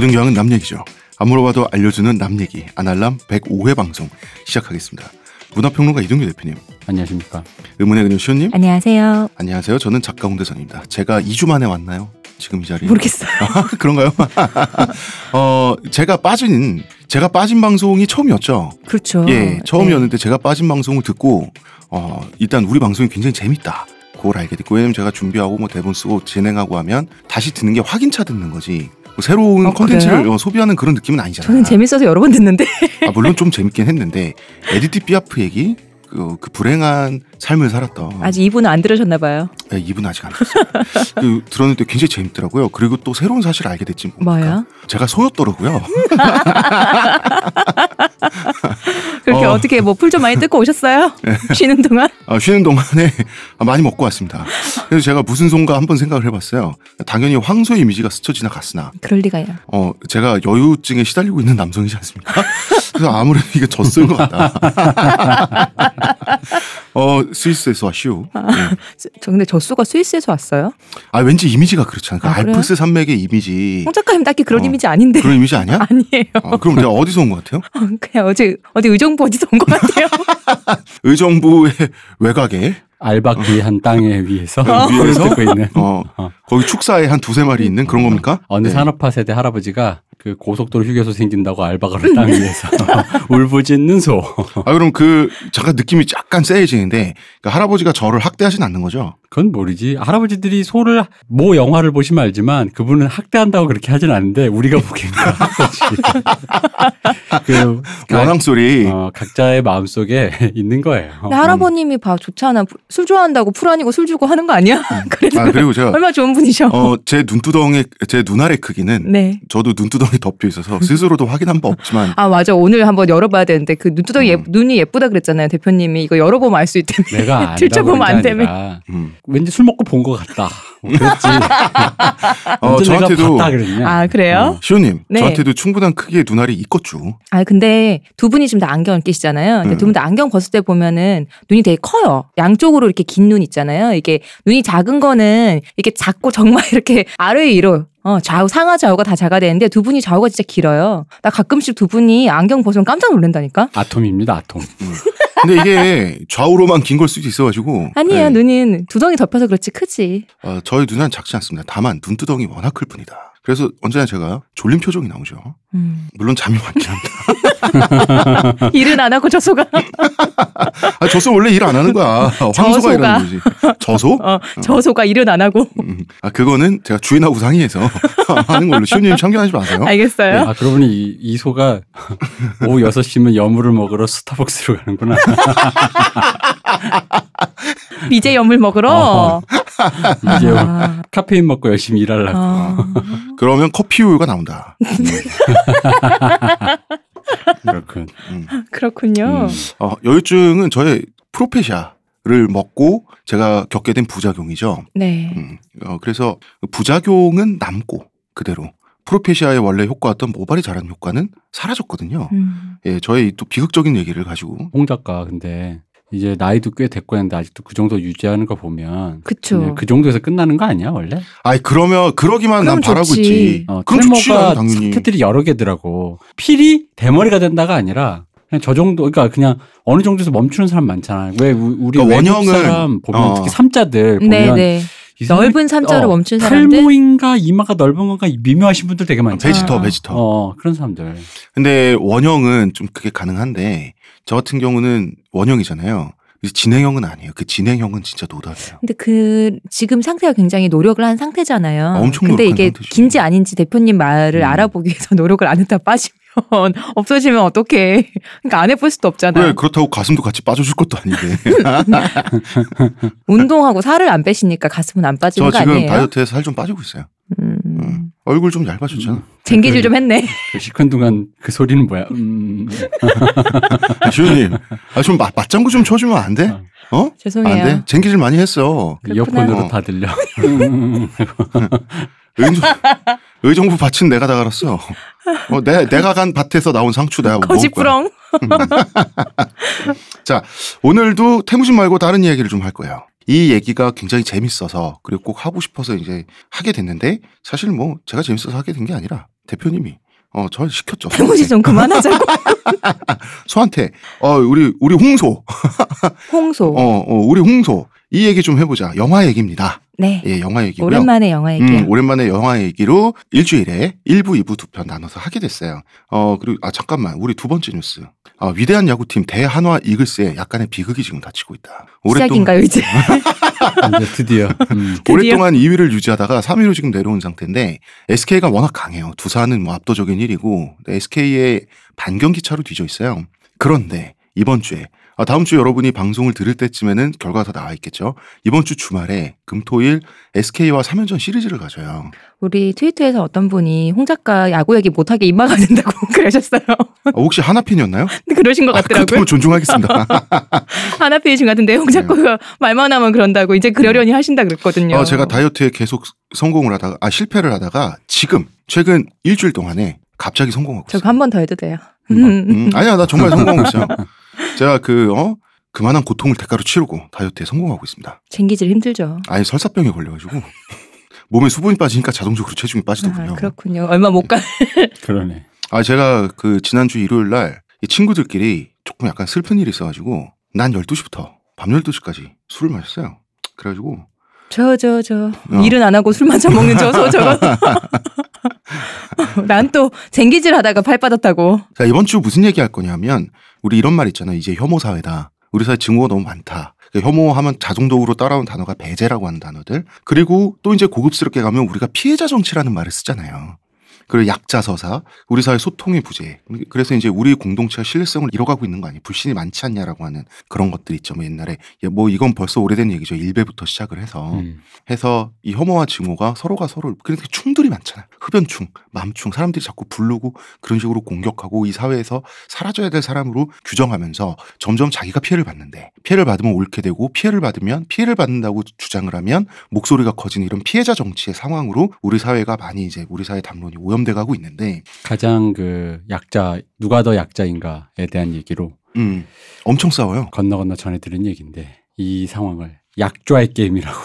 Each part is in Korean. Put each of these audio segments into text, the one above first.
모든 경향은 남 얘기죠. 안 물어봐도 알려주는 남 얘기 아날람 105회 방송 시작하겠습니다. 문화평론가 이동규 대표님, 안녕하십니까. 의문의 그녀 시호님, 안녕하세요. 안녕하세요. 저는 작가 홍대선입니다. 제가 2주 만에 왔나요? 지금 이 자리에? 모르겠어요. 그런가요? 어, 제가 빠진 제가 빠진 방송이 처음이었죠. 그렇죠. 예, 처음이었는데 제가 빠진 방송을 듣고 어, 일단 우리 방송이 굉장히 재밌다. 그걸 알게 됐고 왜냐면 제가 준비하고 뭐 대본 쓰고 진행하고 하면 다시 듣는 게 확인차 듣는 거지. 뭐 새로운 어, 컨텐츠를 그래요? 어, 소비하는 그런 느낌은 아니잖아요. 저는 재밌어서 여러 번 듣는데. 아, 물론 좀 재밌긴 했는데 에디트 피아프 얘기 그, 그 불행한 삶을 살았던 아직 이분은 안 들으셨나 봐요. 네, 이분 아직 안 들었어요. 그 들었는데 굉장히 재밌더라고요. 그리고 또 새로운 사실을 알게 됐지 뭡니까? 뭐야? 제가 소였더라고요. 그렇게 어. 어. 떻게 뭐 풀 좀 많이 뜯고 오셨어요? 쉬는 동안? 아, 쉬는 동안에 많이 먹고 왔습니다. 그래서 제가 무슨 손가 한번 생각을 해봤어요. 당연히 황소의 이미지가 스쳐 지나갔으나, 그럴 리가요. 어, 제가 여유증에 시달리고 있는 남성이지 않습니까? 그래서 아무래도 이게 젖소인 것 같다. 어, 스위스에서 왔슈. 예. 저 근데 젖소가 스위스에서 왔어요? 아, 왠지 이미지가 그렇잖아. 그 아, 그래요? 알프스 산맥의 이미지. 홍 작가님 딱히 그런 어, 이미지 아닌데. 그런 이미지 아니야? 아니에요. 어, 그럼 내가 어디서 온 것 같아요? 그냥 어제 어디 의정부 어디서 온 것 같아요. 의정부의 외곽에 알박기 한 땅에 위에서 위에서? 듣고 있는 어, 어. 거기 축사에 한 두세 마리 있는 그런 겁니까? 어느 네. 산업화 세대 할아버지가 그 고속도로 휴게소 생긴다고 한땅 위에서 울부짖는 소. 아 그럼 그 잠깐 느낌이 약간 쎄해지는데 그 할아버지가 저를 학대하진 않는 거죠? 그건 모르지. 할아버지들이 소를 모 영화를 보시면 알지만 그분은 학대한다고 그렇게 하진 않는데 우리가 보기엔 그렇지. 그 원앙 소리. 어, 각자의 마음 속에 있는 거예요. 근데 할아버님이 봐 좋잖아. 술 좋아한다고 풀 아니고 술 주고 하는 거 아니야? 그래서 아 그리고 제가 얼마나 좋은 분이셔. 어 제 눈두덩이 제 눈알의 크기는 네. 저도 눈두덩 이 덮여 있어서 스스로도 확인한 바 없지만 아 맞아 오늘 한번 열어봐야 되는데 그 눈두덩이 예, 음. 눈이 예쁘다 그랬잖아요 대표님이 이거 열어보면 알 수 있다며 내가 들춰보면 안게 되면. 음. 왠지 술 먹고 본 것 같다. 뭐 그랬지. 어, 저한테도-. 아 그래요? 시호님 네. 저한테도 충분한 크기의 눈알이 있겠죠. 아 근데 두 분이 지금 다 안경을 끼시잖아요. 근데 음. 두분 다 안경 벗을 때 보면은 눈이 되게 커요. 양쪽으로 이렇게 긴 눈 있잖아요. 이게 눈이 작은 거는 이렇게 작고 정말 이렇게 아래 위로 어 좌우 상하 좌우가 다 작아 되는데 두 분이 좌우가 진짜 길어요. 나 가끔씩 두 분이 안경 벗으면 깜짝 놀란다니까. 아톰입니다, 아톰. 근데 이게 좌우로만 긴 걸 수도 있어가지고 아니에요. 네. 눈은 두덩이 덮여서 그렇지 크지. 어, 저희 눈은 작지 않습니다. 다만 눈두덩이 워낙 클 뿐이다. 그래서 언제나 제가 졸린 표정이 나오죠. 음. 물론 잠이 많긴 합니다. 일은 안 하고 저소가 아, 저소 원래 일 안 하는 거야. 황소가. 이러는 거지. 저소? 어 저소가 일은 안 하고. 음. 아, 그거는 제가 주인하고 상의해서 하는 걸로. 시호님 참견하지 마세요. 알겠어요. 아, 그러고 보니 이, 이 소가 오후 6시면 여물을 먹으러 스타벅스로 가는구나. 미제 염을 먹으러. 어. 이제 아, 카페인 먹고 열심히 일하려고. 아. 그러면 커피 우유가 나온다. 그렇군. 음. 그렇군요. 음. 어, 여유증은 저의 프로페샤 를 먹고 제가 겪게 된 부작용이죠. 네. 음. 어, 그래서 부작용은 남고 그대로. 프로페시아의 원래 효과였던 모발이 자라는 효과는 사라졌거든요. 음. 예, 저의 또 비극적인 얘기를 가지고 홍 작가 근데 이제 나이도 꽤 됐고 했는데 아직도 그 정도 유지하는 거 보면 그쵸. 그 정도에서 끝나는 거 아니야 원래? 아이 그러면 그러기만 난 바라고. 있지. 어, 그럼 당연히. 상태들이 여러 개더라고. 필이 대머리가 된다가 아니라 그냥 저 정도 그러니까 그냥 어느 정도에서 멈추는 사람 많잖아. 왜 우- 우리 그러니까 원형은- 사람 보면 어. 특히 삼자들 보면 네네. 이 사람이 넓은 삼자로 어, 멈춘 사람들. 탈모인가 이마가 넓은 건가 미묘하신 분들 되게 많잖아. 베지터 아. 베지터. 어 그런 사람들. 근데 원형은 좀 그게 가능한데 저 같은 경우는 원형이잖아요. 진행형은 아니에요. 그 진행형은 진짜 노답이에요. 근데 그 지금 상태가 굉장히 노력을 한 상태잖아요. 아, 엄청 근데 이게 상태지. 긴지 아닌지 대표님 말을 음. 알아보기 위해서 노력을 안 했다 빠지면 없어지면 어떡해. 그러니까 안 해볼 수도 없잖아요. 왜 그렇다고 가슴도 같이 빠져줄 것도 아닌데. 운동하고 살을 안 빼시니까 가슴은 안 빠지는 저거 지금 아니에요? 다이어트해서 살 좀 빠지고 있어요. 음. 음. 얼굴 좀 얇아졌잖아. 쟁기질 좀 했네. 그 시큰둥한 그 소리는 뭐야? 음. 주현님, 아, 좀 맞, 맞장구 좀 쳐주면 안 돼? 어? 안 죄송해요. 돼? 쟁기질 많이 했어. 그렇구나. 이어폰으로 어. 다 들려. 음. 의정, 의정부 밭은 내가 다 갈았어. 어, 내, 내가 간 밭에서 나온 상추 내가 먹을 거야. 거짓부렁. 자, 오늘도 태무진 말고 다른 이야기를 좀 할 거예요. 이 얘기가 굉장히 재밌어서 그리고 꼭 하고 싶어서 이제 하게 됐는데 사실 뭐 제가 재밌어서 하게 된 게 아니라 대표님이 어, 저 시켰죠. 태무지 좀 그만하자고. 소한테 어, 우리 우리 홍소. 홍소. 어, 어, 우리 홍소. 이 얘기 좀 해보자. 영화 얘기입니다. 네. 예, 영화 얘기고요. 오랜만에 영화 얘기야. 음, 오랜만에 영화 얘기로 일주일에 1부, 2부 두 편 나눠서 하게 됐어요. 어, 그리고, 아, 잠깐만. 우리 두 번째 뉴스. 아, 위대한 야구팀 대한화 이글스에 약간의 비극이 지금 닥치고 있다. 시작인가요, 이제? 이제 드디어. 음. 드디어? 오랫동안 2위를 유지하다가 3위로 지금 내려온 상태인데 SK가 워낙 강해요. 두산은 뭐 압도적인 1위고 SK의 반경기 차로 뒤져 있어요. 그런데 이번 주에 아, 다음 주 여러분이 방송을 들을 때쯤에는 결과가 다 나와 있겠죠. 이번 주 주말에 금토일 SK와 3연전 시리즈를 가져요. 우리 트위터에서 어떤 분이 홍 작가 야구 얘기 못하게 입마가 된다고 그러셨어요. 아, 혹시 하나팬이었나요? 근데 그러신 것 아, 같더라고요. 그렇다면 존중하겠습니다. 하나페이신 같은데 홍 작가가 말만 하면 그런다고 이제 그러려니 하신다 그랬거든요. 어, 제가 다이어트에 계속 성공을 하다가 아 실패를 하다가 지금 최근 일주일 동안에 갑자기 성공하고 있어요. 저거 한 번 더 해도 돼요. 음, 아니야, 나 정말 성공하고 있어요. 제가 그, 어, 그만한 고통을 대가로 치르고 다이어트에 성공하고 있습니다. 챙기질 힘들죠. 아예 설사병에 걸려가지고 몸에 수분이 빠지니까 자동적으로 체중이 빠지더군요. 아, 그렇군요. 얼마 못 가. 그러네. 아, 제가 그 지난주 일요일 날 이 친구들끼리 조금 약간 슬픈 일이 있어가지고 난 12시부터 밤 12시까지 술을 마셨어요. 그래가지고 저, 저, 저. 어. 일은 안 하고 술만 처먹는 저, 저. 난 또 쟁기질 하다가 팔 빠졌다고. 자, 이번 주 무슨 얘기 할 거냐면 우리 이런 말 있잖아요. 이제 혐오 사회다. 우리 사회 증오가 너무 많다. 그러니까 혐오하면 자동적으로 따라온 단어가 배제라고 하는 단어들. 그리고 또 이제 고급스럽게 가면 우리가 피해자 정치라는 말을 쓰잖아요. 그리고 약자 서사, 우리 사회 소통의 부재. 그래서 이제 우리 공동체가 신뢰성을 잃어가고 있는 거 아니에요? 불신이 많지 않냐라고 하는 그런 것들 있죠. 뭐 옛날에 야, 뭐 이건 벌써 오래된 얘기죠. 일베부터 시작을 해서 음. 해서 이 혐오와 증오가 서로가 서로 그러니까 충돌이 많잖아요. 흡연충, 맘충 사람들이 자꾸 부르고 그런 식으로 공격하고 이 사회에서 사라져야 될 사람으로 규정하면서 점점 자기가 피해를 받는데 피해를 받으면 옳게 되고 피해를 받으면 피해를 받는다고 주장을 하면 목소리가 커지는 이런 피해자 정치의 상황으로 우리 사회가 많이 이제 우리 사회 담론이 오염 돼 가고 있는데 가장 그 약자 누가 더 약자인가에 대한 얘기로 음 엄청 싸워요. 건너 건너 전해 들은 얘기인데 이 상황을 약좌의 게임이라고.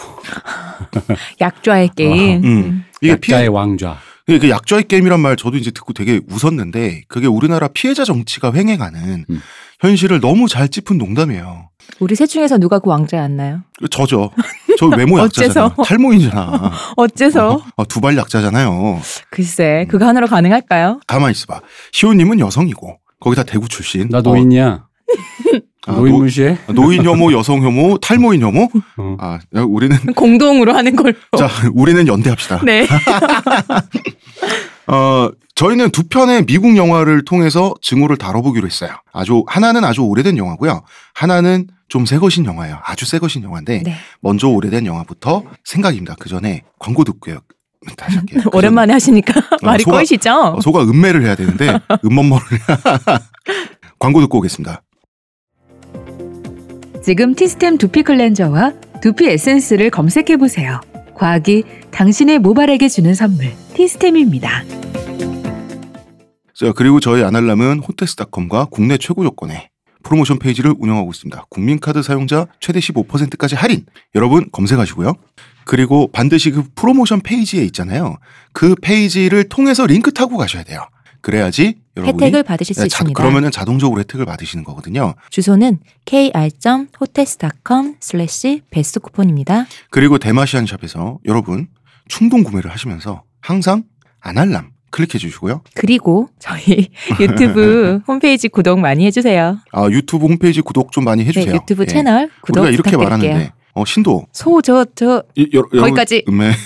약좌의 게임. 음. 이게 약자의 피해 왕좌. 그 약자의 게임이란 말 저도 이제 듣고 되게 웃었는데 그게 우리나라 피해자 정치가 횡행하는 음. 현실을 너무 잘 짚은 농담이에요. 우리 셋 중에서 누가 그 왕자였나요? 저죠. 저 외모 약자잖아. 어째서? 탈모인이잖아. 어째서? 어, 두발 약자잖아요. 글쎄, 그거 하나로 가능할까요? 가만 있어봐. 시호님은 여성이고 거기다 대구 출신. 나 노인이야. 아, 노인 노- 무시해? 어, 노인 혐오, 여성 혐오, 탈모인 혐오. 어. 아 우리는 공동으로 하는 걸로. 자 우리는 연대합시다. 네. 어, 저희는 두 편의 미국 영화를 통해서 증오를 다뤄보기로 했어요. 아주, 하나는 아주 오래된 영화고요. 하나는 좀 새것인 영화예요. 아주 새것인 영화인데, 네. 먼저 오래된 영화부터 생각입니다. 그 전에 광고 듣고요. 다시 할게요. 그 오랜만에 하시니까 말이 소가- 꼬이시죠? 어, 소가 음매를 해야 되는데, 음먼머를. 광고 듣고 오겠습니다. 지금 티스템 두피 클렌저와 두피 에센스를 검색해 보세요. 과학이 당신의 모발에게 주는 선물 티스템입니다. 자, 그리고 저희 아날람은 호텔스닷컴과 국내 최고 조건의 프로모션 페이지를 운영하고 있습니다. 국민카드 사용자 최대 15%까지 할인. 여러분 검색하시고요. 그리고 반드시 그 프로모션 페이지에 있잖아요. 그 페이지를 통해서 링크 타고 가셔야 돼요. 그래야지 여러분이 혜택을 받으실 수 네, 자- 있습니다. 그러면은 자동적으로 혜택을 받으시는 거거든요. 주소는 kr.hotels.com 슬래시 베스트 쿠폰입니다. 그리고 대마시안 샵에서 여러분 충동 구매를 하시면서 항상 아날람 클릭해 주시고요. 그리고 저희 유튜브 홈페이지 구독 많이 해주세요. 아, 유튜브 홈페이지 구독 좀 많이 해주세요. 네, 유튜브 예. 채널 구독 우리가 이렇게 부탁드릴게요. 말하는데 어, 신도 소, 저, 거기까지. 음메.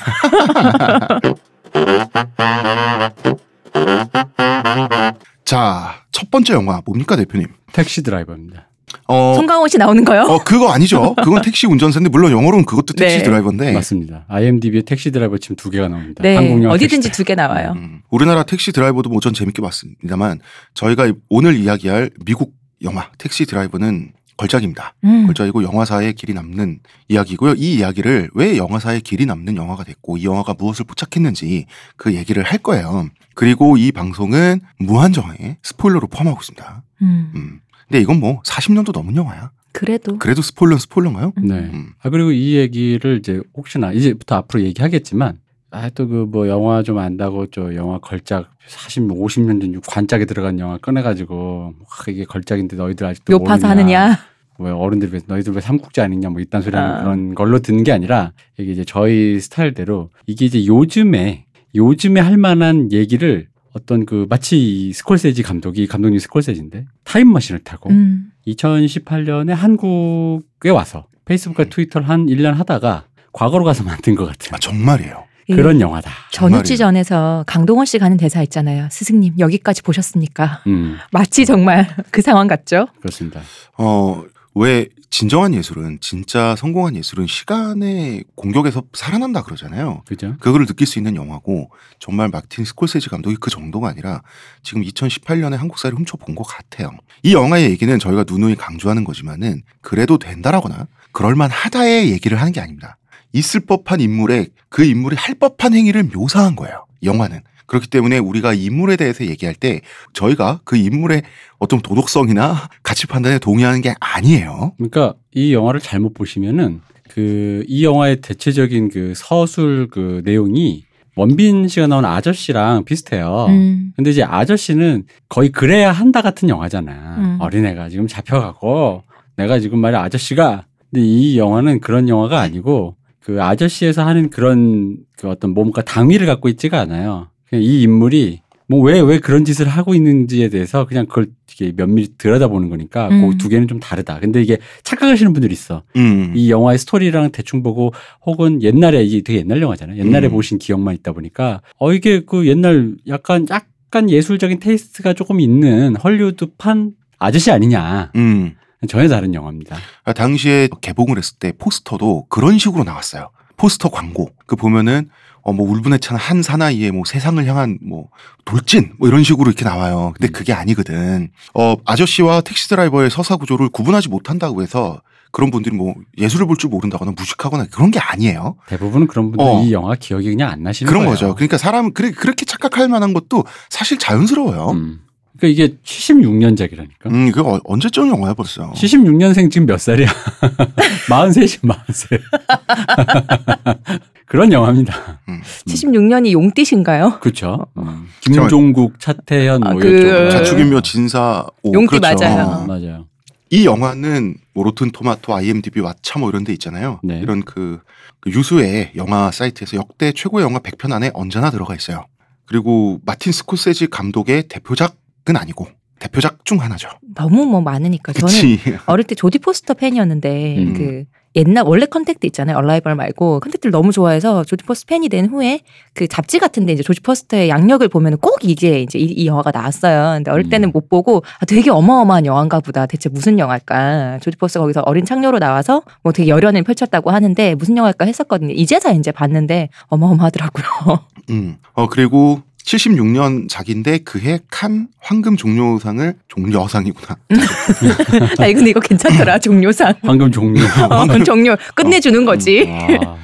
자, 첫 번째 영화 뭡니까 대표님? 택시 드라이버입니다. 어, 송강호 씨 나오는 거요? 어 그거 아니죠. 그건 택시 운전사인데 물론 영어로는 그것도 택시 네. 드라이버인데. 맞습니다. IMDb에 택시 드라이버 치면 두 개가 나옵니다. 네, 한국 영화 어디든지 두 개 나와요. 음, 우리나라 택시 드라이버도 뭐 전 재밌게 봤습니다만 저희가 오늘 이야기할 미국 영화 택시 드라이버는 걸작입니다. 음. 걸작이고 영화사에 길이 남는 이야기고요. 이 이야기를 왜 영화사에 길이 남는 영화가 됐고 이 영화가 무엇을 포착했는지 그 얘기를 할 거예요. 그리고 이 방송은 무한정의 스포일러로 포함하고 있습니다. 음. 음. 근데 이건 뭐 40년도 넘은 영화야. 그래도 그래도 스포일러는 스포일러인가요? 네. 음. 아 그리고 이 얘기를 이제 혹시나 이제부터 앞으로 얘기하겠지만 아또 그 뭐 영화 좀 안다고 저 영화 걸작 40, 50년 전 관짝에 들어간 영화 꺼내가지고 와, 이게 걸작인데 너희들 아직도 요파서. 하느냐. 왜 어른들 왜 너희들 왜 삼국지 아니냐 뭐 이딴 소리 하는 아. 그런 걸로 듣는 게 아니라 이게 이제 저희 스타일대로 이게 이제 요즘에 요즘에 할 만한 얘기를 어떤 그 마치 이 스콜세지 감독이 감독님 스콜세지인데 타임 머신을 타고 음. 2018년에 한국에 와서 페이스북과 트위터를 한 1년 하다가 과거로 가서 만든 것 같은 아, 정말이에요. 이 그런 영화다. 전우치 전에서 강동원 씨 가는 대사 있잖아요. 스승님 여기까지 보셨습니까? 음, 마치 정말 그 상황 같죠? 그렇습니다. 어, 왜 진정한 예술은 진짜 성공한 예술은 시간의 공격에서 살아난다 그러잖아요. 그죠? 그거를 느낄 수 있는 영화고 정말 마틴 스콜세지 감독이 그 정도가 아니라 지금 2018년에 한국사를 훔쳐본 것 같아요. 이 영화의 얘기는 저희가 누누이 강조하는 거지만은 그래도 된다라거나 그럴만하다의 얘기를 하는 게 아닙니다. 있을 법한 인물에 그 인물이 할 법한 행위를 묘사한 거예요. 영화는. 그렇기 때문에 우리가 인물에 대해서 얘기할 때 저희가 그 인물의 어떤 도덕성이나 가치 판단에 동의하는 게 아니에요. 그러니까 이 영화를 잘못 보시면은 그 이 영화의 대체적인 그 서술 그 내용이 원빈 씨가 나온 아저씨랑 비슷해요. 음. 근데 이제 아저씨는 거의 그래야 한다 같은 영화잖아. 음. 어린애가 지금 잡혀가고 내가 지금 말이야 아저씨가 근데 이 영화는 그런 영화가 아니고 그 아저씨에서 하는 그런 그 어떤 뭔가 당위를 갖고 있지가 않아요. 그냥 이 인물이 뭐왜왜 그런 짓을 하고 있는지에 대해서 그냥 그걸 이게 면밀히 들여다보는 거니까 음. 그두 개는 좀 다르다. 근데 이게 착각하시는 분들이 있어. 음. 이 영화의 스토리랑 대충 보고 혹은 옛날에 이게 되게 옛날 영화잖아요. 옛날에 음. 보신 기억만 있다 보니까 어 이게 그 옛날 약간 약간 예술적인 테이스트가 조금 있는 헐리우드판 아저씨 아니냐. 음. 전혀 다른 영화입니다. 아, 당시에 개봉을 했을 때 포스터도 그런 식으로 나왔어요. 포스터 광고. 그 보면은 어 뭐 울분에 찬 한 사나이의 뭐 세상을 향한 뭐 돌진 뭐 이런 식으로 이렇게 나와요. 근데 음. 그게 아니거든. 어 아저씨와 택시 드라이버의 서사 구조를 구분하지 못한다고 해서 그런 분들이 뭐 예술을 볼 줄 모른다거나 무식하거나 그런 게 아니에요. 대부분은 그런 분들 어. 이 영화 기억이 그냥 안 나시는 그런 거예요. 거죠. 그러니까 사람 그래 그렇게 착각할 만한 것도 사실 자연스러워요. 음, 음. 그러니까 이게 76년작이라니까. 그 어, 언제적 영화야 벌써. 76년생 지금 몇 살이야? 43이 43. 그런 영화입니다. 음. 76년이 용띠신가요? 그렇죠. 음. 김종국, 차태현 아, 뭐 그-. 자축인묘 진사 오, 용띠 그렇죠. 맞아요. 어. 맞아요. 이 영화는 뭐 로튼 토마토, IMDb, 왓챠 뭐 이런 데 있잖아요. 네. 이런 그, 그 유수의 영화 사이트에서 역대 최고의 영화 100편 안에 언제나 들어가 있어요. 그리고 마틴 스코세지 감독의 대표작 은 아니고 대표작 중 하나죠. 너무 뭐 많으니까 저는 그치. 어릴 때 조디 포스터 팬이었는데 음. 그 옛날 원래 Contact 있잖아요. Arrival 말고 Contact를 너무 좋아해서 조디 포스터 팬이 된 후에 그 잡지 같은데 이제 조디 포스터의 약력을 보면 꼭 이게 이제 이, 이 영화가 나왔어요. 근데 어릴 때는 음. 못 보고 아, 되게 어마어마한 영화인가 보다. 대체 무슨 영화일까? 조디 포스터 거기서 어린 창녀로 나와서 뭐 되게 열연을 펼쳤다고 하는데 무슨 영화일까 했었거든요. 이제서 이제 봤는데 어마어마하더라고요. 음. 어, 그리고 76년 작인데 그해 칸 황금 종려상을 종려상이구나. 아 근데 이거 괜찮더라 종료상. 황금 종류. 어, 종료 끝내주는 거지. 와.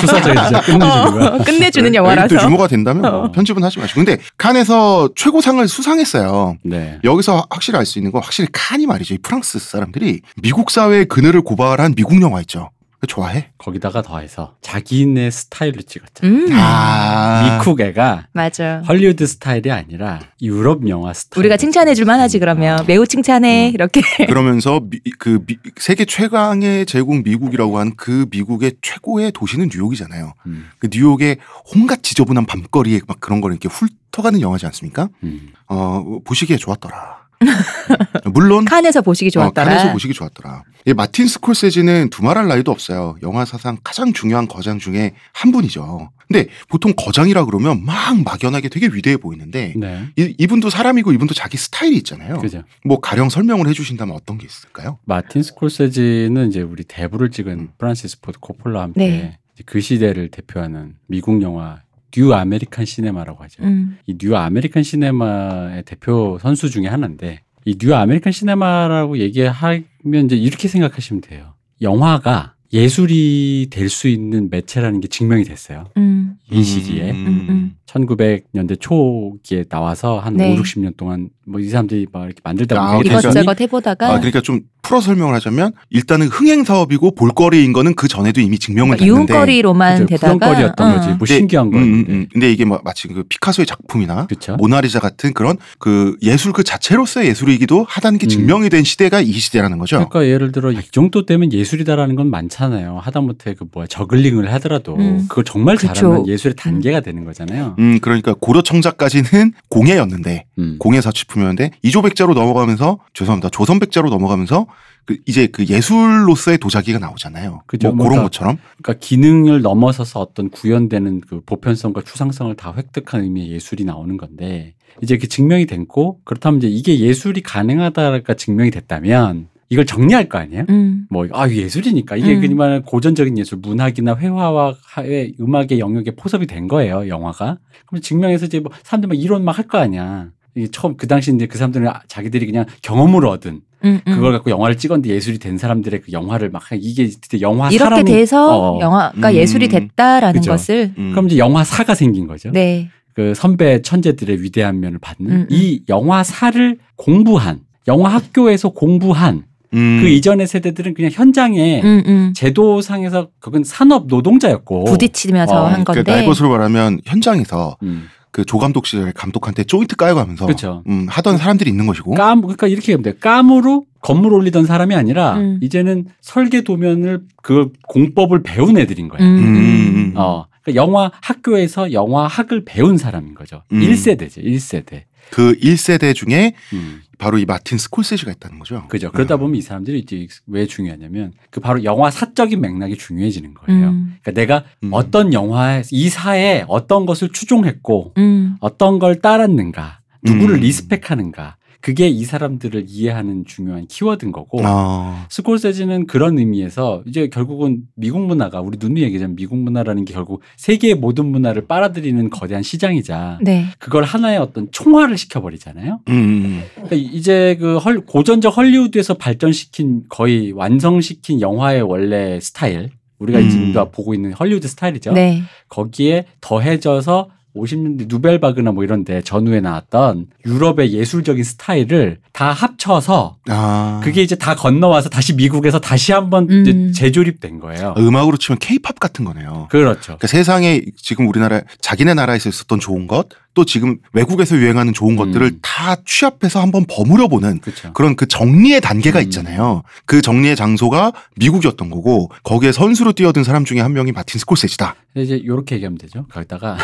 수사적인 진짜 끝내주는 거야. 어, 끝내주는 또 영화라서. 유머가 된다면 뭐 어. 편집은 하지 마시고. 근데 칸에서 최고상을 수상했어요. 네. 여기서 확실히 알 수 있는 건 확실히 칸이 말이죠. 이 프랑스 사람들이 미국 사회의 그늘을 고발한 미국 영화 있죠. 그거 좋아해? 거기다가 더해서 자기네 스타일로 찍었잖아. 음. 아. 미쿡 애가 맞아. 헐리우드 스타일이 아니라 유럽 영화 스타일. 우리가 칭찬해 줄 만하지 그러면 매우 칭찬해 음. 이렇게. 그러면서 미, 그 미- 세계 최강의 제국 미국이라고 하는 그 미국의 최고의 도시는 뉴욕이잖아요. 음, 그 뉴욕의 온갖 지저분한 밤거리에 막 그런 걸 이렇게 훑어가는 영화지 않습니까? 음. 어 보시기에 좋았더라. 물론 칸에서 보시기 어, 좋았더라. 칸에서 보시기 좋았더라. 이 마틴 스콜세지는 두말할 나위도 없어요. 영화 사상 가장 중요한 거장 중에 한 분이죠. 근데 보통 거장이라 그러면 막 막연하게 되게 위대해 보이는데 네. 이, 이분도 사람이고 이분도 자기 스타일이 있잖아요. 그죠. 뭐 가령 설명을 해주신다면 어떤 게 있을까요? 마틴 스콜세지는 이제 우리 대부를 찍은 프란시스 포드 코폴라와 함께 네. 이제 그 시대를 대표하는 미국 영화 뉴 아메리칸 시네마라고 하죠. 음. 이 뉴 아메리칸 시네마의 대표 선수 중에 하나인데 이 뉴 아메리칸 시네마라고 얘기하면 이제 이렇게 생각하시면 돼요. 영화가 예술이 될 수 있는 매체라는 게 증명이 됐어요. 음. 이 시기에 음, 음. 1900년대 초기에 나와서 한 네. 5, 60년 동안 뭐 이 사람들이 막 이렇게 만들다 아, 그러니까- 단순히 이것저것 해보다가 아 그러니까 좀 풀어 설명을 하자면 일단은 흥행 사업이고 볼거리인 거는 그 전에도 이미 증명을 그러니까 됐는데 유흥거리로만. 되다가 구경거리였던 어. 거지. 뭐 근데- 신기한 음, 거였는데. 음, 음. 근데 이게 뭐 마치 그 피카소의 작품이나 그렇죠. 모나리자 같은 그런 그 예술 그 자체로서의 예술이기도 하다는 게 음. 증명이 된 시대가 이 시대라는 거죠. 그러니까 예를 들어 이 정도 되면 예술이다라는 건 많잖아요. 하다못해 그 뭐야 저글링을 하더라도 음. 그걸 정말 그쵸. 잘하면 예술의 단계가 되는 거잖아요. 음, 그러니까 고려 청자까지는 공예였는데 음. 공예 사치품이었는데 이조백자로 넘어가면서 죄송합니다 조선백자로 넘어가면서 그 이제 그 예술로서의 도자기가 나오잖아요. 그죠. 뭐 그런 뭔가 것처럼. 그러니까 기능을 넘어서서 어떤 구현되는 그 보편성과 추상성을 다 획득한 의미의 예술이 나오는 건데 이제 그 증명이 됐고 그렇다면 이제 이게 예술이 가능하다가 증명이 됐다면 이걸 정리할 거 아니에요? 음. 뭐, 아, 예술이니까. 이게 음. 그냥 고전적인 예술, 문학이나 회화와 하- 음악의 영역에 포섭이 된 거예요, 영화가. 그럼 증명해서 이제 뭐 사람들 막 이론 막 할 거 아니야. 이게 처음, 그 당시 이제 그 사람들은 아- 자기들이 그냥 경험으로 얻은 음, 음. 그걸 갖고 영화를 찍었는데 예술이 된 사람들의 그 영화를 막 하- 이게 영화 이렇게 돼서 어. 영화가 음. 예술이 됐다라는 그죠. 것을 음. 그럼 이제 영화사가 생긴 거죠. 네. 그 선배 천재들의 위대한 면을 받는 음, 음. 이 영화사를 공부한 영화 학교에서 공부한 음. 그 이전의 세대들은 그냥 현장에 음, 음. 제도상에서 그건 산업 노동자였고 부딪히면서 어, 한 건데. 그러니까 날 것으로 말하면 현장에서 음, 그 조감독 시절에 감독한테 조인트 까여가면서 그렇죠. 음, 하던 사람들이 있는 것이고. 깜 그러니까 이렇게 하면 돼. 깜으로 건물 올리던 사람이 아니라 음. 이제는 설계 도면을 그 공법을 배운 애들인 거야. 음, 음, 음. 음. 어. 그러니까 영화 학교에서 영화학을 배운 사람인 거죠. 음. 1세대죠. 1세대. 그 1세대 중에 음. 바로 이 마틴 스콜세지가 있다는 거죠. 그죠. 그러다 음. 보면 이 사람들이 이제 왜 중요하냐면 그 바로 영화 사적인 맥락이 중요해지는 거예요. 음. 그러니까 내가 음. 어떤 영화에 이 사에 어떤 것을 추종했고 음. 어떤 걸 따랐는가, 누구를 음. 리스펙하는가, 그게 이 사람들을 이해하는 중요한 키워드인 거고. 아. 스콜세지는 그런 의미에서 이제 결국은 미국 문화가 우리 누누이 얘기하자면 미국 문화라는 게 결국 세계의 모든 문화를 빨아들이는 거대한 시장이자 네. 그걸 하나의 어떤 총화를 시켜버리잖아요. 음, 음. 그러니까 이제 그 헐, 고전적 헐리우드에서 발전시킨 거의 완성시킨 영화의 원래 스타일 우리가 음. 지금 보고 있는 헐리우드 스타일이죠. 네. 거기에 더해져서 50년대 누벨바그나 뭐 이런데 전후에 나왔던 유럽의 예술적인 스타일을 다 합쳐서 아. 그게 이제 다 건너와서 다시 미국에서 다시 한번 음. 재조립된 거예요. 음악으로 치면 케이팝 같은 거네요. 그렇죠. 그러니까 세상에 지금 우리나라 자기네 나라에서 있었던 좋은 것, 또 지금 외국에서 유행하는 좋은 것들을 음. 다 취합해서 한번 버무려 보는 그렇죠. 그런 그 정리의 단계가 음. 있잖아요. 그 정리의 장소가 미국이었던 거고 거기에 선수로 뛰어든 사람 중에 한 명이 마틴 스콜세지다. 이제 이렇게 얘기하면 되죠. 거기다가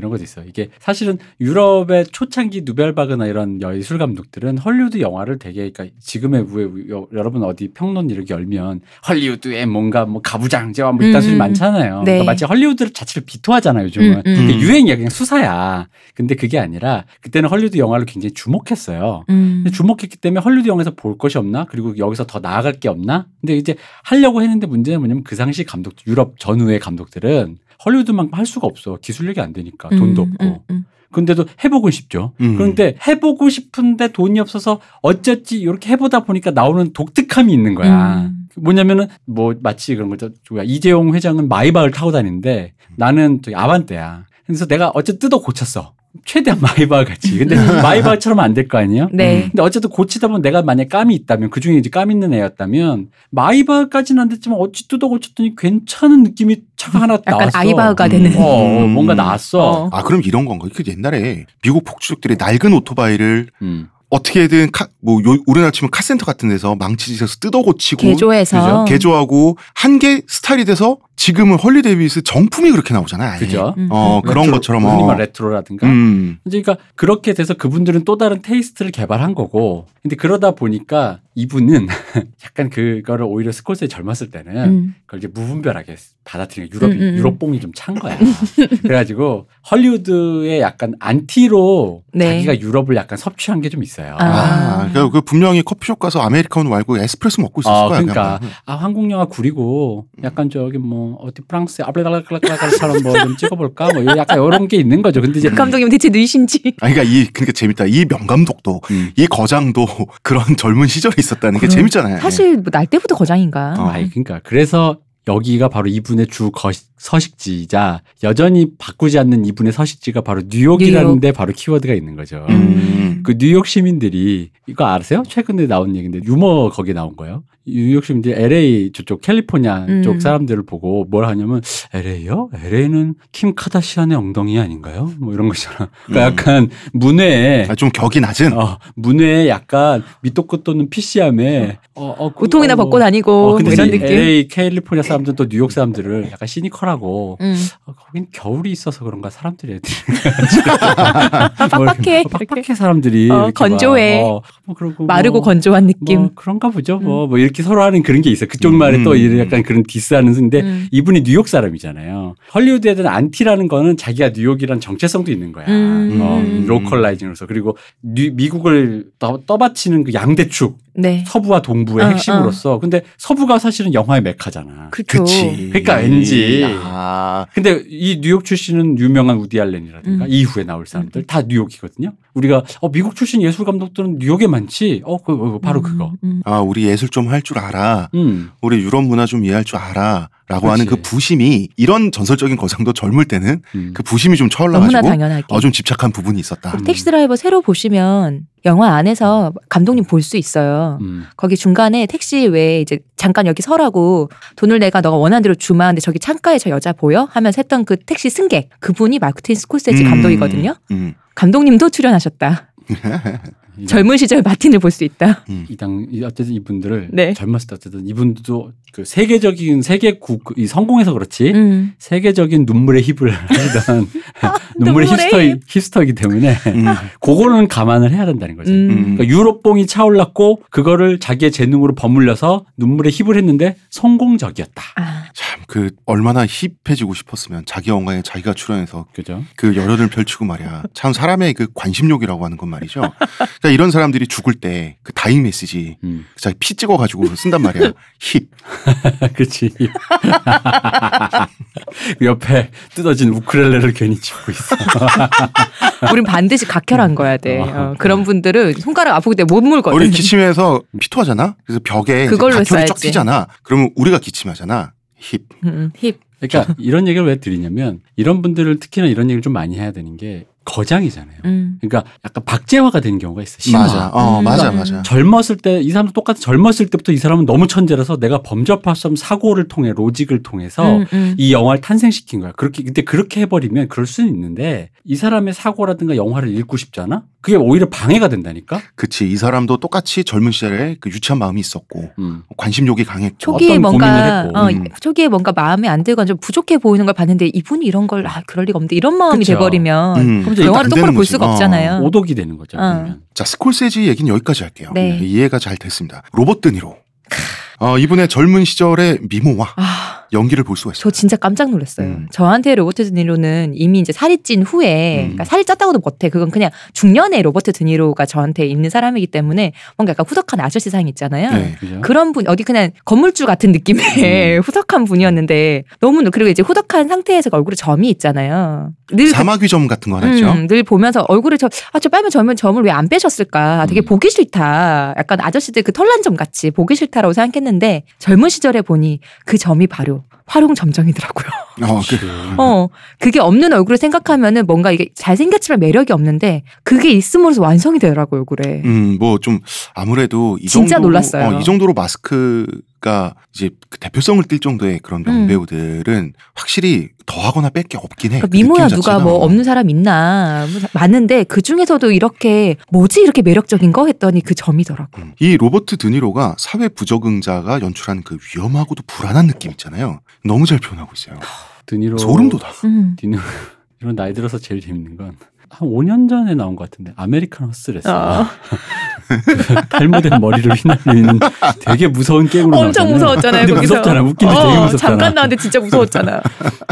이런 것도 있어요. 이게 사실은 유럽의 초창기 누벨바그나 이런 예술 감독들은 헐리우드 영화를 되게 그러니까 지금의 왜 여- 여러분 어디 평론 이렇게 열면 헐리우드에 뭔가 뭐 가부장제와 뭐 이딴 음, 소리 음. 많잖아요. 네. 그러니까 마치 헐리우드 자체를 비토하잖아요. 요즘은. 음, 음. 음. 유행이야. 그냥 수사야. 근데 그게 아니라 그때는 헐리우드 영화를 굉장히 주목했어요. 음. 주목했기 때문에 헐리우드 영화에서 볼 것이 없나? 그리고 여기서 더 나아갈 게 없나? 근데 이제 하려고 했는데 문제는 뭐냐면 그 당시 감독, 유럽 전후의 감독들은 헐리우드만큼 할 수가 없어. 기술력이 안 되니까. 돈도 음, 없고. 음, 음. 근데도 해보고 싶죠. 음. 그런데 해보고 싶은데 돈이 없어서 어쩌지 이렇게 해보다 보니까 나오는 독특함이 있는 거야. 음. 뭐냐면은 뭐 마치 그런 거죠. 이재용 회장은 마이바흐를 타고 다니는데 나는 저기 아반떼야. 그래서 내가 어쨌든 뜯어 고쳤어. 최대한 마이바흐 같이. 근데 마이바흐처럼 안 될 거 아니에요? 네. 근데 어쨌든 고치다 보면 내가 만약 깜이 있다면 그 중에 이제 깜 있는 애였다면 마이바흐까지는 안 됐지만 어찌 뜯어 고쳤더니 괜찮은 느낌이 차가 하나 약간 나왔어. 마이바흐가 음. 되는. 어, 어, 음. 뭔가 나왔어. 어. 아 그럼 이런 건가? 그 옛날에 미국 폭주족들이 낡은 오토바이를 음. 어떻게든 카, 뭐 요, 우리나라 치면 카센터 같은 데서 망치짓에서 뜯어 고치고 개조해서. 개조하고 한 개 스타일이 돼서 지금은 할리 데이비슨 정품이 그렇게 나오잖아요. 그죠? 음, 어 음. 그런 레트로, 것처럼 흔히 어. 말 레트로라든가. 음. 그러니까 그렇게 돼서 그분들은 또 다른 taste를 개발한 거고. 근데 그러다 보니까 이분은 약간 그거를 오히려 스콜세지 젊었을 때는 음. 그걸 이제 무분별하게 받아들이는 유럽이 음, 음, 음. 유럽뽕이 좀 찬 거야. 그래가지고 헐리우드의 약간 안티로 네. 자기가 유럽을 약간 섭취한 게 좀 있어요. 아. 아, 그러니까 그 분명히 커피숍 가서 아메리카노 말고 에스프레소 먹고 있었을 아, 거야. 그러니까 그냥. 아 한국 영화 구리고 약간 저기 뭐 어디 프랑스 아블라블라블라처럼 뭐좀 찍어볼까 뭐 약간 이런 게 있는 거죠. 근데 이제 그 감독님 대체 누이신지. 아니, 그러니까 이 그러니까 재밌다. 이 명감독도 음. 이 거장도 그런 젊은 시절이 있었다는 게 재밌잖아요. 사실 뭐 날 때부터 거장인가. 어. 아이 그러니까 그래서 여기가 바로 이분의 주 거, 서식지이자 여전히 바꾸지 않는 이분의 서식지가 바로 뉴욕이라는데 바로 키워드가 있는 거죠. 음. 그 뉴욕 시민들이 이거 아세요? 최근에 나온 얘기인데 유머 거기에 나온 거예요. 뉴욕 시민들이 LA 저쪽 캘리포니아 음. 쪽 사람들을 보고 뭘 하냐면 LA요? LA는 킴 카다시안의 엉덩이 아닌가요? 뭐 이런 거잖아. 그러니까 음. 약간 문외에 아, 좀 격이 낮은. 어, 문외에 약간 밑도 끝도 없는 PC함에 어, 어, 그- 우통이나 어, 벗고 다니고 어, 뭐 근데 이런 느낌. LA 캘리포니아 사람들은 또 뉴욕 사람들을 약간 시니컬 하고 음. 어, 거긴 겨울이 있어서 그런가 사람들이 애들이 아, 빡빡해. 뭐. 빡빡해 사람들이 어, 건조해. 막, 어, 뭐 그러고 마르고 뭐, 건조한 느낌. 음. 뭐 그런가 보죠. 뭐, 뭐 이렇게 서로 하는 그런 게 있어요. 그쪽 음. 말에 또 이런 약간 그런 디스하는 근데 음. 이분이 뉴욕 사람이잖아요. 헐리우드에 대한 안티라는 거는 자기가 뉴욕이란 정체성도 있는 거야. 음. 어, 음. localizing으로서 그리고 뉴- 미국을 떠, 떠받치는 그 양대축 네. 서부와 동부의 어, 핵심으로서 근데 서부가 사실은 영화의 메카잖아. 그렇죠. 그치. 그러니까 왠지. 아, 근데 이 뉴욕 출신은 유명한 우디 알렌이라든가 음. 이후에 나올 사람들 다 뉴욕이거든요. 우리가 어 미국 출신 예술 감독들은 뉴욕에 많지. 어, 그, 어, 바로 그거. 음. 아, 우리 예술 좀 할 줄 알아. 음. 우리 유럽 문화 좀 이해할 줄 알아. 라고 하는 그. 부심이 이런 전설적인 거장도 젊을 때는 음. 그 부심이 좀 너무나 쳐올라가지고 당연하게. 어, 좀 집착한 부분이 있었다. 택시 드라이버 새로 보시면 영화 안에서 감독님 볼 수 있어요. 음. 거기 중간에 택시 왜 이제 잠깐 여기 서라고 돈을 내가 너가 원하는 대로 주마 근데 저기 창가에 저 여자 보여? 하면서 했던 그 택시 승객 그분이 마크틴 스콜세지 음, 감독이거든요. 음. 감독님도 출연하셨다. 이- 젊은 시절 마틴을 볼 수 있다. 이당 이- 어쨌든 이분들을 네. 젊었을 때 어쨌든 이분들도 그 세계적인 세계국 이 성공해서 그렇지 음. 세계적인 눈물의 힙을 하시던 눈물의 눈물의 힙스터 힙. 힙스터이기 때문에 음. 그거는 감안을 해야 된다는 거죠. 음. 음. 그러니까 유럽봉이 차올랐고 그거를 자기의 재능으로 버물려서 눈물의 힙을 했는데 성공적이었다. 아, 참, 그, 얼마나 힙해지고 싶었으면 자기 영화에 자기가 출연해서 그죠? 그 열연을 펼치고 말이야. 참 사람의 그 관심욕이라고 하는 건 말이죠. 그러니까 이런 사람들이 죽을 때 그 다잉 메시지 음. 자기 피 찍어 가지고 쓴단 말이야. 힙. 그렇지. 옆에 뜯어진 우크렐레를 괜히 치고 있어. 우린 반드시 각혈한 거야 돼. 어, 그런 분들은 손가락 아프기 때문에 못 물거든. 우리 기침해서 피토하잖아. 그래서 벽에 그걸로 각혈이 쫙 써야지. 튀잖아. 그러면 우리가 기침하잖아. 힙. 음, 힙. 그러니까 이런 얘기를 왜 드리냐면 이런 분들을 특히나 이런 얘기를 좀 많이 해야 되는 게 거장이잖아요. 음. 그러니까 약간 박제화가 된 경우가 있어. 심화. 맞아. 어, 음. 맞아, 음. 맞아. 젊었을 때 이 사람도 똑같은 젊었을 때부터 이 사람은 너무 천재라서 내가 범접할 사고를 통해 로직을 통해서 음, 음. 이 영화를 탄생시킨 거야. 그렇게 근데 그렇게 해버리면 그럴 수는 있는데 이 사람의 사고라든가 영화를 읽고 싶잖아. 그게 오히려 방해가 된다니까. 그치. 이 사람도 똑같이 젊은 시절에 그 유치한 마음이 있었고 음. 관심욕이 강했고. 초기에 어떤 고민을 뭔가 했고. 어, 음. 초기에 뭔가 마음에 안 들거나 좀 부족해 보이는 걸 봤는데 이분이 이런 걸 아, 그럴 리가 없는데 이런 마음이 그쵸. 돼버리면 음. 그럼 영화를 안 똑바로 볼 거지. 수가 어. 없잖아요. 오독이 되는 거죠. 어. 그러면. 자, 스콜세지 얘기는 여기까지 할게요. 네. 이해가 잘 됐습니다. 로버트 드니로. 어, 이분의 젊은 시절의 미모와 아, 연기를 볼 수가 있어요. 저 진짜 깜짝 놀랐어요. 음. 저한테 로버트 드니로는 이미 이제 살이 찐 후에 음. 그러니까 살이 쪘다고도 못해. 그건 그냥 중년의 로버트 드니로가 저한테 있는 사람이기 때문에 뭔가 약간 후덕한 아저씨상 있잖아요. 네. 그죠? 그런 분 어디 그냥 건물주 같은 느낌의 음. 후덕한 분이었는데 너무 그리고 이제 후덕한 상태에서 얼굴에 점이 있잖아요. 늘 그- 사마귀 점 같은 거 하나 있죠. 음, 늘 보면서 얼굴에 저, 아, 저 빨면 점을, 점을 왜 안 빼셨을까? 되게 음. 보기 싫다. 약간 아저씨들 그 털난 점 같이 보기 싫다라고 생각했는데 젊은 시절에 보니 그 점이 바로 화룡점정이더라고요. 어, 그, 어, 그게 없는 얼굴을 생각하면은 뭔가 이게 잘생겼지만 매력이 없는데 그게 있음으로써 완성이 되더라고요, 얼굴에. 음, 뭐 좀 아무래도 이 진짜 정도로 놀랐어요. 어, 이 정도로 마스크 가 이제 그 대표성을 띌 정도의 그런 음. 명배우들은 확실히 더하거나 뺄 게 없긴 해. 그러니까 그 미모야 느낌 누가. 뭐 없는 사람 있나 뭐 많은데 그 중에서도 이렇게 뭐지 이렇게 매력적인 거 했더니 그 점이더라고. 음. 이 로버트 드니로가 사회 부적응자가 연출한 그 위험하고도 불안한 느낌 있잖아요. 너무 잘 표현하고 있어요. 드니로 소름 돋아. 음. 이런 나이 들어서 제일 재밌는 건 한 5년 전에 나온 것 같은데 아메리칸 허슬에서 어. 탈모된 머리를 휘날리는 되게 무서운 갱으로 엄청 나오잖아요. 무서웠잖아요. 근데 거기서. 무섭잖아. 웃긴데 되게 어, 무섭잖아. 잠깐 나왔는데 진짜 무서웠잖아.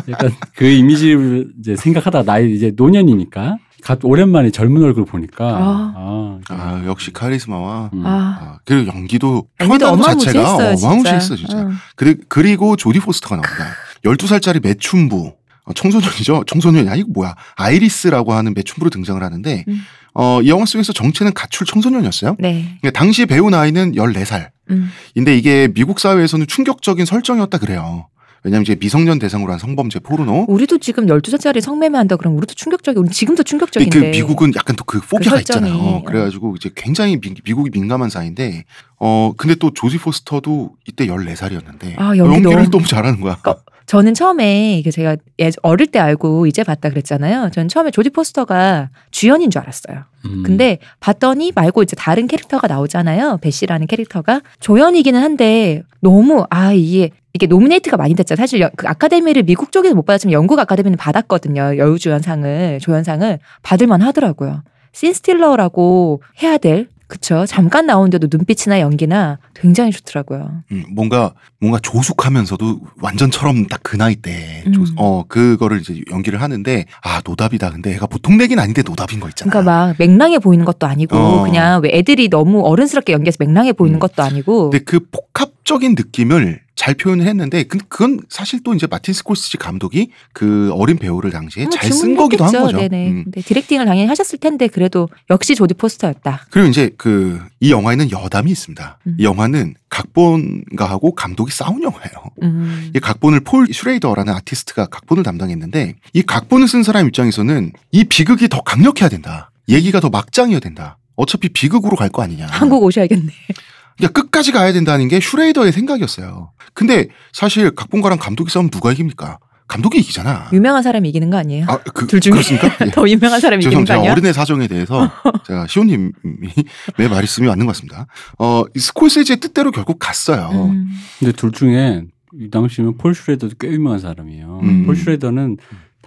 약간 그 이미지를 이제 생각하다 나이 이제 노년이니까 갑 오랜만에 젊은 얼굴 보니까 아. 아, 아, 역시 카리스마와 음. 아, 아, 그리고 연기도 표현하는 자체가 진짜. 어마무시했어 진짜. 응. 그리, 그리고 조디 포스터가 나옵니다. 12살짜리 매춘부. 어, 청소년이죠. 청소년이 아니고 뭐야. 아이리스라고 하는 매춘부로 등장을 하는데 음. 어, 이 영화 속에서 정체는 가출 청소년이었어요. 네. 그러니까 당시 배우 나이는 14살. 음. 근데 이게 미국 사회에서는 충격적인 설정이었다 그래요. 왜냐면 이제 미성년 대상으로 한 성범죄 포르노. 우리도 지금 12살짜리 성매매 한다 그러면 우리도 충격적이 우리 지금도 충격적인데. 그 미국은 약간 또 그 포비아가 그. 있잖아요. 그래 가지고 이제 굉장히 미, 미국이 민감한 사이인데, 어 근데 또 조지 포스터도 이때 14살이었는데 아, 연기 연기를 너무- 너무 잘하는 거야. 그러니까 저는 처음에 이게 제가 예- 어릴 때 알고 이제 봤다 그랬잖아요. 저는 처음에 조지 포스터가 주연인 줄 알았어요. 음. 근데 봤더니 말고 이제 다른 캐릭터가 나오잖아요. 베시라는 캐릭터가 조연이기는 한데 너무 아 이게 이게 노미네이트가 많이 됐잖아요. 사실 여- 그 아카데미를 미국 쪽에서 못 받았지만 영국 아카데미는 받았거든요. 여우주연상을 조연상을 받을만 하더라고요. 신스틸러라고 해야 될 그쵸 잠깐 나오는데도 눈빛이나 연기나 굉장히 좋더라고요. 음, 뭔가 뭔가 조숙하면서도 완전처럼 딱 그 나이 때, 음. 조- 어 그거를 이제 연기를 하는데 아 노답이다. 근데 애가 보통 내긴 아닌데 노답인 거 있잖아. 그러니까 막 맹랑해 보이는 것도 아니고 어. 그냥 왜 애들이 너무 어른스럽게 연기해서 맹랑해 보이는 음. 것도 아니고 근데 그 복합 적인 느낌을 잘 표현을 했는데 그- 그건 사실 또 이제 마틴 스콜스지 감독이 그 어린 배우를 당시에 뭐잘쓴 주문했겠죠. 거기도 한 거죠. 네네. 음. 근데 디렉팅을 당연히 하셨을 텐데 그래도 역시 조디 포스터였다. 그리고 이제 그 이 영화에는 여담이 있습니다. 음. 이 영화는 각본가하고 감독이 싸운 영화예요. 음. 이 각본을 폴 슈레이더라는 아티스트가 각본을 담당했는데 이 각본을 쓴 사람 입장에서는 이 비극이 더 강력해야 된다. 얘기가 더 막장이어야 된다. 어차피 비극으로 갈 거 아니냐. 한국 오셔야겠네. 그러니까 끝까지 가야 된다는 게 슈레이더의 생각이었어요. 근데 사실 각본가랑 감독이 싸우면 누가 이깁니까? 감독이 이기잖아. 유명한 사람이 이기는 거 아니에요? 아, 그, 둘 중에 그렇습니까? 예. 더 유명한 사람이 이기는. 거 아니야? 어른의 사정에 대해서 제가 시호님이 내 말씀이 맞는 것 같습니다. 어, 이 스콜세지의 뜻대로 결국 갔어요. 음. 근데 둘 중에 이 당시면 폴 슈레더도 꽤 유명한 사람이에요. 음. 폴 슈레더는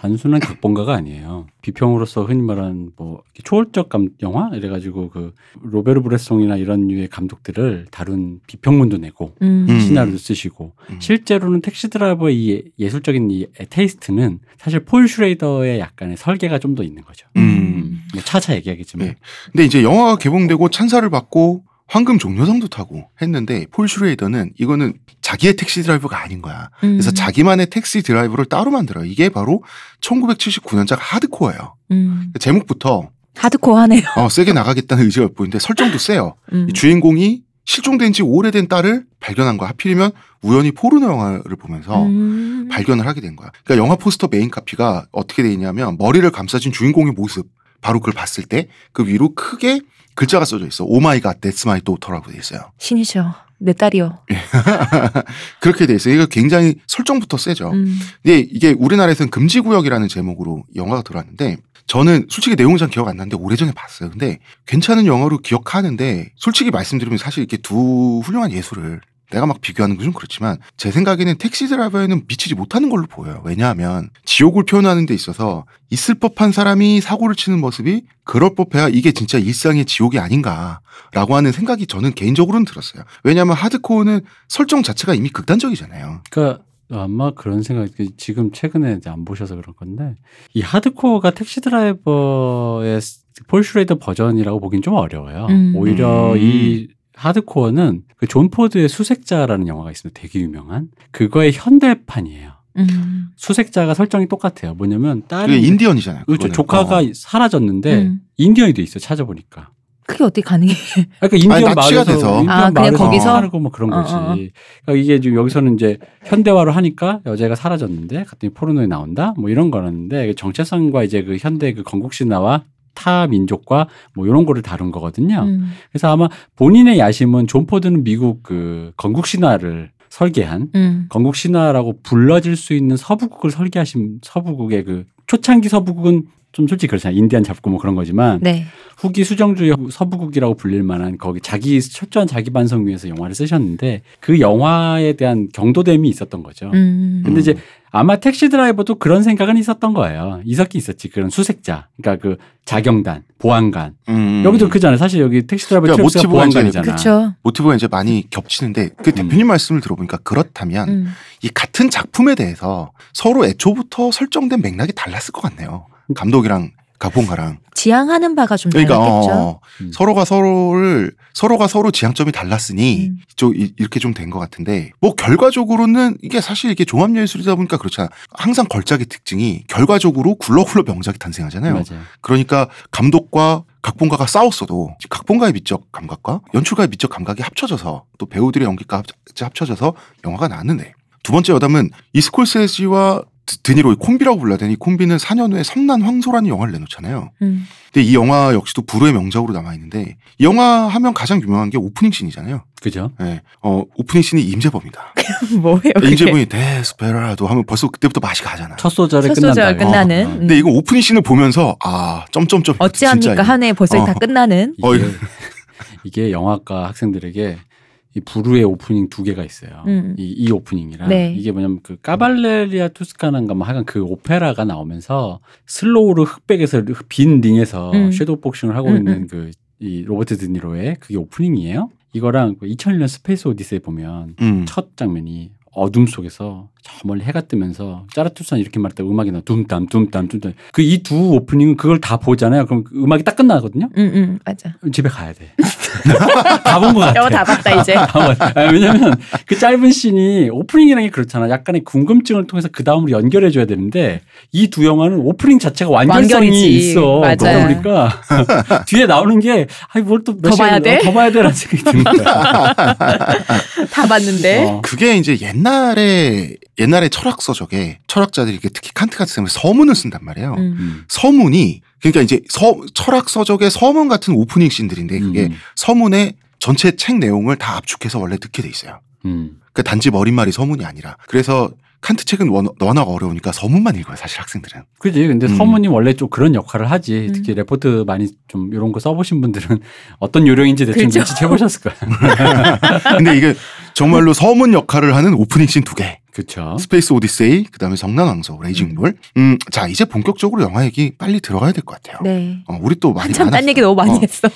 단순한 각본가가 아니에요. 비평가로서 흔히 말하는 뭐 초월적 영화 이래가지고 그 로베르 브레송이나 이런 류의 감독들을 다룬 비평문도 내고 음. 음. 시나리오도 쓰시고 음. 실제로는 택시 드라이버의 이 예술적인 이 taste는 사실 폴 슈레이더의 약간의 설계가 좀 더 있는 거죠. 음. 뭐 차차 얘기하겠지만 네. 근데 이제 영화가 개봉되고 찬사를 받고 황금 종려상도 타고 했는데 폴 슈레이더는 이거는 자기의 택시 드라이버가 아닌 거야. 그래서 음. 자기만의 택시 드라이버를 따로 만들어요. 이게 바로 1979년작 하드코어예요. 음. 제목부터 하드코어하네요. 어, 세게 나가겠다는 의지가 보이는데 설정도 세요. 음. 이 주인공이 실종된 지 오래된 딸을 발견한 거야. 하필이면 우연히 포르노 영화를 보면서 음. 발견을 하게 된 거야. 그러니까 영화 포스터 메인 카피가 어떻게 돼 있냐면 머리를 감싸쥔 주인공의 모습 바로 그걸 봤을 때 그 위로 크게 글자가 써져 있어. Oh my God, that's my daughter라고 돼 있어요. 신이셔. 내 딸이요. 그렇게 돼 있어요. 이거 굉장히 설정부터 세죠. 음. 근데 이게 우리나라에서는 금지구역이라는 제목으로 영화가 들어왔는데 저는 솔직히 내용은 잘 기억 안 나는데 오래전에 봤어요. 근데 괜찮은 영화로 기억하는데 솔직히 말씀드리면 사실 이렇게 두 훌륭한 예술을 내가 막 비교하는 건 좀 그렇지만 제 생각에는 택시 드라이버에는 미치지 못하는 걸로 보여요. 왜냐하면 지옥을 표현하는 데 있어서 있을 법한 사람이 사고를 치는 모습이 그럴 법해야 이게 진짜 일상의 지옥이 아닌가라고 하는 생각이 저는 개인적으로는 들었어요. 왜냐하면 하드코어는 설정 자체가 이미 극단적이잖아요. 그러니까 아마 그런 생각 이 지금 최근에 이제 안 보셔서 그런 건데 이 하드코어가 택시 드라이버의 폴 슈레이더 버전이라고 보긴 좀 어려워요. 음. 오히려 음. 이 하드코어는 그 존 포드의 수색자라는 영화가 있습니다. 되게 유명한 그거의 현대판이에요. 음. 수색자가 설정이 똑같아요. 뭐냐면 그게 딸이 인디언이잖아요. 그렇죠. 그거는. 조카가 어. 사라졌는데 음. 인디언이 돼 있어 요 찾아보니까. 그게 어떻게 가능해? 그러니까 인디언 마을에서 돼서. 인디언 아, 마을에서 거기서? 살고 뭐 그런 어, 거지. 어, 어. 그러니까 이게 지금 여기서는 이제 현대화로 하니까 여자가 사라졌는데 갑자기 포르노에 나온다 뭐 이런 거였는데 정체성과 이제 그 현대 그 건국 신화와 타 민족과 뭐 이런 거를 다룬 거거든요. 음. 그래서 아마 본인의 야심은 존 포드는 미국 그 건국 신화를 설계한 음. 건국 신화라고 불러질 수 있는 서부극을 설계하신 서부극의 그 초창기 서부극은 좀 솔직히 그렇잖아요. 인디안 잡고 뭐 그런 거지만 네. 후기 수정주의 서부국이라고 불릴 만한 거기 자기 철저한 자기 반성 위해서 영화를 쓰셨는데 그 영화에 대한 경도됨이 있었던 거죠. 음. 근데 이제 아마 택시 드라이버도 그런 생각은 있었던 거예요. 이석기 있었지. 그런 수색자. 그러니까 그 자경단, 보안관. 음. 여기도 그잖아요. 사실 여기 택시 드라이버 그러니까 이제 보안관이잖아. 그렇죠. 모티브가 이제 많이 겹치는데 그 대표님 말씀을 들어보니까 그렇다면 음. 이 같은 작품에 대해서 서로 애초부터 설정된 맥락이 달랐을 것 같네요. 감독이랑 각본가랑 지향하는 바가 좀 그러니까 달랐겠죠. 어, 음. 서로가 서로를 서로가 서로 지향점이 달랐으니 음. 좀 이- 이렇게 좀 된 것 같은데 뭐 결과적으로는 이게 사실 이게 종합 예술이다 보니까 그렇잖아. 항상 걸작의 특징이 결과적으로 굴러굴러 명작이 탄생하잖아요. 맞아요. 그러니까 감독과 각본가가 싸웠어도 각본가의 미적 감각과 연출가의 미적 감각이 합쳐져서 또 배우들의 연기가 합- 합쳐져서 영화가 나왔는데 두 번째 여담은 이 스콜세지와 드- 드니로의 콤비라고 불러야 되니 콤비는 4년 후에 성난 황소라는 영화를 내놓잖아요. 음. 근데 이 영화 역시도 불후의 명작으로 남아 있는데 이 영화 하면 가장 유명한 게 오프닝 scene이잖아요. 그죠? 예. 어, 오프닝 scene이 임재범이다. 뭐예요? 임재범이 데스페라도 하면 벌써 그때부터 맛이 가잖아. 첫 소절에 첫 끝난다. 소절 끝나는. 어, 어. 음. 근데 이거 오프닝 scene을 보면서 아 점점점 어찌합니까 한 해 벌써 어. 다 끝나는. 어, 이게, 이게 영화과 학생들에게 이 불후의 오프닝 두 개가 있어요. 음. 이, 이 오프닝이랑 네. 이게 뭐냐면 그 카발레리아 루스티카나인가 뭐 하여간 그 오페라가 나오면서 슬로우로 흑백에서 빈 링에서 음. 섀도우 복싱을 하고 음, 있는 음. 그이 로버트 드니로의 그게 오프닝이에요. 이거랑 그 2001년 스페이스 오디세이 보면 음. 첫 장면이 어둠 속에서 저 멀리 해가 뜨면서 짜라투스트라는 이렇게 말했다 음악이 나 둠담 둠담 둠담 그이 두 오프닝은 그걸 다 보잖아요. 그럼 그 음악이 딱 끝나거든요. 응, 응, 맞아. 집에 가야 돼. 다 본 것 같아. 다 봤다 이제. 아, 왜냐면 그 짧은 씬이 오프닝이라는 게 그렇잖아. 약간의 궁금증을 통해서 그 다음으로 연결해 줘야 되는데 이 두 영화는 오프닝 자체가 완결성이 완결이지. 있어. 맞아요. 그러다 보니까 뒤에 나오는 게 아이 뭘또더 더 봐야 돼? 더 봐야 돼라는 생각이 거야. 다 봤는데. 어. 그게 이제 옛날에 옛날에 철학 서 적에 철학자들이 이렇게 특히 칸트 같은 사람이 서문을 쓴단 말이에요. 음. 음. 서문이 그러니까 이제 서, 철학 서적의 서문 같은 오프닝 씬들인데 그게 음. 서문의 전체 책 내용을 다 압축해서 원래 넣게 돼 있어요. 음. 그 단지 머릿말이 서문이 아니라 그래서 칸트 책은 원- 워낙 어려우니까 서문만 읽어요 사실 학생들은. 그지. 근데 음. 서문이 원래 좀 그런 역할을 하지. 음. 특히 레포트 많이 좀 이런 거 써보신 분들은 어떤 요령인지 대충 그죠. 눈치채 보셨을 거야. 근데 이게 정말로 서문 역할을 하는 오프닝 씬 두 개. 그렇죠. 스페이스 오디세이, 그 다음에 성난 황소, Raging Bull. 음, 자 이제 본격적으로 영화 얘기 빨리 들어가야 될 것 같아요. 네. 어, 우리 또 많이 한참 딴 많았어. 얘기 너무 많이 어. 했어.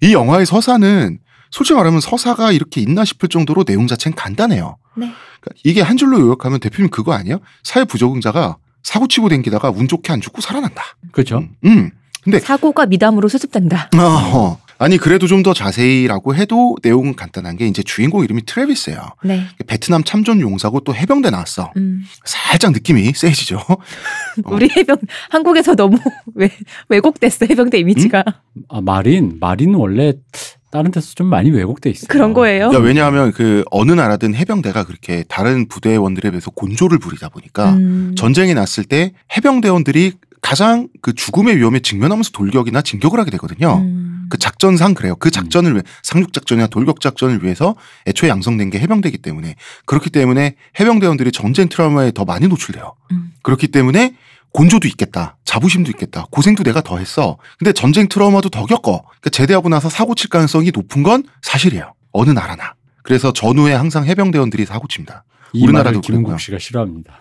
이 영화의 서사는 솔직히 말하면 서사가 이렇게 있나 싶을 정도로 내용 자체는 간단해요. 네. 그러니까 이게 한 줄로 요약하면 대표님 그거 아니에요? 사회 부적응자가 사고 치고 댕기다가 운 좋게 안 죽고 살아난다. 그렇죠. 음. 음. 근데 사고가 미담으로 수습된다. 어허. 아니 그래도 좀 더 자세히라고 해도 내용은 간단한 게 이제 주인공 이름이 트래비스예요. 네. 베트남 참전 용사고 또 해병대 나왔어. 음. 살짝 느낌이 세지죠. 어. 우리 해병 한국에서 너무 왜, 왜곡됐어 해병대 이미지가 아, 마린, 마린은 원래 다른 데서 좀 많이 왜곡돼 있어요. 그런 거예요. 야, 왜냐하면 그 어느 나라든 해병대가 그렇게 다른 부대원들에 비해서 곤조를 부리다 보니까 음. 전쟁이 났을 때 해병대원들이 가장 그 죽음의 위험에 직면하면서 돌격이나 진격을 하게 되거든요. 음. 그 작전상 그래요. 그 작전을 위해 상륙 작전이나 돌격 작전을 위해서 애초에 양성된 게 해병대이기 때문에 그렇기 때문에 해병대원들이 전쟁 트라우마에 더 많이 노출돼요. 음. 그렇기 때문에 곤조도 있겠다. 자부심도 있겠다. 고생도 내가 더 했어. 근데 전쟁 트라우마도 더 겪어. 그러니까 제대하고 나서 사고 칠 가능성이 높은 건 사실이에요. 어느 나라나. 그래서 전후에 항상 해병대원들이 사고 칩니다. 이 우리나라도 그랬고요. 씨가 싫어합니다.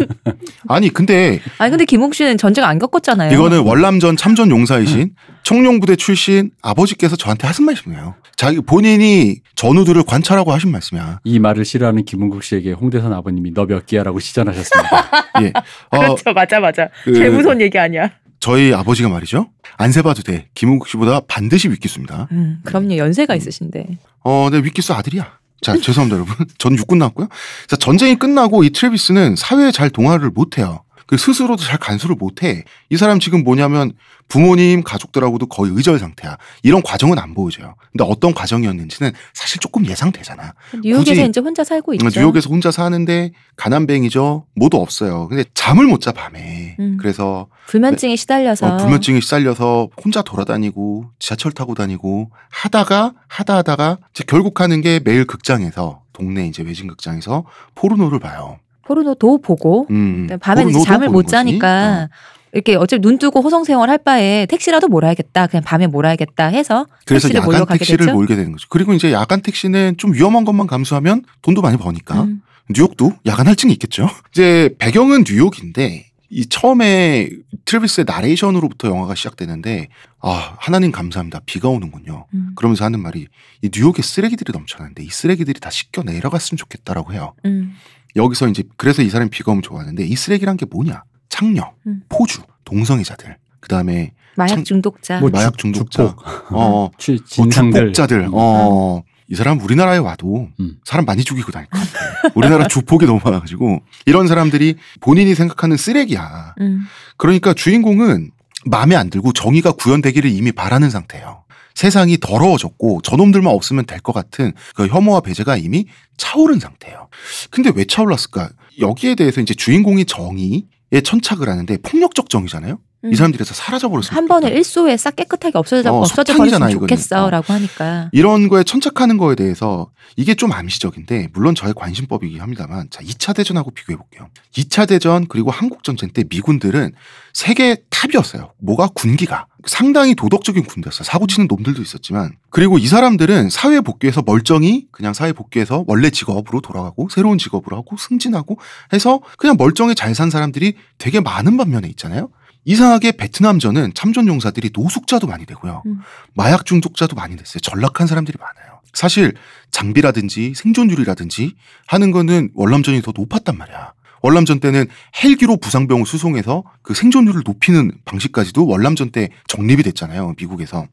아니 근데 아니 근데 김홍 씨는 전쟁 안 겪었잖아요. 이거는 월남전 참전 용사이신 청룡부대 출신 아버지께서 저한테 하신 말씀이에요. 자기 본인이 전우들을 관찰하고 하신 말씀이야. 이 말을 싫어하는 김은국 씨에게 홍대선 아버님이 너 몇 개야라고 시전하셨습니다. 예. 어, 그렇죠, 맞아 맞아. 그- 무서운 얘기 아니야. 저희 아버지가 말이죠. 안 세봐도 돼. 김은국 씨보다 반드시 위키수입니다. 음, 그럼요 연세가 있으신데. 어, 네, 위키수 아들이야. 자, 죄송합니다, 여러분. 전 육군 나왔고요. 자, 전쟁이 끝나고 이 트래비스는 사회에 잘 동화를 못해요. 그 스스로도 잘 간수를 못해. 이 사람 지금 뭐냐면 부모님, 가족들하고도 거의 의절 상태야. 이런 과정은 안 보여줘요. 근데 어떤 과정이었는지는 사실 조금 예상되잖아. 뉴욕에서 굳이- 이제 혼자 살고 있죠. 뉴욕에서 혼자 사는데 가난뱅이죠. 뭐도 없어요. 근데 잠을 못 자 밤에. 음. 그래서 불면증에 시달려서. 어, 불면증에 시달려서 혼자 돌아다니고 지하철 타고 다니고 하다가 하다 하다가 이제 결국 하는 게 매일 극장에서 동네 이제 외진 극장에서 포르노를 봐요. 포르노도 보고 음, 밤에는 이제 포르노도 잠을 못 거지. 자니까 어. 이렇게 어차피 눈 뜨고 호성 생활 할 바에 택시라도 몰아야겠다. 그냥 밤에 몰아야겠다 해서 그래서 택시를 야간 몰려가게 택시를 됐죠. 몰게 되는 거죠. 그리고 이제 야간 택시는 좀 위험한 것만 감수하면 돈도 많이 버니까 음. 뉴욕도 야간 할증이 있겠죠. 이제 배경은 뉴욕인데 이 처음에 트래비스의 나레이션으로부터 영화가 시작되는데 아 하나님 감사합니다 비가 오는군요. 음. 그러면서 하는 말이 이 뉴욕에 쓰레기들이 넘쳐나는데 이 쓰레기들이 다 씻겨 내려갔으면 좋겠다라고 해요. 음. 여기서 이제 그래서 이 사람이 비가 오면 좋아하는데 이 쓰레기란 게 뭐냐? 창녀, 음. 포주, 동성애자들, 그 다음에 마약 참- 중독자. 뭐 마약 주- 중독자, 주폭, 어, 취- 어, 진상들, 주폭자들, 음. 어. 이 사람 우리나라에 와도 음. 사람 많이 죽이고 다닐 것 같아. 우리나라 주폭이 너무 많아가지고 이런 사람들이 본인이 생각하는 쓰레기야. 음. 그러니까 주인공은 마음에 안 들고 정의가 구현되기를 이미 바라는 상태예요. 세상이 더러워졌고 저놈들만 없으면 될 것 같은 그 혐오와 배제가 이미 차오른 상태예요. 근데 왜 차올랐을까? 여기에 대해서 이제 주인공이 정의에 천착을 하는데 폭력적 정의잖아요. 음. 이 사람들에서 사라져 버렸으면 한 번에. 일소에 싹 깨끗하게 없어져 어, 없어져 버렸으면. 좋겠어라고 하니까. 이런 거에 천착하는 거에 대해서 이게 좀 암시적인데 물론 저의 관심법이긴 합니다만 자 2차 대전하고 비교해 볼게요. 2차 대전 그리고 한국 전쟁 때 미군들은 세계 탑이었어요. 뭐가 군기가 상당히 도덕적인 군대였어요. 사고 치는 놈들도 있었지만 그리고 이 사람들은 사회 복귀해서 멀쩡히 그냥 사회 복귀해서 원래 직업으로 돌아가고 새로운 직업으로 하고 승진하고 해서 그냥 멀쩡히 잘 산 사람들이 되게 많은 반면에 있잖아요. 이상하게 베트남전은 참전 용사들이 노숙자도 많이 되고요. 음. 마약 중독자도 많이 됐어요. 전락한 사람들이 많아요. 사실 장비라든지 생존율이라든지 하는 거는 월남전이 더 높았단 말이야. 월남전 때는 헬기로 부상병을 수송해서 그 생존율을 높이는 방식까지도 월남전 때 정립이 됐잖아요. 미국에서.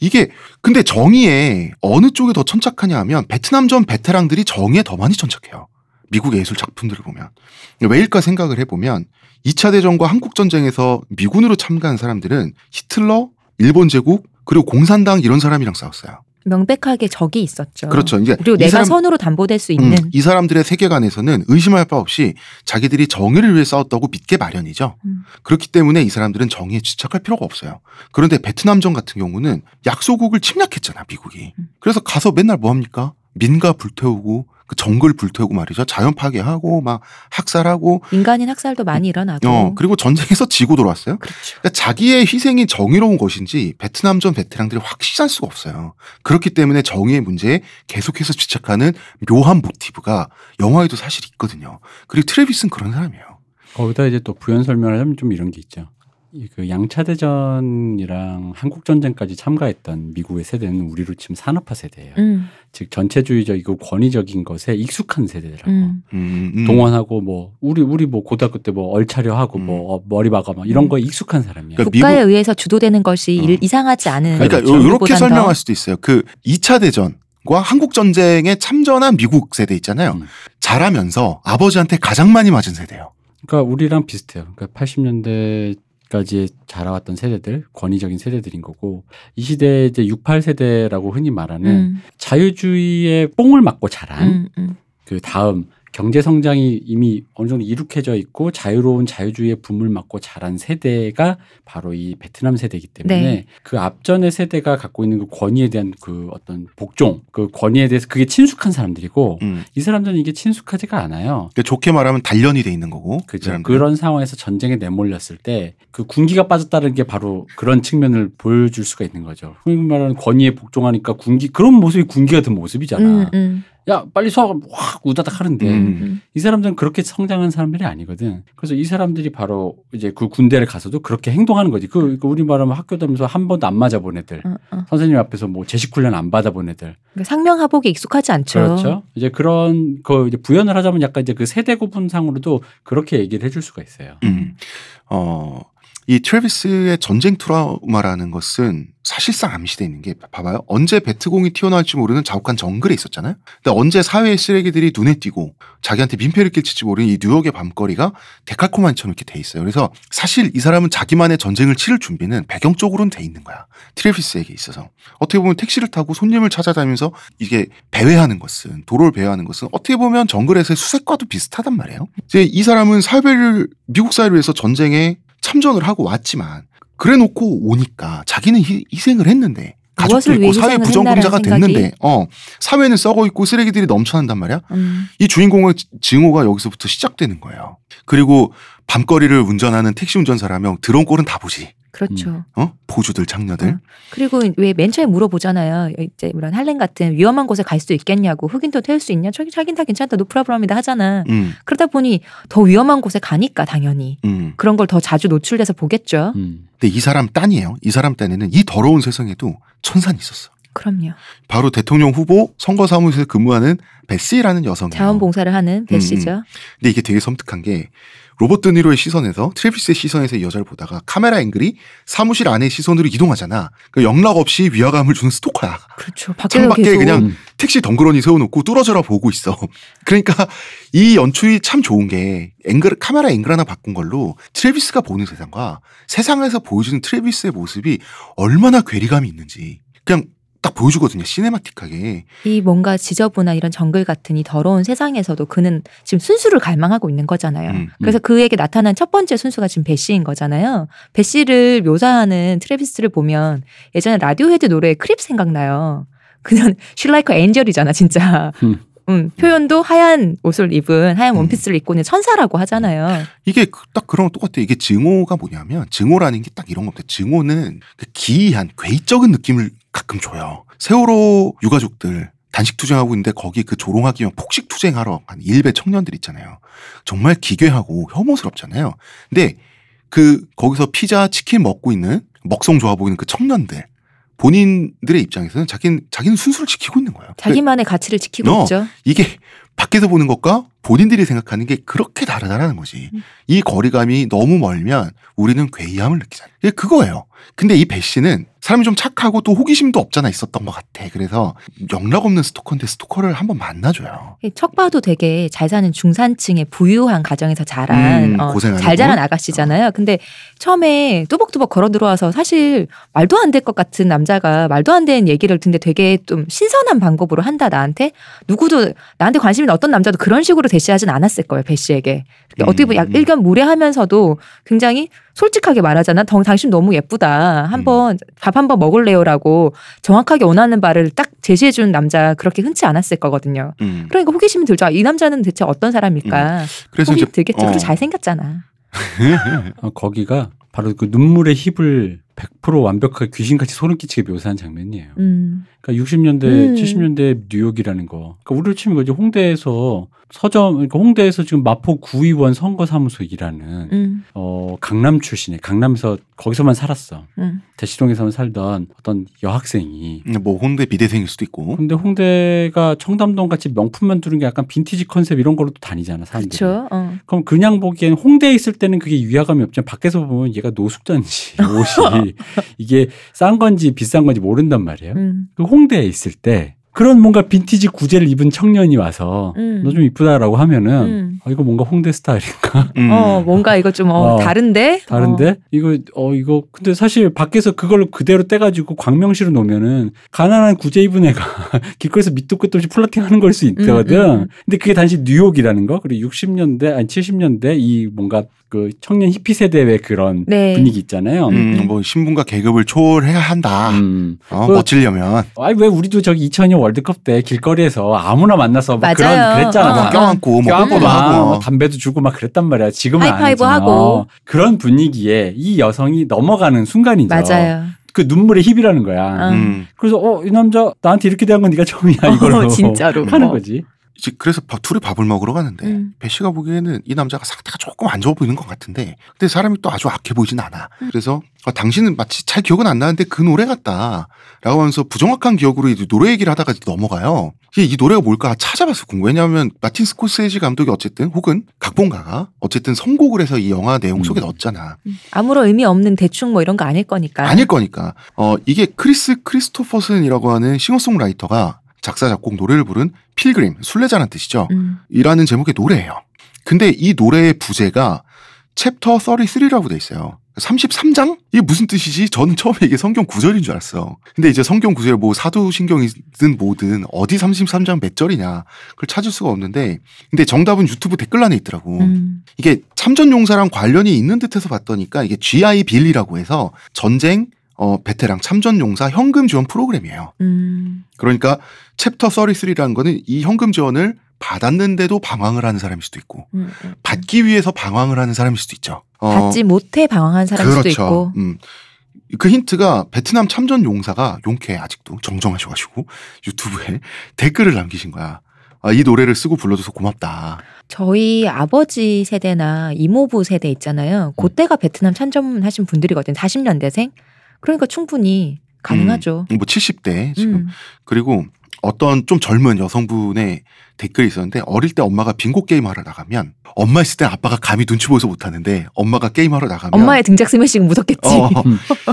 이게 근데 정의에 어느 쪽에 더 천착하냐 하면 베트남전 베테랑들이 정의에 더 많이 천착해요. 미국의 예술 작품들을 보면. 왜일까 생각을 해보면 2차 대전과 한국 전쟁에서 미군으로 참가한 사람들은 히틀러, 일본 제국, 그리고 공산당 이런 사람이랑 싸웠어요. 명백하게 적이 있었죠. 그렇죠. 이제 그리고 이 내가 사람- 선으로 담보될 수 음, 있는 이 사람들의 세계관에서는 의심할 바 없이 자기들이 정의를 위해 싸웠다고 믿게 마련이죠. 음. 그렇기 때문에 이 사람들은 정의에 집착할 필요가 없어요. 그런데 베트남전 같은 경우는 약소국을 침략했잖아, 미국이. 음. 그래서 가서 맨날 뭐 합니까? 민가 불태우고 그 정글 불태우고 말이죠. 자연 파괴하고 막 학살하고 인간인 학살도 많이 일어나고. 어, 그리고 전쟁에서 지고 돌아왔어요. 그렇죠. 그러니까 자기의 희생이 정의로운 것인지 베트남전 베테랑들이 확신할 수가 없어요. 그렇기 때문에 정의의 문제에 계속해서 집착하는 묘한 모티브가 영화에도 사실 있거든요. 그리고 트레비스는 그런 사람이에요. 거기다 이제 또 부연 설명을 하면 좀 이런 게 있죠. 이그 양차 대전이랑 한국 전쟁까지 참가했던 미국의 세대는 우리로 치면 산업화 세대예요. 음, 즉 전체주의적이고 권위적인 것에 익숙한 세대더라고. 음. 음, 음. 동원하고 뭐 우리 우리 뭐 고등학교 때 뭐 얼차려 하고 음. 뭐 어, 머리 박아 막 이런 음. 거에 익숙한 사람이야. 그러니까 국가에 미국- 의해서 주도되는 것이 일- 어. 이상하지 않은. 그러니까 그렇죠. 이렇게 설명할 더. 수도 있어요. 그 2차 대전 과 한국 전쟁에 참전한 미국 세대 있잖아요. 음. 자라면서 아버지한테 가장 많이 맞은 세대예요. 그러니까 우리랑 비슷해요. 그러니까 80년대 까지 자라왔던 세대들, 권위적인 세대들인 거고 이 시대 이제 68 세대라고 흔히 말하는 음, 자유주의의 뽕을 맞고 자란 음, 음. 그 다음 경제 성장이 이미 어느 정도 이룩해져 있고 자유로운 자유주의의 붐을 맞고 자란 세대가 바로 이 베트남 세대이기 때문에 네. 그 앞전의 세대가 갖고 있는 그 권위에 대한 그 어떤 복종, 그 권위에 대해서 그게 친숙한 사람들이고 음. 이 사람들은 이게 친숙하지가 않아요. 그러니까 좋게 말하면 단련이 돼 있는 거고. 그. 사람들은. 그런 상황에서 전쟁에 내몰렸을 때 그 군기가 빠졌다는 게 바로 그런 측면을 보여줄 수가 있는 거죠. 흔히 말하는 권위에 복종하니까 군기 그런 모습이 군기 같은 모습이잖아. 음, 음, 야 빨리 서확 우다닥 하는데 음. 음. 이 사람들은 그렇게 성장한 사람들이 아니거든. 그래서 이 사람들이 바로 이제 그 군대를 가서도 그렇게 행동하는 거지. 그, 그 우리 말하면 학교 다니면서 한 번도 안 맞아 본 애들. 어, 어. 선생님 앞에서 뭐 제식 훈련 안 받아 본 애들. 그러니까 상명하복에 익숙하지 않죠. 그렇죠. 이제 그런 그 이제 부연을 하자면 약간 이제 그 세대 구분상으로도 그렇게 얘기를 해줄 수가 있어요. 음. 어, 이 트래비스의 전쟁 트라우마라는 것은 사실상 암시돼 있는 게 봐봐요. 언제 베트콩이 튀어나올지 모르는 자욱한 정글에 있었잖아요. 근데 언제 사회의 쓰레기들이 눈에 띄고 자기한테 민폐를 끼칠지 모르는 이 뉴욕의 밤거리가 데칼코마니처럼 이렇게 돼 있어요. 그래서 사실 이 사람은 자기만의 전쟁을 치를 준비는 배경적으로는 돼 있는 거야. 트래비스에게 있어서. 어떻게 보면 택시를 타고 손님을 찾아다니면서 이게 배회하는 것은 도로를 배회하는 것은 어떻게 보면 정글에서의 수색과도 비슷하단 말이에요. 이제 이 사람은 사회를 미국 사회를 위해서 전쟁에 참전을 하고 왔지만 그래 놓고 오니까 자기는 희, 희생을 했는데 가족도 있고 사회 부정공자가 됐는데? 어 사회는 썩어 있고 쓰레기들이 넘쳐난단 말이야. 음. 이 주인공의 지- 증오가 여기서부터 시작되는 거예요. 그리고 밤거리를 운전하는 택시 운전사라면 드론 꼴은 다 보지. 그렇죠. 어? 보주들 장녀들. 어. 그리고 왜 맨 처음에 물어보잖아요. 이제 이런 할렘 같은 위험한 곳에 갈 수 있겠냐고 흑인도 태울 수 있냐? 저기 자긴 다 괜찮다. 노프라브럼이다 하잖아. 음, 그러다 보니 더 위험한 곳에 가니까 당연히 음. 그런 걸 더 자주 노출돼서 보겠죠. 음. 근데 이 사람 딴이에요. 이 사람 딴에는 이 더러운 세상에도 천산이 있었어. 그럼요. 바로 대통령 후보 선거 사무소에 근무하는 베시라는 여성이에요. 자원봉사를 하는 베시죠. 근데 이게 되게 섬뜩한 게 로버트 드니로의 시선에서 트래비스의 시선에서 이 여자를 보다가 카메라 앵글이 사무실 안의 시선으로 이동하잖아. 그 영락 없이 위화감을 주는 스토커야. 그렇죠. 창밖에 계속 그냥 음. 택시 덩그러니 세워놓고 뚫어져라 보고 있어. 그러니까 이 연출이 참 좋은 게 앵글 카메라 앵글 하나 바꾼 걸로 트래비스가 보는 세상과 세상에서 보여주는 트래비스의 모습이 얼마나 괴리감이 있는지 그냥 딱 보여주거든요. cinematic하게. 이 뭔가 지저분한 이런 정글 같은 이 더러운 세상에서도 그는 지금 순수를 갈망하고 있는 거잖아요. 음. 그래서 그에게 나타난 첫 번째 순수가 지금 벳시인 거잖아요. 벳시를 묘사하는 트래비스를 보면 예전에 라디오헤드 노래 Creep 생각나요. 그냥 She's like an angel이잖아 진짜. 음. 음, 표현도 하얀 옷을 입은 하얀 음. 원피스를 입고 있는 천사라고 하잖아요. 이게 그- 딱 그런 거 똑같아요. 이게 증오가 뭐냐면 증오라는 게 딱 이런 겁니다. 증오는 그 기이한 괴이적인 느낌을 가끔 줘요. 세월호 유가족들 단식 투쟁하고 있는데 거기 그 조롱하기면 폭식 투쟁하러 한 일베 청년들 있잖아요. 정말 기괴하고 혐오스럽잖아요. 근데 그 거기서 피자 치킨 먹고 있는 먹성 좋아 보이는 그 청년들 본인들의 입장에서는 자기는 자기는 순수를 지키고 있는 거예요. 자기만의 가치를 지키고 어. 있죠. 이게 밖에서 보는 것과 본인들이 생각하는 게 그렇게 다르다라는 거지. 음. 이 거리감이 너무 멀면 우리는 괴이함을 느끼잖아요. 이게 그거예요. 근데 이 배 씨는 사람이 좀 착하고 또 호기심도 없잖아 있었던 것 같아. 그래서 영락 없는 스토커인데 스토커를 한번 만나줘요. 척 봐도 되게 잘 사는 중산층의 부유한 가정에서 자란 음, 어, 잘 자란 분? 아가씨잖아요. 근데 처음에 뚜벅뚜벅 걸어 들어와서 사실 말도 안 될 것 같은 남자가 말도 안 되는 얘기를 듣는데 되게 좀 신선한 방법으로 한다 나한테 누구도 나한테 관심 있는 어떤 남자도 그런 식으로 대시하진 않았을 거예요 배 씨에게 어떻게 보면 약 음. 일견 무례하면서도 굉장히 솔직하게 말하잖아. 당, 당신 너무 예쁘다. 한번 음. 밥 한번 먹을래요라고 정확하게 원하는 바를 딱 제시해 주는 남자 그렇게 흔치 않았을 거거든요. 음. 그러니까 호기심이 들죠. 아, 이 남자는 대체 어떤 사람일까? 그래서 호기 들겠죠. 어. 그리고 잘 생겼잖아. 어, 거기가 바로 그 눈물의 힙을 100% 완벽하게 귀신같이 소름 끼치게 묘사한 장면이에요. 음. 그러니까 60년대, 음. 70년대 뉴욕이라는 거. 그러니까 우리로 치면 이제 홍대에서 서점, 그러니까 홍대에서 지금 마포 구의원 선거사무소 일하는 음. 어, 강남 출신의 강남에서 거기서만 살았어. 음. 대시동에서만 살던 어떤 여학생이 뭐 홍대 비대생일 수도 있고. 근데 홍대가 청담동 같이 명품만 두는 게 약간 빈티지 컨셉 이런 걸로도 다니잖아 사람들이. 그렇죠. 어. 그럼 그냥 보기엔 홍대에 있을 때는 그게 위화감이 없지만 밖에서 보면 얘가 노숙자인지 옷이 이게 싼 건지 비싼 건지 모른단 말이에요. 음. 그 홍대에 있을 때 그런 뭔가 빈티지 구제를 입은 청년이 와서 음. 너좀 이쁘다라고 하면은 음. 어, 이거 뭔가 홍대 스타일인가 음. 어, 뭔가 이거 좀 어, 어, 다른데? 다른데 어. 이거 어 이거 근데 사실 밖에서 그걸 그대로 떼가지고 광명시로 놓으면은 가난한 구제 입은 애가 길거리에서 밑도 끝도 없이 플러팅하는 걸 수 있거든. 음, 음. 근데 그게 단지 뉴욕이라는 거 그리고 60년대 아니 70년대 이 뭔가 그 청년 히피 세대의 그런 네. 분위기 있잖아요. 음, 뭐 신분과 계급을 초월해야 한다. 음. 어, 그- 멋지려면 아니 왜 우리도 저기 2002년 월드컵 때 길거리에서 아무나 만나서 막 맞아요. 그런 그랬잖아. 어, 막 어. 껴안고 뭐 껴안고 막 하고. 뭐 담배도 주고 막 그랬단 말이야. 지금은 안 하이파이브 하지만. 하고. 어, 그런 분위기에 이 여성이 넘어가는 순간이죠. 맞아요. 그 눈물의 힙이라는 거야. 음. 음. 그래서 어 이 남자 나한테 이렇게 대한 건 네가 처음이야 이걸로 어, 진짜로. 하는 어. 거지. 이제 그래서 밥- 둘이 밥을 먹으러 가는데 음. 벳시가 보기에는 이 남자가 상태가 조금 안 좋아 보이는 것 같은데 근데 사람이 또 아주 악해 보이진 않아. 음. 그래서 아, 당신은 마치 잘 기억은 안 나는데 그 노래 같다. 라고 하면서 부정확한 기억으로 이제 노래 얘기를 하다가 넘어가요. 이게 이 노래가 뭘까 찾아봤어 궁금. 왜냐하면 마틴 스코세지 감독이 어쨌든 혹은 각본가가 어쨌든 선곡을 해서 이 영화 내용 속에 음. 넣었잖아. 아무런 의미 없는 대충 뭐 이런 거 아닐 거니까. 아닐 거니까. 어, 이게 크리스 크리스토퍼슨이라고 하는 싱어송라이터가 작사, 작곡, 노래를 부른 Pilgrim, 순례자란 뜻이죠. 음. 이라는 제목의 노래예요. 근데 이 노래의 부제가 챕터 33라고 돼 있어요. 33장? 이게 무슨 뜻이지? 저는 처음에 이게 성경 구절인 줄 알았어. 근데 이제 성경 구절에 뭐 사도신경이든 뭐든 어디 33장 몇 절이냐 그걸 찾을 수가 없는데 근데 정답은 유튜브 댓글란에 있더라고. 음. 이게 참전용사랑 관련이 있는 듯해서 봤더니까 이게 GI 빌리라고 해서 전쟁 어 베테랑 참전 용사 현금 지원 프로그램이에요. 음. 그러니까 챕터 33라는 거는 이 현금 지원을 받았는데도 방황을 하는 사람일 수도 있고 음. 음. 받기 위해서 방황을 하는 사람일 수도 있죠. 어, 받지 못해 방황한 사람일 수도 있고. 음. 그 힌트가 베트남 참전 용사가 용케 아직도 정정하셔가지고 유튜브에 댓글을 남기신 거야. 아, 이 노래를 쓰고 불러줘서 고맙다. 저희 아버지 세대나 이모부 세대 있잖아요. 음. 그때가 베트남 참전하신 분들이거든요. 40년대생. 그러니까 충분히 가능하죠. 뭐 70대 지금 음. 그리고 어떤 좀 젊은 여성분의 댓글이 있었는데 어릴 때 엄마가 빙고 게임 하러 나가면 엄마 있을 때 아빠가 감히 눈치 보여서 못하는데 엄마가 게임 하러 나가면 엄마의 등짝 스매싱 무섭겠지. 어,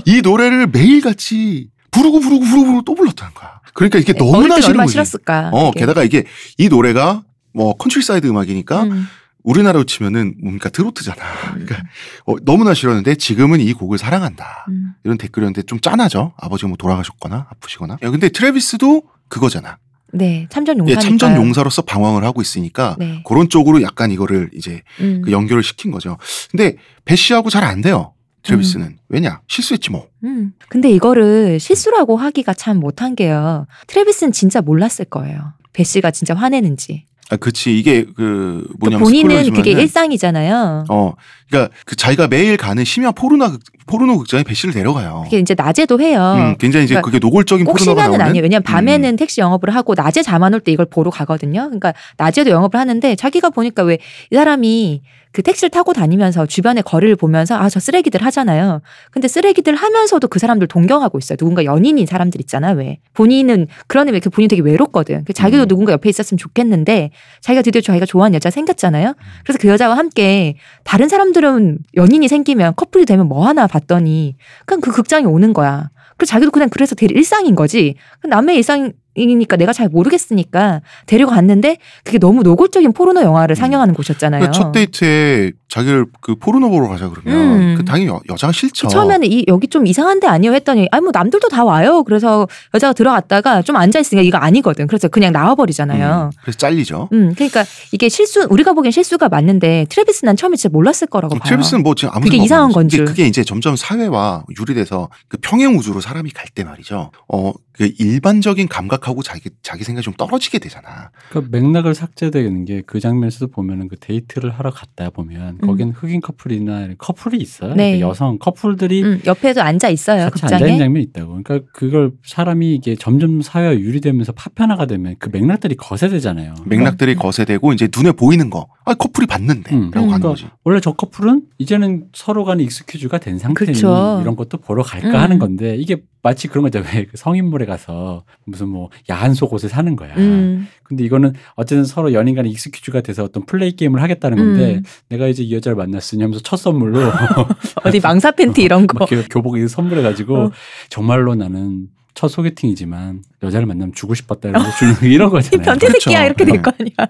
이 노래를 매일같이 부르고 부르고 부르고 부르고 또 불렀다는 거야. 그러니까 이게 어릴 너무나 때 싫은 거지. 싫었을까. 어, 이게. 게다가 이게 이 노래가 뭐 countryside 음악이니까 음. 우리나라로 치면은 뭔가 트로트잖아. 그러니까 어, 너무나 싫었는데 지금은 이 곡을 사랑한다. 음. 이런 댓글이었는데 좀 짠하죠. 아버지가 뭐 돌아가셨거나 아프시거나. 야, 근데 트래비스도 그거잖아. 네, 참전 예, 용사. 참전 용사로서 방황을 하고 있으니까 네. 그런 쪽으로 약간 이거를 이제 음. 그 연결을 시킨 거죠. 근데 벳시하고 잘 안 돼요. 트래비스는 왜냐 실수했지 뭐. 음. 근데 이거를 실수라고 하기가 참 뭣한 게요. 트래비스는 진짜 몰랐을 거예요. 벳시가 진짜 화내는지. 아, 그치 이게 그또 뭐냐면 본인은 스포일러지만은 그게 일상이잖아요. 어, 그러니까 그 자기가 매일 가는 심야 포르노 극- 포르노 극장에 벳시를 데려가요. 그게 이제 낮에도 해요. 음, 굉장히 이제 그러니까 그게 노골적인 꼭 포르노가 나오는. 아니에요. 왜냐면 밤에는 음. 택시 영업을 하고 낮에 잠 안 올 때 이걸 보러 가거든요. 그러니까 낮에도 영업을 하는데 자기가 보니까 왜 이 사람이 그 택시를 타고 다니면서 주변의 거리를 보면서 아 저 쓰레기들 하잖아요. 근데 쓰레기들 하면서도 그 사람들 동경하고 있어요. 누군가 연인인 사람들 있잖아. 왜 본인은 그런 의미 그 본인 되게 외롭거든. 그 자기도 음. 누군가 옆에 있었으면 좋겠는데 자기가 드디어 자기가 좋아하는 여자 생겼잖아요. 그래서 그 여자와 함께 다른 사람들 은 연인이 생기면 커플이 되면 뭐 하나 봤더니 그냥 그 극장에 오는 거야. 그래서 자기도 그냥 그래서 되게 일상인 거지. 그 남의 일상이니까 내가 잘 모르겠으니까 데려갔는데 그게 너무 노골적인 포르노 영화를 상영하는 곳이었잖아요. 첫 데이트에 자기를 그 포르노 보러 가자 그러면 음. 그 당연히 여, 여자가 싫죠. 처음에는 이 여기 좀 이상한 데 아니요 했더니 아니 뭐 남들도 다 와요. 그래서 여자가 들어갔다가 좀 앉아 있으니까 이거 아니거든. 그래서 그냥 나와 버리잖아요. 음, 그래서 잘리죠. 음, 그러니까 이게 실수 우리가 보기엔 실수가 맞는데 트래비스 난 처음에 진짜 몰랐을 거라고 봐요. 트래비스는 뭐 지금 아무 그게 상관 이상한 없는 건 거지. 근데 줄. 그게 이제 점점 사회와 유리돼서 그 평행 우주로 사람이 갈 때 말이죠. 어, 그 일반적인 감각하고 자기 자기 생각이 좀 떨어지게 되잖아. 그 맥락을 삭제되는 게 그 장면에서도 보면은 그 데이트를 하러 갔다 보면 거긴 흑인 커플이나 커플이 있어요. 음. 네. 그러니까 여성 커플들이 음, 옆에도 앉아 있어요. 같이 앉아 있는 극장에. 장면이 있다고. 그러니까 그걸 사람이 이게 점점 사회가 유리되면서 파편화가 되면 그 맥락들이 거세되잖아요. 맥락들이 거세되고 이제 눈에 보이는 거. 아 커플이 봤는데 음, 라고 하는 그러니까 거지. 원래 저 커플은 이제는 서로 간에 excuse가 된 상태니 그쵸. 이런 것도 보러 갈까 음. 하는 건데 이게 마치 그런 거죠. 왜그 성인물에 가서 무슨 뭐 야한 속옷을 사는 거야. 음, 근데 이거는 어쨌든 서로 연인 간에 excuse가 돼서 어떤 플레이 게임을 하겠다는 건데 음. 내가 이제 이 여자를 만났으니 하면서 첫 선물로 어디 망사 팬티 이런 거. 교복 선물해가지고 어. 정말로 나는 첫 소개팅이지만 여자를 만나면 주고 싶었다 이러면서 주는 이런 이 거잖아요. 변태 새끼야 그쵸. 이렇게 될 거 아니야.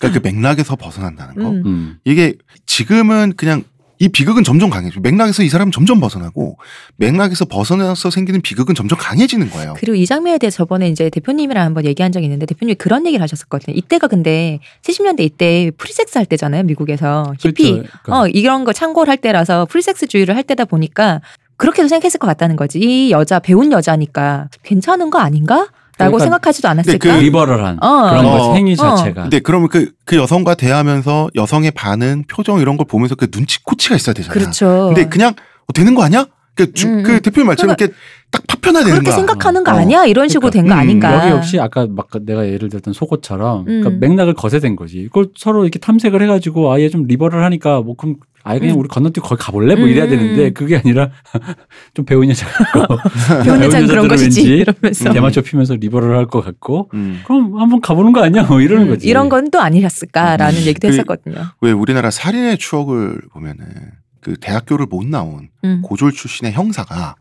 그러니까 그 맥락에서 벗어난다는 거. 음. 음. 이게 지금은 그냥 이 비극은 점점 강해져. 맥락에서 이 사람은 점점 벗어나고 맥락에서 벗어나서 생기는 비극은 점점 강해지는 거예요. 그리고 이 장면에 대해 서 저번에 이제 대표님이랑 한번 얘기한 적이 있는데 대표님이 그런 얘기를 하셨었거든요. 이때가 근데 70년대 이때 프리섹스 할 때잖아요, 미국에서. 히피. 그렇죠. 그러니까 어, 이런 거 참고를 할 때라서 프리섹스주의를 할 때다 보니까 그렇게도 생각했을 것 같다는 거지. 이 여자 배운 여자니까 괜찮은 거 아닌가? 라고 그러니까 생각하지도 않았을까? 그 liberal한 어. 그런 어. 거 생리 어. 자체가. 근데 그러면 그, 그 여성과 대하면서 여성의 반응, 표정 이런 걸 보면서 그 눈치 코치가 있어야 되잖아. 그렇죠. 근데 그냥 어, 되는 거 아니야? 그, 주, 음, 그 음. 대표님 말처럼 이렇게 딱 파편화 되는 그렇게 거야. 생각하는 거 어. 아니야? 이런 식으로 된거 그러니까. 음, 아닌가? 여기 역시 아까 막 내가 예를 들었던 속옷처럼 그러니까 음. 맥락을 거세된 거지. 이걸 서로 이렇게 탐색을 해가지고 아예 좀 liberal 하니까 뭐 그럼 아예 그냥 음. 우리 건너뛰고 거기 가볼래? 뭐 이래야 음. 되는데 그게 아니라 좀 배운 여자 같고 배운 여자는 그런 것이지. 왠지 이러면서. 대마초 피면서 liberal 할 것 같고 음. 그럼 한번 가보는 거 아니야? 뭐 이러는 음, 거지. 이런 건 또 아니었을까라는 음. 얘기도 그- 했었거든요. 왜 우리나라 살인의 추억을 보면은 그 대학교를 못 나온 음. 고졸 출신의 형사가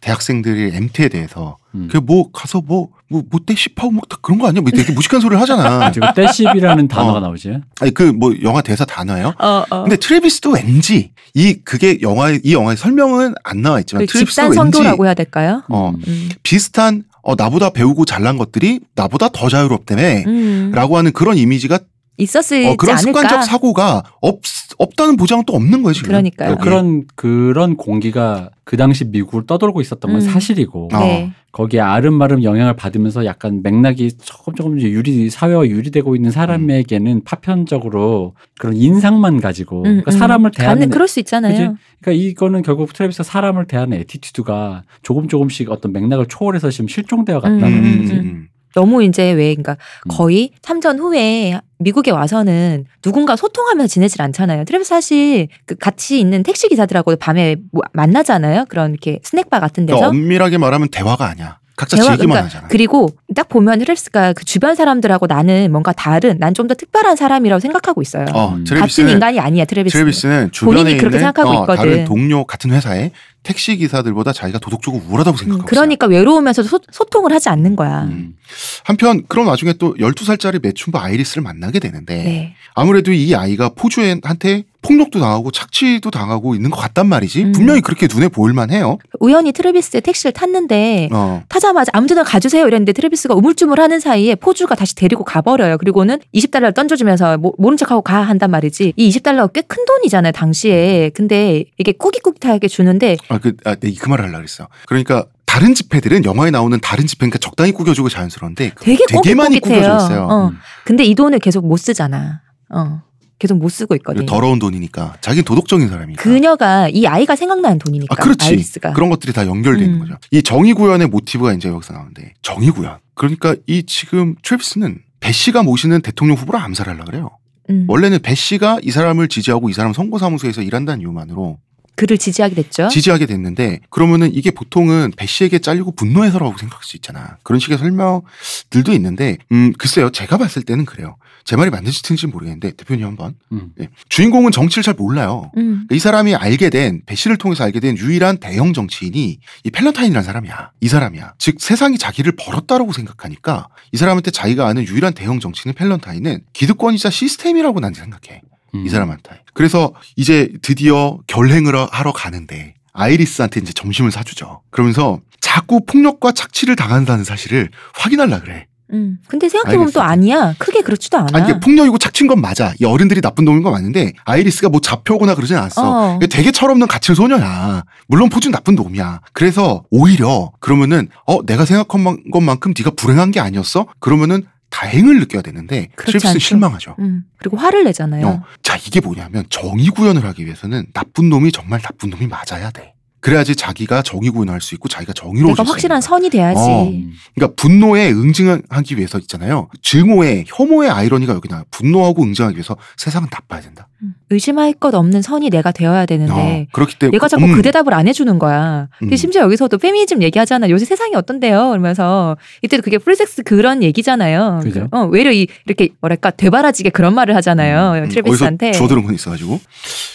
대학생들의 MT에 대해서 음. 그뭐 가서 뭐 뭐뭐 떼씹하고 뭐다 그런 거 아니야? 뭐 되게 무식한 소리를 하잖아. 지금 떼씹이라는 단어가 어. 나오지. 아니 그 뭐 영화 대사 단어예요? 어, 어. 근데 트래비스도 왠지 이 그게 영화의 이 영화의 설명은 안 나와 있지만 그 트래비스도 집단 왠지 선도라고 해야 될까요? 어 음. 음. 비슷한 어 나보다 배우고 잘난 것들이 나보다 더 자유롭다며 음. 라고 하는 그런 이미지가 있었을지 어, 그런 않을까? 습관적 사고가 없 없다는 보장은 또 없는 거예요 지금. 그러니까요. 여기. 그런 그런 공기가 그 당시 미국을 떠돌고 있었던 건 음. 사실이고 어. 네. 거기에 알음알음 영향을 받으면서 약간 맥락이 조금 조금 이제 우리 사회와 유리되고 있는 사람에게는 파편적으로 그런 인상만 가지고 음, 그러니까 음. 사람을 대하는 그럴 수 있잖아요. 그지? 그러니까 이거는 결국 트래비스 사람을 대하는 attitude가 조금 조금씩 어떤 맥락을 초월해서 지금 실종되어 음, 갔다는 음, 거지. 너무 이제 왜 그러니까 음. 거의 참전 후에 미국에 와서는 누군가 소통하면서 지내질 않잖아요. 트래비스 사실 그 같이 있는 택시 기사들하고 밤에 뭐 만나잖아요. 그런 이렇게 스낵바 같은 데서. 그러니까 엄밀하게 말하면 대화가 아니야. 각자 대화, 즐기만 그러니까 하잖아. 그리고 딱 보면 트래비스가 그 주변 사람들하고 나는 뭔가 다른 난 좀 더 특별한 사람이라고 생각하고 있어요. 어, 음. 같은 트래비스는 인간이 아니야 트래비스. 트래비스는 주변에 본인이 그렇게 있는 생각하고 어, 있거든. 다른 동료 같은 회사에 택시 기사들보다 자기가 도덕적으로 우월하다고 음, 생각하고 있어요. 그러니까 외로우면서도 소, 소통을 하지 않는 거야. 음. 한편 그런 와중에 또 12살짜리 매춘부 아이리스를 만나게 되는데 네. 아무래도 이 아이가 포주한테 폭력도 당하고 착취도 당하고 있는 것 같단 말이지. 음. 분명히 그렇게 눈에 보일만 해요. 우연히 트래비스의 택시를 탔는데 어. 타자마자 아무 데나 가주세요 이랬는데 트래비스가 우물쭈물하는 사이에 포주가 다시 데리고 가버려요. 그리고는 20달러를 던져주면서 모, 모른 척하고 가 한단 말이지. 이 20달러가 꽤 큰 돈이잖아요 당시에. 근데 이게 꾸깃꾸깃하게 주는데 아, 그, 아, 네, 그 말을 하려고 그랬어. 그러니까 다른 지폐들은 영화에 나오는 다른 지폐니까 적당히 꾸겨주고 자연스러운데 되게 되게 많이. 꾸겨져 있어요. 어. 음. 근데 이 돈을 계속 못 쓰잖아. 어. 계속 못 쓰고 있거든. 그리고 더러운 돈이니까 자기는 도덕적인 사람이니까. 그녀가 이 아이가 생각나는 돈이니까. 아, 그렇지. 아이리스가. 그런 것들이 다 연결돼 있는 음. 거죠. 이 정의 구현의 모티브가 이제 여기서 나오는데 정의 구현. 그러니까 이 지금 트래비스는 벳시가 모시는 대통령 후보를 암살하려 그래요. 음. 원래는 벳시가 이 사람을 지지하고 이 사람 선거사무소에서 일한다는 이유만으로 그를 지지하게 됐죠. 지지하게 됐는데 그러면은 이게 보통은 배 씨에게 잘리고 분노해서라고 생각할 수 있잖아. 그런 식의 설명들도 있는데 음 글쎄요. 제가 봤을 때는 그래요. 제 말이 맞는지 틀린지 모르겠는데 대표님 한번 음. 예. 주인공은 정치를 잘 몰라요. 음. 이 사람이 알게 된, 배 씨를 통해서 알게 된 유일한 대형 정치인이 이 펠런타인이라는 사람이야. 이 사람이야. 즉, 세상이 자기를 벌었다라고 생각하니까 이 사람한테 자기가 아는 유일한 대형 정치인 펠런타인은 기득권이자 시스템이라고 난 생각해. 음. 이 사람한테. 그래서 이제 드디어 결행을 하러 가는데 아이리스한테 이제 점심을 사주죠. 그러면서 자꾸 폭력과 착취를 당한다는 사실을 확인하려 그래. 음. 근데 생각해보면 또. 아니야. 크게 그렇지도 않아. 아니, 이게 폭력이고 착취인 건 맞아. 이 어른들이 나쁜 놈인 건 맞는데 아이리스가 뭐 잡혀오거나 그러진 않았어. 어. 이게 되게 철없는 가출 소녀야. 물론 포준 나쁜 놈이야. 그래서 오히려 그러면은 어 내가 생각한 것만큼 네가 불행한 게 아니었어? 그러면은 다행을 느껴야 되는데 않죠. 실망하죠. 음. 그리고 화를 내잖아요. 어, 자 이게 뭐냐면 정의 구현을 하기 위해서는 나쁜 놈이 정말 나쁜 놈이 맞아야 돼. 그래야지 자기가 정의 구현할 수 있고 자기가 정의로울 내가 수 확실한 있으니까. 선이 돼야지. 어. 음. 그러니까 분노에 응징하기 위해서 있잖아요. 증오의 혐오의 아이러니가 여기 나와요. 분노하고 응징하기 위해서 세상은 나빠야 된다. 음. 의심할 것 없는 선이 내가 되어야 되는데 어, 그렇기 때문에 얘가 자꾸 음, 그 대답을 안 해주는 거야. 근데 음. 심지어 여기서도 페미니즘 얘기하잖아. 요새 세상이 어떤데요? 그러면서 이때도 그게 free sex 그런 얘기잖아요. 그죠. 어, 외려 이, 이렇게 뭐랄까 되바라지게 그런 말을 하잖아요. 음, 트래비스한테. 어디서 주워들은 건 있어가지고.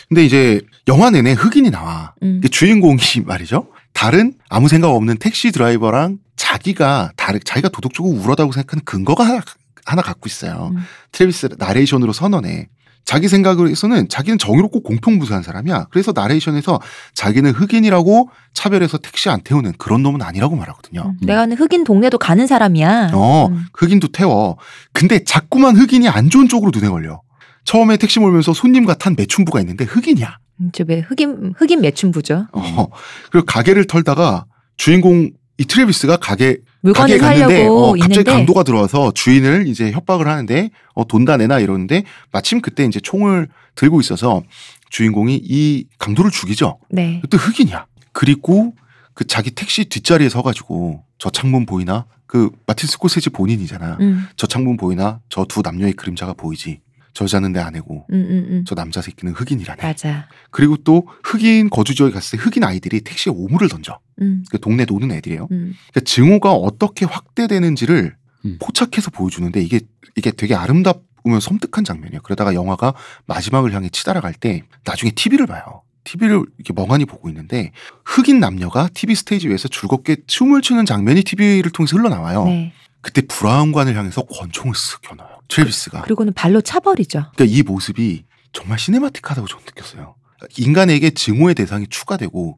근데 이제 영화 내내 흑인이 나와. 음. 그 주인공 이 말이죠. 다른 아무 생각 없는 택시 드라이버랑 자기가 다르, 자기가 도덕적으로 우월하다고 생각하는 근거가 하나, 하나 갖고 있어요. 음. 트래비스 나레이션으로 선언해. 자기 생각으로서는 자기는 정의롭고 공평무사한 사람이야. 그래서 나레이션에서 자기는 흑인이라고 차별해서 택시 안 태우는 그런 놈은 아니라고 말하거든요. 음. 내가 흑인 동네도 가는 사람이야. 어, 음. 흑인도 태워. 근데 자꾸만 흑인이 안 좋은 쪽으로 눈에 걸려. 처음에 택시 몰면서 손님과 탄 매춘부가 있는데 흑인이야. 음, 저왜 흑인 흑인 매춘부죠. 어. 그리고 가게를 털다가 주인공 이 트래비스가 가게 물건을 가게 갔는데 어, 갑자기 있는데 강도가 들어와서 주인을 이제 협박을 하는데 어, 돈 다 내놔 이러는데 마침 그때 이제 총을 들고 있어서 주인공이 이 강도를 죽이죠. 네. 그때 흑인이야. 그리고 그 자기 택시 뒷자리에 서가지고 저 창문 보이나? 그 마틴 스코세지 본인이잖아. 음, 저 창문 보이나? 저 두 남녀의 그림자가 보이지. 저 여자는 내 아내고 음, 음, 음. 저 남자 새끼는 흑인이라네. 맞아. 그리고 또 흑인 거주 지역에 갔을 때 흑인 아이들이 택시에 오물을 던져. 음, 그 동네 노는 애들이에요. 음. 그러니까 증오가 어떻게 확대되는지를 음. 포착해서 보여주는데 이게 이게 되게 아름답으면 섬뜩한 장면이에요. 그러다가 영화가 마지막을 향해 치달아갈 때 나중에 TV를 봐요. TV를 이렇게 멍하니 보고 있는데 흑인 남녀가 TV 스테이지 위에서 즐겁게 춤을 추는 장면이 TV를 통해서 흘러나와요. 네. 그때 브라운관을 향해서 권총을 쓱 겨눠요. 트래비스가. 그리고는 발로 차버리죠. 그러니까 이 모습이 정말 cinematic하다고 저는 느꼈어요. 인간에게 증오의 대상이 추가되고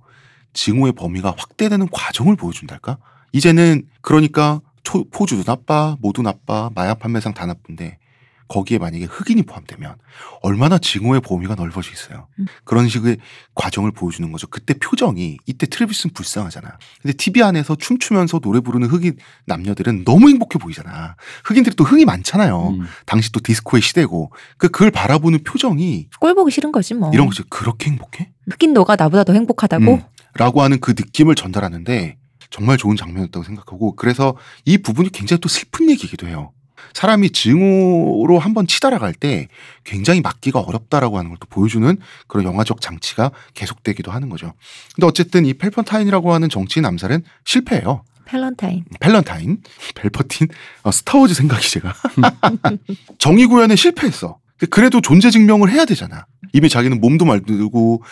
증오의 범위가 확대되는 과정을 보여준달까? 이제는 그러니까 초- 포주도 나빠, 모두 나빠, 마약 판매상 다 나쁜데 거기에 만약에 흑인이 포함되면 얼마나 증오의 범위가 넓어져 있어요. 음. 그런 식의 과정을 보여주는 거죠. 그때 표정이 이때 트래비스는 불쌍하잖아. 근데 TV 안에서 춤추면서 노래 부르는 흑인 남녀들은 너무 행복해 보이잖아. 흑인들이 또 흥이 많잖아요. 음. 당시 또 디스코의 시대고 그 그걸 바라보는 표정이 꼴 보기 싫은 거지 뭐. 이런 거죠. 그렇게 행복해? 흑인 너가 나보다 더 행복하다고? 음, 라고 하는 그 느낌을 전달하는데 정말 좋은 장면이었다고 생각하고 그래서 이 부분이 굉장히 또 슬픈 얘기이기도 해요. 사람이 증오로 한번 치달아갈 때 굉장히 막기가 어렵다라고 하는 걸 또 보여주는 그런 영화적 장치가 계속되기도 하는 거죠. 근데 어쨌든 이 펠펀타인이라고 하는 정치인 암살은 실패해요. 펠런타인. 펠런타인, 벨퍼틴, 어, 스타워즈 생각이 제가 정의 구현에 실패했어. 그래도 존재 증명을 해야 되잖아. 이미 자기는 몸도 말들고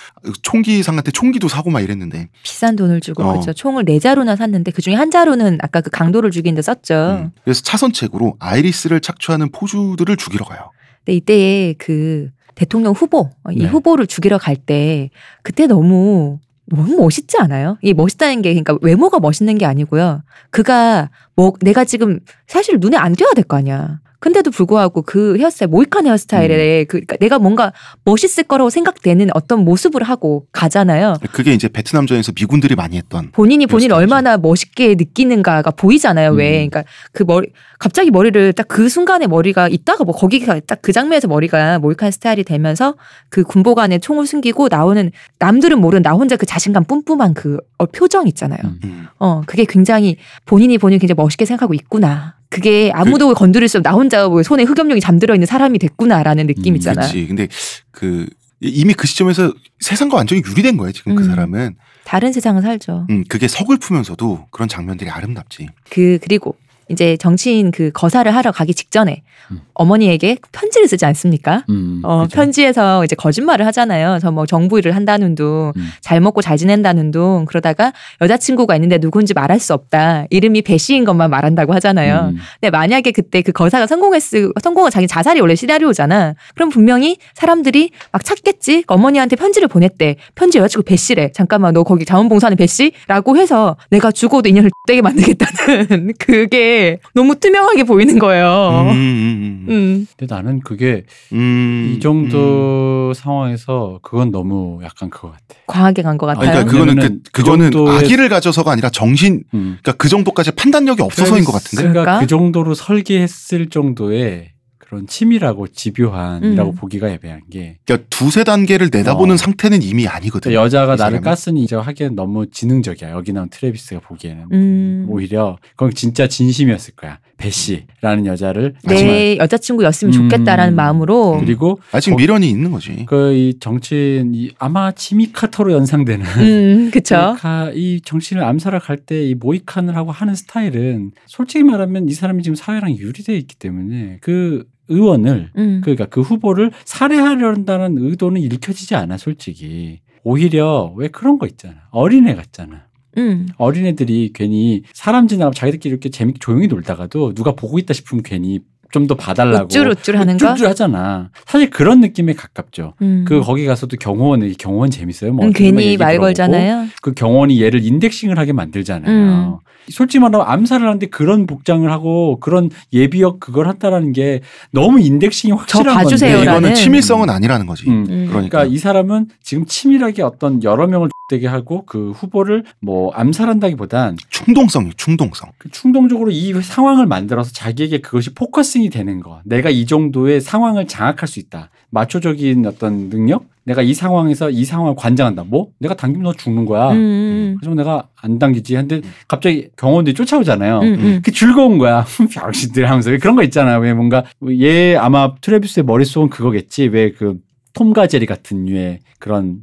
총기상한테 총기도 사고 막 이랬는데 비싼 돈을 주고 어. 그렇죠. 총을 네 자루나 샀는데 그 중에 한 자루는 아까 그 강도를 죽이는데 썼죠. 음. 그래서 차선책으로 아이리스를 착취하는 포주들을 죽이러 가요. 근데 이때에 그 대통령 후보 이 네. 후보를 죽이러 갈 때 그때 너무 너무 멋있지 않아요? 이 멋있다는 게 그러니까 외모가 멋있는 게 아니고요. 그가 뭐 내가 지금 사실 눈에 안 띄어야 될 거 아니야. 근데도 불구하고 그 헤어스타일 모이칸 헤어스타일에 그 그러니까 내가 뭔가 멋있을 거라고 생각되는 어떤 모습을 하고 가잖아요. 그게 이제 베트남전에서 미군들이 많이 했던 본인이 본인을 헤어스타일이죠. 얼마나 멋있게 느끼는가가 보이잖아요. 왜? 음. 그러니까 그 머리 갑자기 머리를 딱 그 순간에 머리가 있다가 뭐 거기가 딱 그 장면에서 머리가 모이칸 스타일이 되면서 그 군복 안에 총을 숨기고 나오는 남들은 모르는 나 혼자 그 자신감 뿜뿜한 그 어, 표정 있잖아요. 음. 음. 어 그게 굉장히 본인이 본인을 굉장히 멋있게 생각하고 있구나. 그게 아무도 건드릴 수 없. 나 혼자 뭐 손에 흑염룡이 잠들어 있는 사람이 됐구나라는 느낌 음, 있잖아. 그렇지. 근데 그 이미 그 시점에서 세상과 완전히 유리된 거예요. 지금 그 음. 사람은. 다른 세상을 살죠. 음, 그게 서글프면서도 그런 장면들이 아름답지. 그 그리고 이제 정치인 그 거사를 하러 가기 직전에 음. 어머니에게 편지를 쓰지 않습니까? 음, 어, 그죠. 편지에서 이제 거짓말을 하잖아요. 저 뭐 정부 일을 한다는 둥, 음. 잘 먹고 잘 지낸다는 둥, 그러다가 여자친구가 있는데 누군지 말할 수 없다. 이름이 배 씨인 것만 말한다고 하잖아요. 음. 근데 만약에 그때 그 거사가 성공했을, 성공한 자기 자살이 원래 시나리오잖아. 그럼 분명히 사람들이 막 찾겠지? 어머니한테 편지를 보냈대. 편지 여자친구 배 씨래. 잠깐만, 너 거기 자원봉사하는 배 씨? 라고 해서 내가 죽어도 인연을 떼게 만들겠다는 그게 너무 투명하게 보이는 거예요. 음, 음, 음. 음. 근데 나는 그게 음, 이 정도 상황에서 그건 너무 약간 그거 같아. 과하게 간것 아, 같아요. 그러니까 그거는 그, 그 그거는 아기를 가져서가 아니라 정신, 음. 그러니까 그 정도까지 판단력이 없어서인 것 같은데. 그러니까? 그 정도로 설계했을 정도의 그런 치밀하고 집요한이라고 음. 보기가 애매한 게 그러니까 두세 단계를 내다보는 어. 상태는 이미 아니거든. 여자가 이 나를. 깠으니 이제 하기엔 너무 지능적이야. 여기 나온 트레비스가 보기에는 음. 오히려 그건 진짜 진심이었을 거야. 배 씨라는 여자를 내 하지만 여자친구였으면 음. 좋겠다라는 마음으로 그리고 아직 어, 미련이 있는 거지. 그 이 정치인 이 아마 지미 카터로 연상되는 음, 그쵸. 가- 이 정치인을 암살을 갈 때 이 모이칸을 하고 하는 스타일은 솔직히 말하면 이 사람이 지금 사회랑 유리되어 있기 때문에 그 의원을 음. 그러니까 그 후보를 살해하려는 의도는 읽혀지지 않아 솔직히 오히려 왜 그런 거 있잖아 어린애 같잖아 음. 어린애들이 괜히 사람 지나가면 자기들끼리 이렇게 재밌게 조용히 놀다가도 누가 보고 있다 싶으면 괜히 좀 더 봐달라고 우쭐우쭐 하는 거? 우쭐우쭐 하잖아 사실 그런 느낌에 가깝죠 음. 그 거기 가서도 경호원이 경호원 재밌어요 뭐 음, 괜히 말 걸잖아요. 그 경호원이 얘를 indexing을 하게 만들잖아요. 음. 솔직히 말하면 암살을 하는데 그런 복장을 하고 그런 예비역 그걸 한다라는 게 너무 indexing이 확실한 봐주세요, 건데 라는. 이거는 치밀성은 아니라는 거지. 음. 음. 그러니까. 그러니까 이 사람은 지금 치밀하게 어떤 여러 명을 되게 하고 그 후보를 뭐 암살한다기보단 충동성이 충동성. 그 충동적으로 이 상황을 만들어서 자기에게 그것이 focusing이 되는 거. 내가 이 정도의 상황을 장악할 수 있다. 마초적인 어떤 능력? 내가 이 상황에서 이 상황을 관장한다. 뭐? 내가 당기면 너 죽는 거야. 음, 음, 그래서 내가 안 당기지. 근데 갑자기 경호원들이 쫓아오잖아요. 음, 음. 그 즐거운 거야. 병신들 하면서 그런 거 있잖아요. 왜 뭔가 얘 아마 트레비스의 머릿속은 그거겠지. 왜 그 톰가제리 같은 류의 그런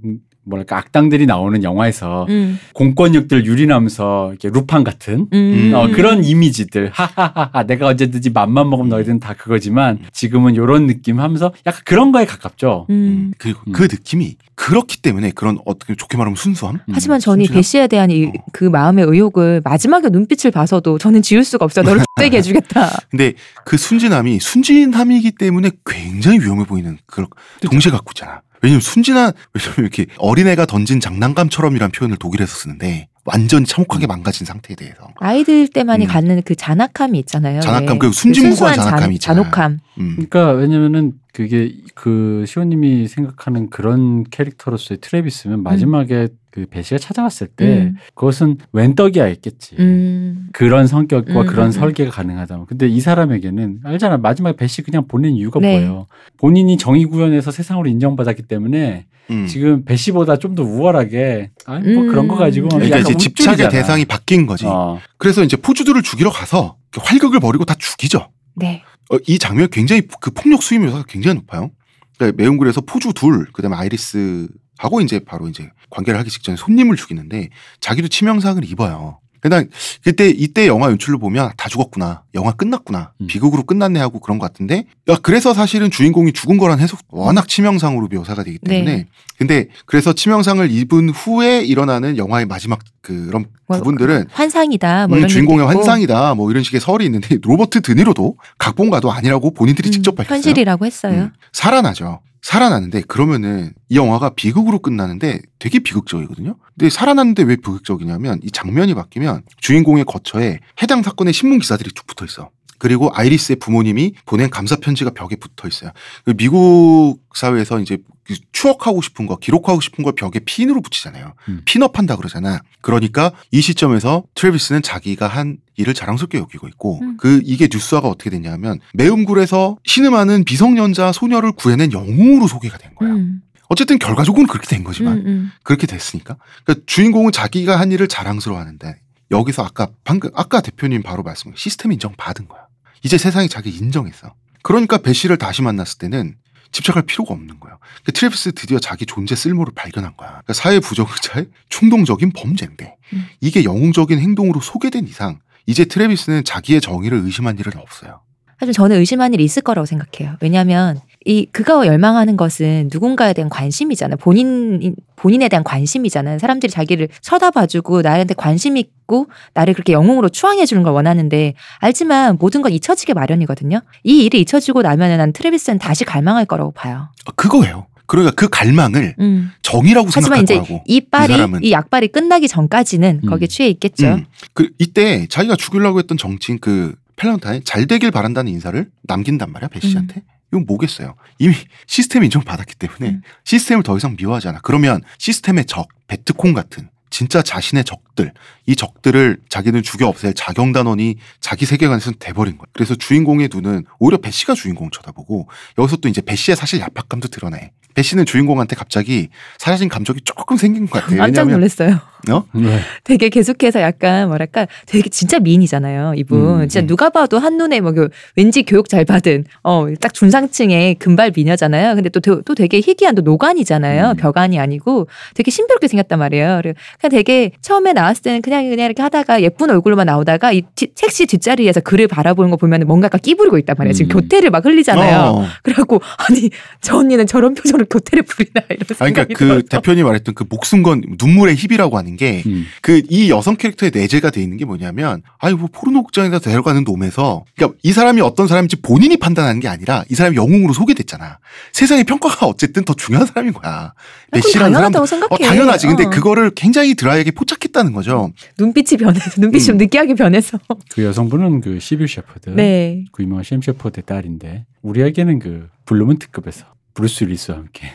뭐랄까 악당들이 나오는 영화에서 음, 공권력들 유린하면서 이렇게 루팡 같은 음. 어, 그런 이미지들 하하하하 내가 언제든지 맘만 먹으면 너희들은 다 그거지만 지금은 요런 느낌 하면서 약간 그런 거에 가깝죠. 음. 그리고 음. 그 느낌이 그렇기 때문에 그런 어떻게 좋게 말하면 순수함. 음. 하지만 저는 이 순진함. 배 씨에 대한 이, 어. 그 마음의 의혹을 마지막에 눈빛을 봐서도 저는 지울 수가 없어요. 너를 X되게 해주겠다. 근데 그 순진함이 순진함이기 때문에 굉장히 위험해 보이는 그런 동시에 갖고 있잖아. 왜냐면 순진한 왜냐면 이렇게 어린애가 던진 장난감처럼이란 표현을 독일에서 쓰는데 완전 참혹하게 망가진 상태에 대해서. 아이들 때만이 음. 갖는 그 잔악함이 있잖아요. 잔악함, 왜. 그 순진무구한 순수한 잔악함이 있잖아. 잔혹함. 음. 그러니까 왜냐면은 그게 그 시호님이 생각하는 그런 캐릭터로서의 트레비스면 마지막에 그 배시가 찾아갔을 때 음. 그것은 웬떡이야였겠지. 음. 그런 성격과 음, 그런 음, 음. 설계가 가능하다면. 근데 이 사람에게는 알잖아. 마지막에 배시 그냥 보낸 이유가 네. 뭐예요? 본인이 정의 구현에서 세상으로 인정받았기 때문에 음. 지금 베시보다 좀 더 우월하게 아니 뭐 음. 그런 거 가지고 그러니까 이제 집착의. 대상이 바뀐 거지. 어. 그래서 이제 포주들을 죽이러 가서 활극을 벌이고 다 죽이죠. 네. 어, 이 장면 굉장히 그 폭력 수위 묘사가 굉장히 높아요. 그러니까 매음굴에서 포주 둘, 그다음에 아이리스 하고 이제 바로 이제 관계를 하기 직전에 손님을 죽이는데 자기도 치명상을 입어요. 그냥 그때 이때 영화 연출로 보면 다 죽었구나. 영화 끝났구나. 음. 비극으로 끝났네 하고 그런 것 같은데. 야, 그래서 사실은 주인공이 죽은 거란 해석 워낙 치명상으로 묘사가 되기 때문에. 네. 근데 그래서 치명상을 입은 후에 일어나는 영화의 마지막 그런 뭐, 부분들은 환상이다. 뭐 음, 이런 주인공의. 환상이다. 뭐 이런 식의 설이 있는데 로버트 드니로도 각본가도 아니라고 본인들이 음, 직접 밝혔어요. 현실이라고 했어요. 음, 살아나죠. 살아나는데 그러면은 이 영화가 비극으로 끝나는데 되게 비극적이거든요. 근데 살아났는데 왜 비극적이냐면 이 장면이 바뀌면 주인공의 거처에 해당 사건의 신문 기사들이 쭉 붙어 있어. 그리고 아이리스의 부모님이 보낸 감사 편지가 벽에 붙어 있어요. 그 미국 사회에서 이제 그 추억하고 싶은 거, 기록하고 싶은 걸 벽에 핀으로 붙이잖아요. 음. 핀업한다 그러잖아. 그러니까 이 시점에서 트래비스는 자기가 한 일을 자랑스럽게 여기고 있고 음. 그 이게 뉴스화가 어떻게 됐냐면 매음굴에서 신음하는 미성년자 소녀를 구해낸 영웅으로 소개가 된 거야. 음, 어쨌든 결과적으로는 그렇게 된 거지만 음, 음. 그렇게 됐으니까. 그러니까 주인공은 자기가 한 일을 자랑스러워하는데 여기서 아까 방금 아까 대표님 바로 말씀 시스템 인정 받은 거야. 이제 세상이 자기 인정했어. 그러니까 베시를 다시 만났을 때는 집착할 필요가 없는 거야. 그러니까 트래비스 드디어 자기 존재 쓸모를 발견한 거야. 그러니까 사회 부적응자의 충동적인 범죄인데 음. 이게 영웅적인 행동으로 소개된 이상 이제 트래비스는 자기의 정의를 의심한 일은 없어요. 사실 저는 의심한 일이 있을 거라고 생각해요. 왜냐하면 이 그가 열망하는 것은 누군가에 대한 관심이잖아요. 본인 본인에 대한 관심이잖아요. 사람들이 자기를 쳐다봐주고 나한테 관심 있고 나를 그렇게 영웅으로 추앙해 주는 걸 원하는데 알지만 모든 건 잊혀지게 마련이거든요. 이 일이 잊혀지고 나면은 난 트래비스는 다시 갈망할 거라고 봐요. 아, 그거예요. 그러니까 그 갈망을 음. 정의라고 하지만 생각할 이제 거라고. 이 빨이 사람은. 이 약발이 끝나기 전까지는 음. 거기에 취해 있겠죠. 음. 그 이때 자기가 죽이려고 했던 정치인 그 펠런타인 잘 되길 바란다는 인사를 남긴단 말이야 배 씨한테. 이건 뭐겠어요? 이미 시스템 인정 받았기 때문에 음. 시스템을 더 이상 미워하지 않아. 그러면 시스템의 적, 베트콩 같은 진짜 자신의 적들, 이 적들을 자기는 죽여 없앨 자경 단원이 자기 세계관에서 돼버린 거야. 그래서 주인공의 눈은 오히려 배 씨가 주인공 쳐다보고 여기서 또 이제 배 씨의 사실 야박감도 드러내. 배 씨는 주인공한테 갑자기 사라진 감정이 조금 생긴 것 같아요. 깜짝 놀랐어요. 어? 네. 되게 계속해서 약간 뭐랄까 되게 진짜 미인이잖아요 이분 음, 진짜 음. 누가 봐도 한눈에 뭐그 왠지 교육 잘 받은 어 딱 중상층의 금발 미녀잖아요 근데 또, 또 되게 희귀한 또 노관이잖아요 음. 벽안이 아니고 되게 신비롭게 생겼단 말이에요 그리고 그냥 되게 처음에 나왔을 때는 그냥 그냥 이렇게 하다가 예쁜 얼굴로만 나오다가 이 티- 택시 뒷자리에서 그를 바라보는 거 보면 뭔가 약간 끼부리고 있단 말이에요 지금 음. 교태를 막 흘리잖아요 어. 그래갖고 아니 저 언니는 저런 표정으로 교태를 부리나 이런 아니, 생각이 그러니까 그 들어서. 대표님 말했던 그 목숨 건 눈물의 희비라고 하는 게 음. 그이 여성 캐릭터에 내재가 돼 있는 게 뭐냐면 아이 뭐 포르노 극장에다 데려가는 놈에서 그러니까 이 사람이 어떤 사람인지 본인이 판단하는 게 아니라 이 사람이 영웅으로 소개됐잖아. 세상의 평가가 어쨌든 더 중요한 사람인 거야. 베시라는 사람 당연하다고 생각해. 어, 당연하지. 근데 어. 그거를 굉장히 드라이하게 포착했다는 거죠. 눈빛이 변해서 눈빛이 좀 음. 느끼하게 변해서 그 여성분은 그 시빌 셰퍼드. 네. 그 유명한 샘 셰퍼드의 딸인데 우리에게는 그 블루문 특급에서 브루스 윌리스와 함께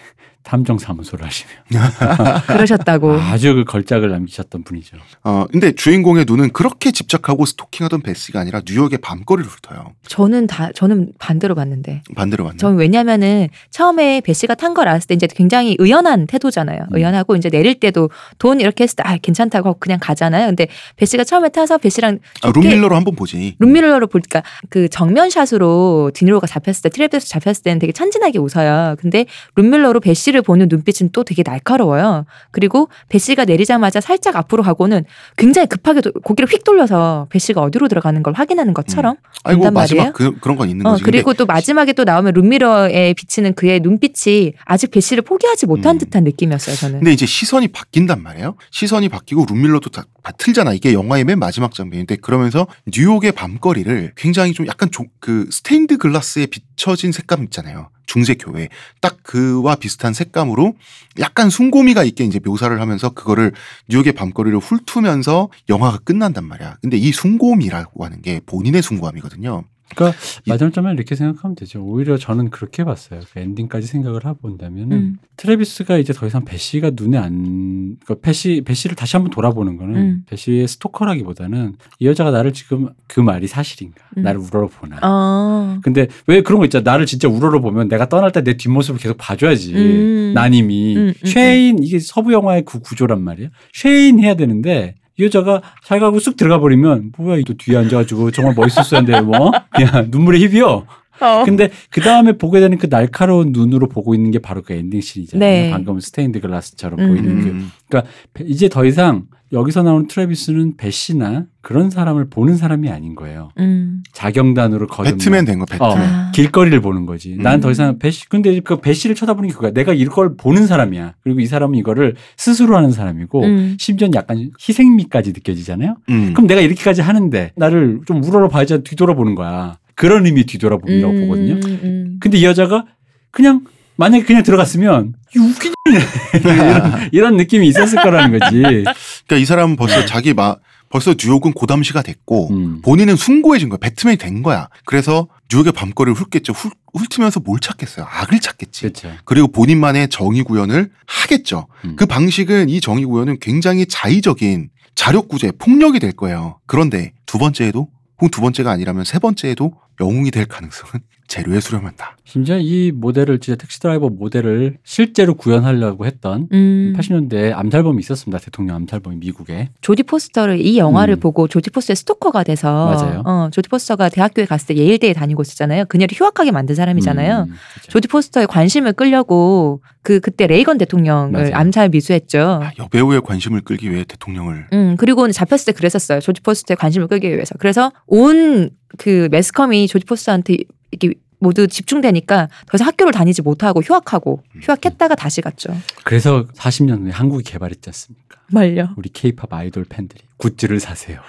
탐정 사무소를 하시며 그러셨다고. 아주 그 걸작을 남기셨던 분이죠. 어 근데 주인공의 눈은 그렇게 집착하고 스토킹하던 베시가 아니라 뉴욕의 밤거리를 훑어요. 저는 다 저는 반대로 봤는데. 반대로 왔네. 저는 왜냐면은 처음에 베시가 탄 걸 알았을 때 이제 굉장히 의연한 태도잖아요. 음. 의연하고 이제 내릴 때도 돈 이렇게 했을 때 아, 괜찮다고 하고 그냥 가잖아요. 근데 베시가 처음에 타서 베시랑 아, 룸밀러로 한번 보지. 룸밀러로 보니까 그 정면 샷으로 디니로가 잡혔을 때 트랩에서 잡혔을 때는 되게 천진하게 웃어요. 근데 룸밀러로 베시 를 보는 눈빛은 또 되게 날카로워요. 그리고 베시가 내리자마자 살짝 앞으로 가고는 굉장히 급하게 도- 고개를 휙 돌려서 베시가 어디로 들어가는 걸 확인하는 것처럼 아이고 된단 마지막 말이에요? 그, 그런 건 있는 어, 거지. 그리고 또 마지막에 또 나오면 룸미러에 비치는 그의 눈빛이 아직 베시를 포기하지 못한 음. 듯한 느낌이었어요, 저는. 근데 이제 시선이 바뀐단 말이에요. 시선이 바뀌고 룸미러도 다, 다 틀잖아. 이게 영화의 맨 마지막 장면인데 그러면서 뉴욕의 밤거리를 굉장히 좀 약간 조- 그 스테인드 글라스에 비춰진 색감 있잖아요. 중세 교회 딱 그와 비슷한 색감으로 약간 숭고미가 있게 이제 묘사를 하면서 그거를 뉴욕의 밤거리를 훑으면서 영화가 끝난단 말이야. 근데 이 숭고미라고 하는 게 본인의 숭고함이거든요. 그러니까 이- 마지막점에 이렇게 생각하면 되죠. 오히려 저는 그렇게 봤어요. 그 엔딩까지 생각을 해본다면은 음. 트래비스가 이제 더 이상 베시가 눈에 안, 그 베시 베시를 다시 한번 돌아보는 거는 음. 베시의 스토커라기보다는 이 여자가 나를 지금 그 말이 사실인가, 음. 나를 우러러 보나. 어. 근데 왜 그런 거 있잖아. 나를 진짜 우러러 보면 내가 떠날 때 내 뒷모습을 계속 봐줘야지. 음. 난 이미 음, 음, 쉐인 이게 서부 영화의 그 구조란 말이야. 쉐인 해야 되는데 이 여자가 자기가 하고 쑥 들어가 버리면 뭐야 이 또 뒤에 앉아가지고 정말 멋있었어야 하는데 뭐 그냥 눈물의 힙이요. 어. 근데 그 다음에 보게 되는 그 날카로운 눈으로 보고 있는 게 바로 그 엔딩 씬이잖아요. 네. 방금 스테인드 글라스처럼 음. 보이는 그 음. 베- 이제 더 이상 여기서 나오는 트래비스는 베시나 그런 사람을 보는 사람이 아닌 거예요. 음. 자경단으로 거듭 배트맨 된 거 배트맨. 어, 아. 길거리를 보는 거지. 난 더 음. 이상 베시 근데 그 베시를 쳐다보는 게 그거야. 내가 이걸 보는 사람이야. 그리고 이 사람은 이거를 스스로 하는 사람이고 음. 심지어 는 약간 희생미까지 느껴지잖아요. 음. 그럼 내가 이렇게까지 하는데 나를 좀 우러러 봐야지 뒤돌아보는 거야. 그런 의미 뒤돌아봄이라고 보거든요. 음, 음. 근데 이 여자가 그냥 만약에 그냥 들어갔으면 이 웃기네 이런, 이런 느낌이 있었을 거라는 거지. 그러니까 이 사람은 벌써 자기 마 벌써 뉴욕은 고담시가 됐고 음. 본인은 숭고해진 거야. 배트맨이 된 거야. 그래서 뉴욕의 밤거리를 훑겠죠. 훑, 훑으면서 뭘 찾겠어요? 악을 찾겠지. 그렇죠. 그리고 본인만의 정의 구현을 하겠죠. 음. 그 방식은 이 정의 구현은 굉장히 자의적인 자력 구제, 폭력이 될 거예요. 그런데 두 번째에도 혹은 두 번째가 아니라면 세 번째에도 영웅이 될 가능성은 재료에 수렴한다. 심지어 이 모델을 진짜 택시 드라이버 모델을 실제로 구현하려고 했던 음. 80년대 암살범이 있었습니다. 대통령 암살범이 미국에. 조디 포스터를 이 영화를 음. 보고 조디 포스터의 스토커가 돼서 맞아요. 어, 조디 포스터가 대학교에 갔을 때 예일대에 다니고 있었잖아요. 그녀를 휴학하게 만든 사람이잖아요. 음, 그렇죠. 조디 포스터의 관심을 끌려고 그 그때 레이건 대통령을 맞아요. 암살 미수했죠. 아, 여배우의 관심을 끌기 위해 대통령을 음, 그리고 잡혔을 때 그랬었어요. 조디 포스터의 관심을 끌기 위해서. 그래서 온 그 매스컴이 조지 포스터한테 이렇게 모두 집중되니까 더 이상 학교를 다니지 못하고 휴학하고 휴학했다가 다시 갔죠. 그래서 40년 후에 한국이 개발했지 않습니까? 말려. 우리 케이팝 아이돌 팬들이 굿즈를 사세요.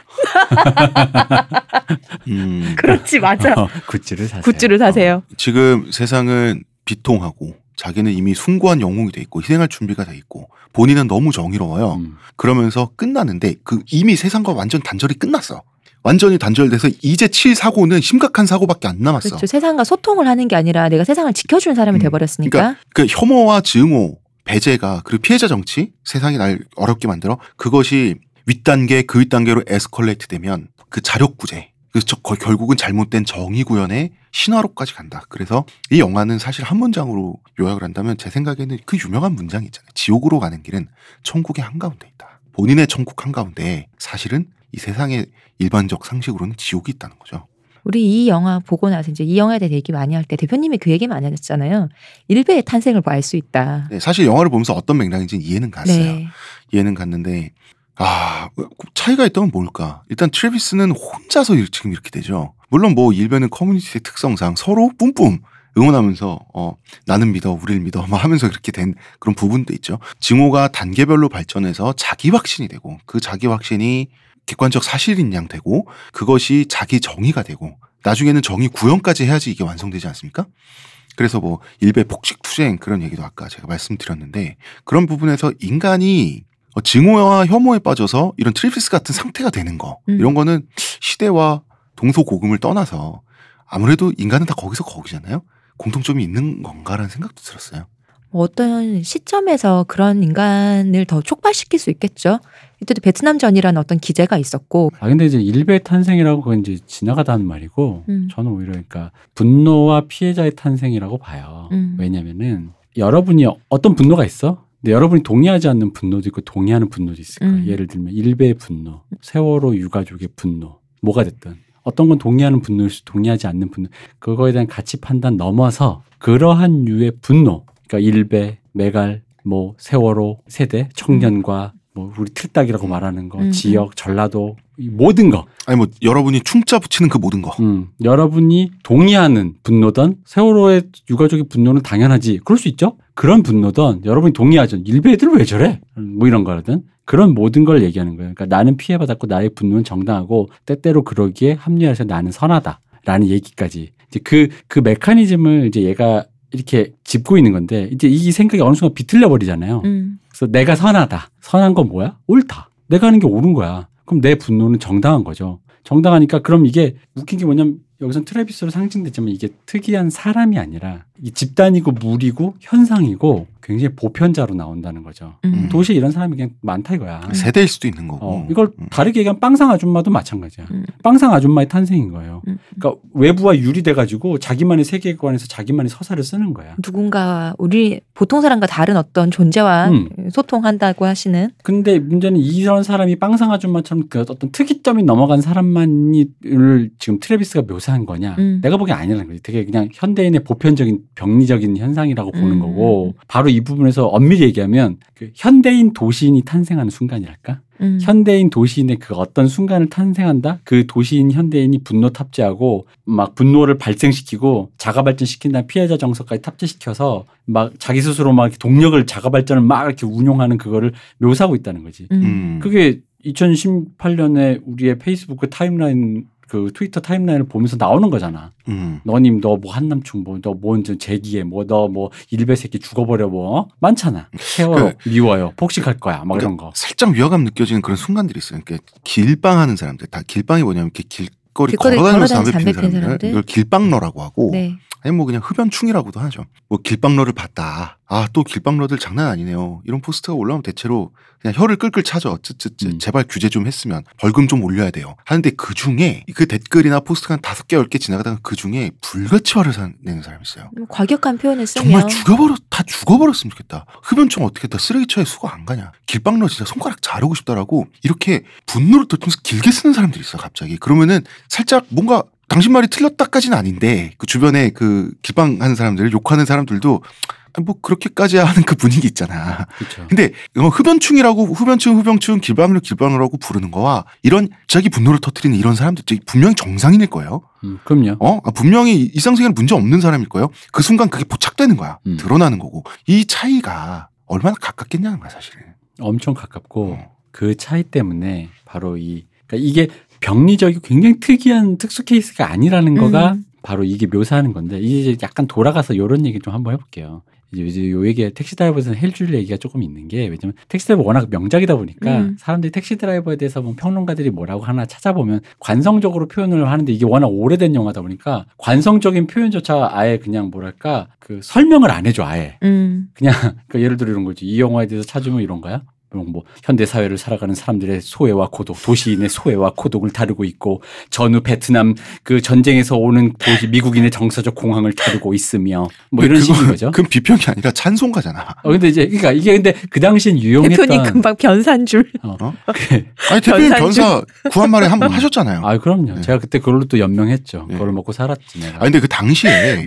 음, 그렇지 맞아. 어, 굿즈를 사세요. 굿즈를 사세요. 지금 세상은 비통하고 자기는 이미 숭고한 영웅이 돼 있고 희생할 준비가 돼 있고 본인은 너무 정의로워요. 어, 음. 그러면서 끝나는데 그 이미 세상과 완전 단절이 끝났어. 완전히 단절돼서 이제 칠 사고는 심각한 사고밖에 안 남았어. 그렇죠. 세상과 소통을 하는 게 아니라 내가 세상을 지켜주는 사람이 음. 돼버렸으니까. 그 혐오와 증오, 배제가 그리고 피해자 정치 세상이 날 어렵게 만들어 그것이 윗단계 그 윗단계로 에스컬레이트 되면 그 자력구제 그래서 결국은 잘못된 정의 구현의 신화로까지 간다. 그래서 이 영화는 사실 한 문장으로 요약을 한다면 제 생각에는 그 유명한 문장이 있잖아요. 지옥으로 가는 길은 천국의 한가운데 있다. 본인의 천국 한가운데 사실은 이 세상의 일반적 상식으로는 지옥이 있다는 거죠. 우리 이 영화 보고 나서 이제 이 영화에 대해 얘기 많이 할 때 대표님이 그 얘기 많이 하셨잖아요. 일베의 탄생을 알 수 있다. 네, 사실 영화를 보면서 어떤 맥락인지는 이해는 갔어요. 네. 이해는 갔는데 아 차이가 있다면 뭘까? 일단 트래비스는 혼자서 일- 지금 이렇게 되죠. 물론 뭐 일베는 커뮤니티의 특성상 서로 뿜뿜 응원하면서 어 나는 믿어 우리를 믿어 막 하면서 그렇게 된 그런 부분도 있죠. 증오가 단계별로 발전해서 자기 확신이 되고 그 자기 확신이 객관적 사실인 양 되고 그것이 자기 정의가 되고 나중에는 정의 구현까지 해야지 이게 완성되지 않습니까? 그래서 뭐 일베 폭식 투쟁 그런 얘기도 아까 제가 말씀드렸는데 그런 부분에서 인간이 어, 증오와 혐오에 빠져서 이런 트래비스 같은 상태가 되는 거 음. 이런 거는 시대와 동서고금을 떠나서 아무래도 인간은 다 거기서 거기잖아요. 공통점이 있는 건가라는 생각도 들었어요. 뭐 어떤 시점에서 그런 인간을 더 촉발시킬 수 있겠죠. 이때도 베트남전이라는 어떤 기제가 있었고, 아 근데 이제 일베 탄생이라고 그건 이제 지나가다 하는 말이고 음. 저는 오히려 그러니까 분노와 피해자의 탄생이라고 봐요. 음. 왜냐면은 여러분이 어떤 분노가 있어? 근데 여러분이 동의하지 않는 분노도 있고 동의하는 분노도 있을 거예요. 음. 예를 들면 일베의 분노, 세월호 유가족의 분노, 뭐가 됐든 어떤 건 동의하는 분노일 수 동의하지 않는 분노 그거에 대한 가치 판단 넘어서 그러한 유의 분노 그러니까 일베, 메갈, 뭐 세월호 세대, 청년과 뭐 우리 틀딱이라고 말하는 거, 음, 지역, 전라도 이 모든 거 아니 뭐 여러분이 충자 붙이는 그 모든 거. 음, 여러분이 동의하는 분노든 세월호의 유가족의 분노는 당연하지. 그럴 수 있죠. 그런 분노든 여러분이 동의하죠. 일베 애들 왜 저래? 뭐 이런 거라든 그런 모든 걸 얘기하는 거예요. 그러니까 나는 피해받았고 나의 분노는 정당하고 때때로 그러기에 합리화해서 나는 선하다라는 얘기까지 이제 그그 메커니즘을 이제 얘가 이렇게 짚고 있는 건데 이제 이 생각이 어느 순간 비틀려 버리잖아요. 음, 그래서 내가 선하다. 선한 건 뭐야? 옳다. 내가 하는 게 옳은 거야. 그럼 내 분노는 정당한 거죠. 정당하니까 그럼 이게 웃긴 게 뭐냐면 여기선 트래비스로 상징됐지만 이게 특이한 사람이 아니라 이 집단이고 무리고 현상이고 굉장히 보편자로 나온다는 거죠. 음. 도시에 이런 사람이 그냥 많다 이거야. 세대일 수도 있는 거고. 어, 이걸 음. 다르게 얘기하면 빵상 아줌마도 마찬가지야. 음. 빵상 아줌마의 탄생인 거예요. 음. 그러니까 외부와 유리돼가지고 자기만의 세계관에서 자기만의 서사를 쓰는 거야. 누군가 우리 보통 사람과 다른 어떤 존재와 음. 소통한다고 하시는 근데 문제는 이런 사람이 빵상 아줌마처럼 그 어떤 특이점이 넘어간 사람만을 지금 트래비스가 묘사한 거냐? 음. 내가 보기엔 아니라는 거지. 되게 그냥 현대인의 보편적인 병리적인 현상이라고 보는 음. 거고 바로 이 부분에서 엄밀히 얘기하면 그 현대인 도시인이 탄생하는 순간이랄까? 음. 현대인 도시인의 그 어떤 순간을 탄생한다? 그 도시인 현대인이 분노 탑재하고 막 분노를 발생시키고 자가 발전시킨다 피해자 정서까지 탑재시켜서 막 자기 스스로 막 동력을 자가 발전을 막 이렇게 운용하는 그거를 묘사하고 있다는 거지. 음. 음. 그게 2018년에 우리의 페이스북 타임라인 그 트위터 타임라인을 보면서 나오는 거잖아. 음. 너님 너 뭐 한남충 뭐 너 뭔 제기에 뭐 너 뭐 일베 새끼 죽어버려 뭐 어? 많잖아. 세월호 미워요. 폭식할 거야. 막 이런 거. 살짝 위화감 느껴지는 그런 순간들이 있어요. 그러니까 길빵하는 사람들, 다 길빵이 뭐냐면 이렇게 길거리 길거리 걸어다니면서 담배 피는 담배 피는 사람들, 사람들. 이걸 길빵러라고 하고, 네. 아니 뭐 그냥 흡연충이라고도 하죠. 뭐 길빵러를 봤다. 아 또 길빵러들 장난 아니네요. 이런 포스트가 올라오면 대체로 그냥 혀를 끌끌 차죠. 쯔쯔쯔 음. 제발 규제 좀 했으면 벌금 좀 올려야 돼요. 하는데 그 중에 그 댓글이나 포스트가 한 다섯 개 열 개 지나가다가 그 중에 불같이 화를 사- 내는 사람이 있어요. 뭐 과격한 표현을 쓰면 정말 죽여버려 다 죽어버렸으면 좋겠다. 흡연충 어떻게 다 쓰레기차에 수거 안 가냐. 길빵러 진짜 손가락 자르고 싶다라고 이렇게 분노를 터뜨면서 길게 쓰는 사람들이 있어 갑자기. 그러면은 살짝 뭔가 당신 말이 틀렸다까지는 아닌데 그 주변에 그 길빵하는 사람들 욕하는 사람들도 아니, 뭐 그렇게까지 하는 그 분위기 있잖아. 그렇죠. 근데 이거 흡연충이라고 흡연충 흡연충 길방을 길방이라고 부르는 거와 이런 자기 분노를 터뜨리는 이런 사람들 분명히 정상인일 거예요. 음, 그럼요. 어? 아, 분명히 일상생활에 문제 없는 사람일 거예요. 그 순간 그게 포착되는 거야. 음. 드러나는 거고. 이 차이가 얼마나 가깝겠냐는 거야, 사실은. 엄청 가깝고 어. 그 차이 때문에 바로 이 그러니까 이게 병리적이고 굉장히 특이한 특수 케이스가 아니라는 거가 음. 바로 이게 묘사하는 건데 이제 약간 돌아가서 이런 얘기 좀 한번 해볼게요. 이제 요 얘기 택시 드라이버에서는 헬줄 얘기가 조금 있는 게 왜냐면 택시 드라이버 워낙 명작이다 보니까 음. 사람들이 택시 드라이버에 대해서 뭐 평론가들이 뭐라고 하나 찾아보면 관성적으로 표현을 하는데 이게 워낙 오래된 영화다 보니까 관성적인 표현조차 아예 그냥 뭐랄까 그 설명을 안 해줘 아예 음. 그냥 그 예를 들어 이런 거지 이 영화에 대해서 찾으면 이런 거야. 그럼 뭐 현대 사회를 살아가는 사람들의 소외와 고독, 도시인의 소외와 고독을 다루고 있고 전후 베트남 그 전쟁에서 오는 도시 미국인의 정서적 공황을 다루고 있으며 뭐 이런 식인 거죠. 그건 비평이 아니라 찬송가잖아. 어 근데 이제 그러니까 이게 근데 그 당시엔 유용했던 대표님 금방 변산 줄. 어, 어? 그래. 아니, 대표님. 변사 구한 말에 한 번 하셨잖아요. 아 그럼요. 네. 제가 그때 그걸로 또 연명했죠. 네. 그걸 먹고 살았지 내가. 아니, 근데 그 당시에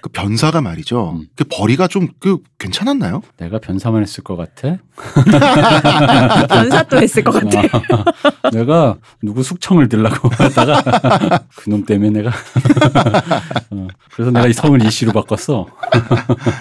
그 변사가 말이죠. 음. 그 벌이가 좀 그 괜찮았나요? 내가 변사만 했을 것 같아. 변사 또 했을 것 같아. 어, 내가 누구 숙청을 들라고 하다가 그놈 때문에 내가 어, 그래서 내가 이 성을 이씨로 바꿨어.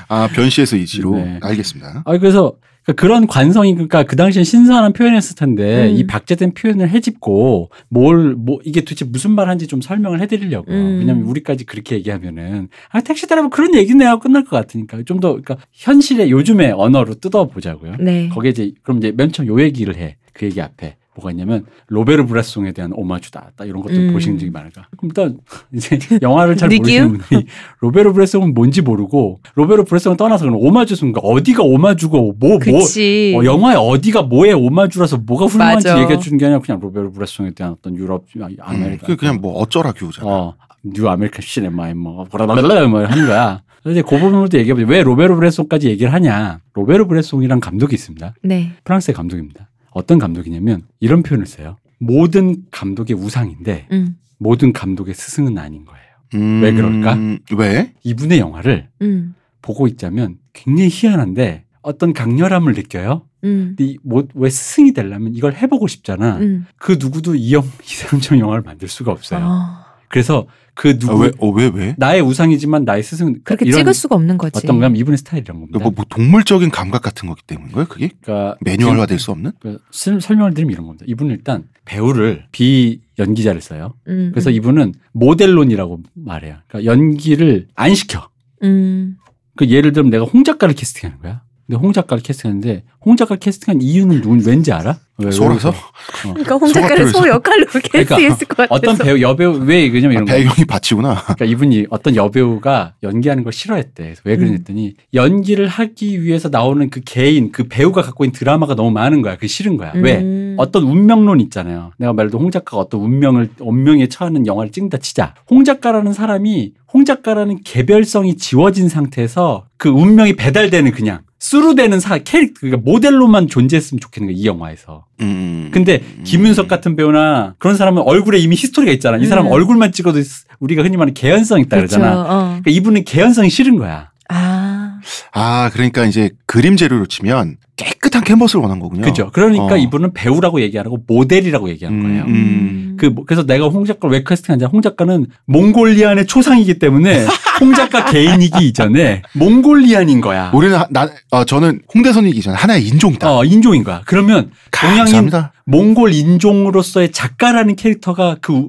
아, 변시에서 이지로. 네. 알겠습니다. 아 그래서 그런 관성이 그러니까 그 당시엔 신선한 표현이었을 텐데 음. 이 박제된 표현을 헤집고 뭘 뭐 이게 도대체 무슨 말 하는지 좀 설명을 해드리려고 음. 왜냐면 우리까지 그렇게 얘기하면은 아 택시 드라이버 그런 얘기네 하고 끝날 것 같으니까 좀 더 그러니까 현실의 요즘의 언어로 뜯어 보자고요. 네. 거기에 이제 그럼 이제 맨 처음 요 얘기를 해. 그 얘기 앞에 뭐가 있냐면 로베르 브레송에 대한 오마주다. 딱 이런 것도 음. 보시는 적이 많을까. 그럼 일단 이제 영화를 잘? 모르시는 분이 로베르 브레송은 뭔지 모르고 로베르 브레송을 떠나서 그럼 오마주 순간 어디가 오마주고 뭐뭐 그치. 어, 영화에 어디가 뭐에 오마주라서 뭐가 훌륭한지 맞아. 얘기해 주는 게 아니라 그냥 로베르 브레송에 대한 어떤 유럽 음, 아메리카 그 그냥 뭐 어쩌라고잖아. 어, New American Cinema에 뭐, 보라라라 뭐 하는 거야. 이제 그 부분도 얘기해보죠. 왜 로베르 브레송까지 얘기를 하냐. 로베르 브레송이란 감독이 있습니다. 네. 프랑스의 감독입니다. 어떤 감독이냐면 이런 표현을 써요. 모든 감독의 우상인데 음. 모든 감독의 스승은 아닌 거예요. 음, 왜 그럴까? 왜? 이분의 영화를 음. 보고 있자면 굉장히 희한한데 어떤 강렬함을 느껴요. 음. 근데 이 뭐, 왜 스승이 되려면 이걸 해보고 싶잖아. 음. 그 누구도 이 영 이상적 영화를 만들 수가 없어요. 아, 그래서 그 아, 누구 왜? 어, 왜 왜? 나의 우상이지만 나의 스승 그렇게 이런 찍을 수가 없는 거지. 어떤 거냐면 이분의 스타일이란 겁니다. 뭐, 뭐 동물적인 감각 같은 거기 때문인 거예요? 그게 그러니까 매뉴얼화 될 수 없는? 그 설- 설명을 드리면 이런 겁니다. 이분은 일단 배우를 비 연기자를 써요. 음, 그래서 음. 이분은 모델론이라고 말해요. 그러니까 연기를 안 시켜. 음. 그 예를 들면 내가 홍 작가를 캐스팅하는 거야. 근데 홍 작가를 캐스팅했는데 홍 작가 를 캐스팅한 이유는 누군 왠지 알아? 왜, 왜 소라서 그래서? 그러니까 홍 작가를. 소 역할로 캐스팅했을 것 같아서. 어떤 배우 여배우 왜 그냐면 이런 거. 배경이 밭이구나. 그러니까 이분이 어떤 여배우가 연기하는 걸 싫어했대. 그래서 왜 그랬더니 연기를 하기 위해서 나오는 그 개인 그 배우가 갖고 있는 드라마가 너무 많은 거야. 그게 싫은 거야. 왜? 음. 어떤 운명론 있잖아요. 내가 말해도 홍 작가가 어떤 운명을 운명에 처하는 영화를 찍는다 치자. 홍 작가라는 사람이 홍 작가라는 개별성이 지워진 상태에서 그 운명이 배달되는 그냥 수루되는 사 캐릭터 그러니까 모델로만 존재했으면 좋겠는 거야 이 영화에서. 음. 근데 김윤석 같은 배우나 그런 사람은 얼굴에 이미 히스토리가 있잖아. 이 사람 음. 얼굴만 찍어도 우리가 흔히 말하는 개연성 있다 그쵸. 그러잖아. 어. 그러니까 이분은 개연성이 싫은 거야. 아. 아 그러니까 이제 그림 재료로 치면 깨끗한 캔버스를 원한 거군요. 그죠? 그러니까 어. 이분은 배우라고 얘기 안 하고 모델이라고 얘기하는 음, 거예요. 음. 그 뭐- 그래서 내가 홍 작가를 왜 캐스팅하냐? 홍 작가는 몽골리안의 초상이기 때문에 홍 작가 개인이기 이전에 몽골리안인 거야. 우리는 하- 나 어, 저는 홍대선이기 전에 하나의 인종이다. 어 인종인 거야. 그러면 동양인. 몽골 인종으로서의 작가라는 캐릭터가 그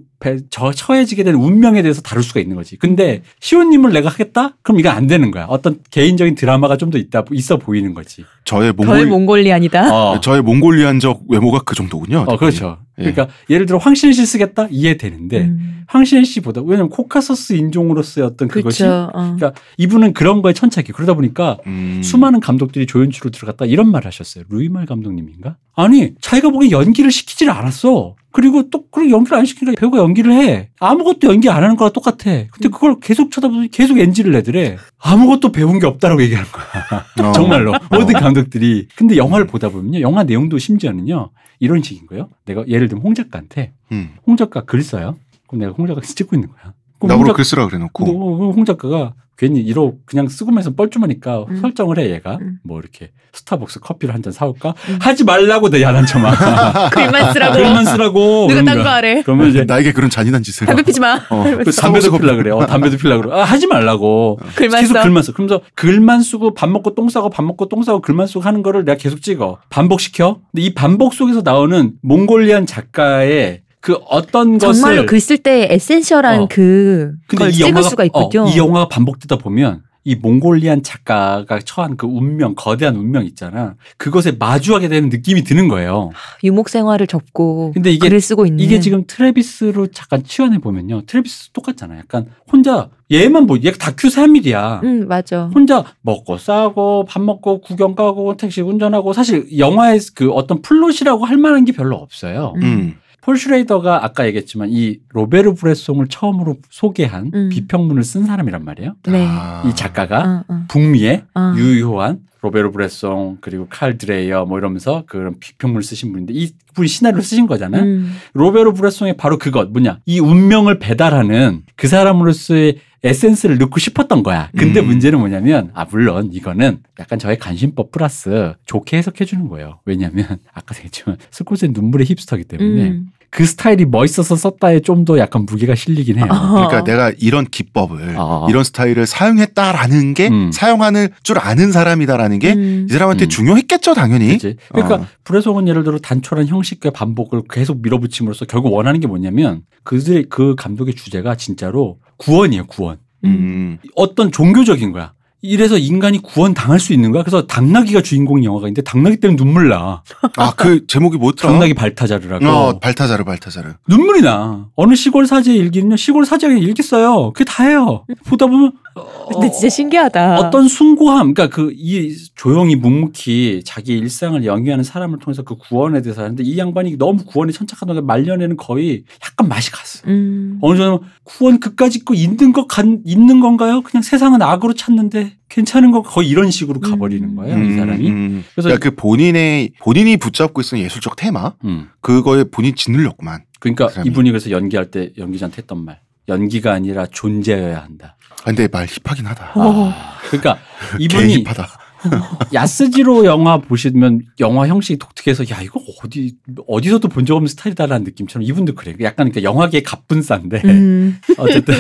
저 처해지게 된 운명에 대해서 다룰 수가 있는 거지. 근데 시호님을 내가 하겠다? 그럼 이건 안 되는 거야. 어떤 개인적인 드라마가 좀 더 있다 있어 보이는 거지. 저의 덜 몽골 Mongolian이다. 어, 저의 Mongolian적 외모가 그 정도군요. 어 그렇죠. 예. 그러니까 예 를 들어 황신혜 씨 쓰겠다 이해되는데 음. 황신혜 씨보다 왜냐면 코카서스 인종으로서의 어떤 그것이 그렇죠. 어. 그러니까 이분은 그런 거에 천착이 그러다 보니까 음. 수많은 감독들이 조연출로 들어갔다 이런 말을 하셨어요. 루이말 감독님인가? 아니 자기가 보기엔 연기를 시키지를 않았어. 그리고 또 그리고 연기를 안 시키니까 배우가 연기를 해. 아무것도 연기 안 하는 거랑 똑같아. 근데 그걸 계속 쳐다보더니 계속 NG를 내더래. 아무것도 배운 게 없다라고 얘기하는 거야. 어. 정말로 모든 감독들이. 근데 영화를 보다 보면요, 영화 내용도 심지어는요 이런 식인 거예요. 내가 예를 들면 홍 작가한테 음. 홍 작가 글 써요. 그럼 내가 홍 작가 찍고 있는 거야. 나보고 글 쓰라 그래놓고 홍 작가가 괜히 이러 그냥 쓰고면서 뻘쭘하니까 음. 설정을 해 얘가 음. 뭐 이렇게 스타벅스 커피를 한 잔 사올까 음. 하지 말라고 내 야단 쳐마 글만 쓰라고. 글만 쓰라고 누가 그러는 딴 거야. 거 하래. 그러면 이제 나에게 그런 잔인한 짓을 담배 피지 마. 어. 그 담배도 필라 그래 어, 담배도 필라 그래 아, 하지 말라고 글만 계속 써. 글만 써 그러면서 글만 쓰고 밥 먹고 똥 싸고 밥 먹고 똥 싸고 글만 쓰고 하는 거를 내가 계속 찍어 반복시켜 근데 이 반복 속에서 나오는 Mongolian 작가의 그 어떤 것을 정말로 글쓸때 essential한 어. 그 근데 걸 이 찍을 영화가 수가 있군요. 어, 이 영화가 반복되다 보면 이 Mongolian 작가가 처한 그 운명, 거대한 운명 있잖아. 그것에 마주하게 되는 느낌이 드는 거예요. 유목 생활을 접고 근데 이게 글을 쓰고 있는 이게 지금 트레비스로 잠깐 치환해 보면요. 트레비스 똑같잖아. 약간 혼자 얘만 보, 얘가 다큐 3일이야. 음 맞아. 혼자 먹고 싸고 밥 먹고 구경 가고 택시 운전하고 사실 영화의 그 어떤 플롯이라고 할 만한 게 별로 없어요. 음. 폴 슈레이더가 아까 얘기했지만 이 로베르 브레송을 처음으로 소개한 음. 비평문을 쓴 사람이란 말이에요. 네. 아. 이 작가가 어, 어. 북미의 어. 유효한 로베르 브레송 그리고 칼 드레이어 뭐 이러면서 그런 비평문을 쓰신 분인데 이 분이 시나리오를 쓰신 거잖아요. 음. 로베르 브레송의 바로 그것 뭐냐 이 운명을 배달하는 그 사람으로서의 에센스를 넣고 싶었던 거야. 근데 음. 문제는 뭐냐면 아 물론 이거는 약간 저의 관심법 플러스 좋게 해석해 주는 거예요. 왜냐하면 아까 얘기했지만 스코세는 눈물의 힙스터기 때문에 음. 그 스타일이 멋있어서 썼다에 좀 더 약간 무게가 실리긴 해요. 어. 그러니까 내가 이런 기법을 어. 이런 스타일을 사용했다라는 게 음. 사용하는 줄 아는 사람이다라는 게이 음. 사람한테 음. 중요했겠죠 당연히. 그치? 그러니까 어. 브레송은 예를 들어 단촐한 형식과 반복을 계속 밀어붙임으로써 결국 원하는 게 뭐냐면 그들의 그 감독의 주제가 진짜로 구원이에요 구원. 음. 어떤 종교적인 거야. 이래서 인간이 구원 당할 수 있는 거야. 그래서 당나귀가 주인공인 영화가 있는데 당나귀 때문에 눈물 나. 아 그 제목이 뭐였더라? 당나귀 발타자르라고. 어 발타자르 발타자르. 눈물이 나. 어느 시골 사제의 일기는요. 시골 사제가 일기 써요. 그게 다예요. 보다 보면 어, 근데 진짜 신기하다. 어떤 숭고함, 그러니까 그 이 조용히 묵묵히 자기 일상을 영위하는 사람을 통해서 그 구원에 대해서 하는데 이 양반이 너무 구원에 천착하다가 말년에는 거의 약간 맛이 갔어. 음. 어느 정도 구원 그까짓 거 있는 것 간, 있는 건가요? 그냥 세상은 악으로 찾는데 괜찮은 거 거의 이런 식으로 가버리는 음. 거예요, 이 사람이. 음. 그래서 그러니까 그 본인의 본인이 붙잡고 있는 예술적 테마 음. 그거에 본인 짓눌렸구만. 그러니까 그. 이분이 그래서 연기할 때 연기자한테 했던 말. 연기가 아니라 존재여야 한다. 아, 근데 말 힙하긴 하다. 어. 그러니까 개 이분이 힙하다. 야스지로 영화 보시면 영화 형식이 독특해서 야 이거 어디 어디서도 본 적 없는 스타일이다라는 느낌처럼 이분도 그래. 약간 그러니까 영화계의 갑분싸인데 음. 어쨌든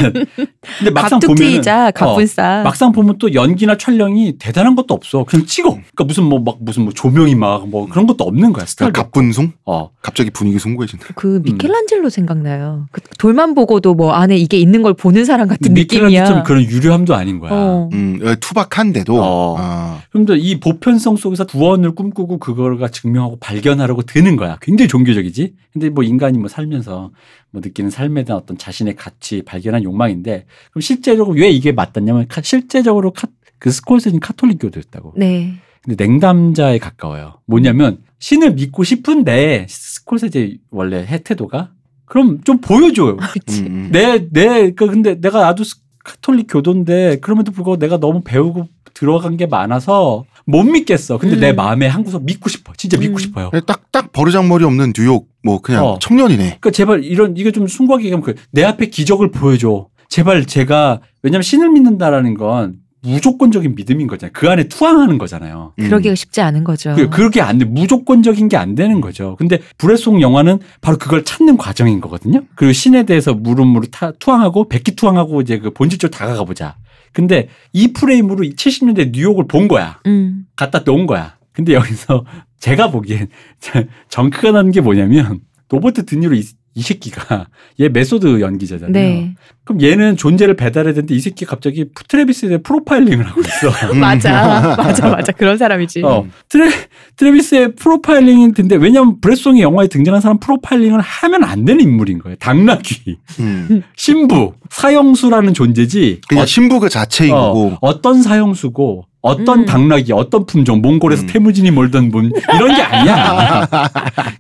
근데 막상 보면 갑분싸. 막상 보면 또 연기나 촬영이 대단한 것도 없어. 그냥 찍어. 그러니까 무슨 뭐 막 무슨 뭐 조명이 막 뭐 그런 것도 없는 거야 스타일. 그러니까 갑분숭? 어. 갑자기 분위기 숭고해진다. 그 미켈란젤로 생각나요. 그 돌만 보고도 뭐 안에 이게 있는 걸 보는 사람 같은 미켈란젤처럼 느낌이야. 그런 유려함도 아닌 거야. 어. 음, 투박한데도 어. 아, 그럼 이 보편성 속에서 구원을 꿈꾸고 그거가 증명하고 발견하려고 드는 거야. 굉장히 종교적이지. 근데 뭐 인간이 뭐 살면서 뭐 느끼는 삶에 대한 어떤 자신의 가치 발견한 욕망인데 그럼 실제적으로 왜 이게 맞닿냐면 카- 실제적으로 카, 그 스콜세는 카톨릭 교도였다고. 네. 근데 냉담자에 가까워요. 뭐냐면 신을 믿고 싶은데 스콜세지 원래 태도가 그럼 좀 보여줘요. 음, 음. 내, 내, 그, 근데 내가 스- 카톨릭 교도인데 그럼에도 불구하고 내가 너무 배우고 들어간 게 많아서 못 믿겠어. 근데 음. 내 마음에 한 구석 믿고 싶어. 진짜 믿고 음. 싶어요. 딱, 딱 버르장머리 없는 뉴욕, 뭐, 그냥 어. 청년이네. 그러니까 제발 이런, 이게 좀 숭고하게 얘기하면 그내 앞에 기적을 보여줘. 제발 제가, 왜냐면 신을 믿는다라는 건 무조건적인 믿음인 거잖아요. 그 안에 투항하는 거잖아요. 음. 그러기가 쉽지 않은 거죠. 그, 그렇게 안 돼. 무조건적인 게 안 되는 거죠. 근데 불의 송 영화는 바로 그걸 찾는 과정인 거거든요. 그리고 신에 대해서 무릎무릎 타, 투항하고 백기 투항하고 이제 그 본질적으로 다가가 보자. 근데 이 프레임으로 70년대 뉴욕을 본 거야. 음. 갖다 놓은 거야. 근데 여기서 제가 보기엔 펑크가 나는 게 뭐냐면 로버트 드니로 이, 이 새끼가 얘 메소드 연기자잖아요. 네. 그럼 얘는 존재를 배달해야 되는데 이 새끼 갑자기 트레비스에 대해 프로파일링을 하고 있어. 음. 맞아. 맞아, 맞아. 그런 사람이지. 어, 트레, 트레비스의 프로파일링이 된데 왜냐면 브레송의 영화에 등장한 사람 프로파일링을 하면 안 되는 인물인 거예요. 당나귀, 음. 신부, 사형수라는 존재지. 그냥 어, 신부 그 자체인 어, 거고. 어떤 사형수고 어떤 음. 당나귀, 어떤 품종, 몽골에서 음. 테무진이 몰던 분 이런 게 아니야.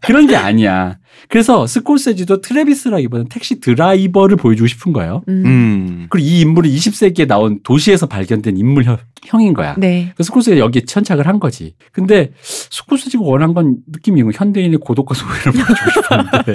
그런 게 아니야. 그래서 스콜세지도 트레비스라기보다는 택시 드라이버를 보여주고 싶은 거예요. 음. 음. 그리고 이 인물이 20세기에 나온 도시에서 발견된 인물 형 인 거야. 네. 그래서 스콜세지가 여기에 천착을 한 거지. 근데 스콜세지가 원한 건 느낌이 이거 현대인의 고독과 소외를 보여주고 싶었는데.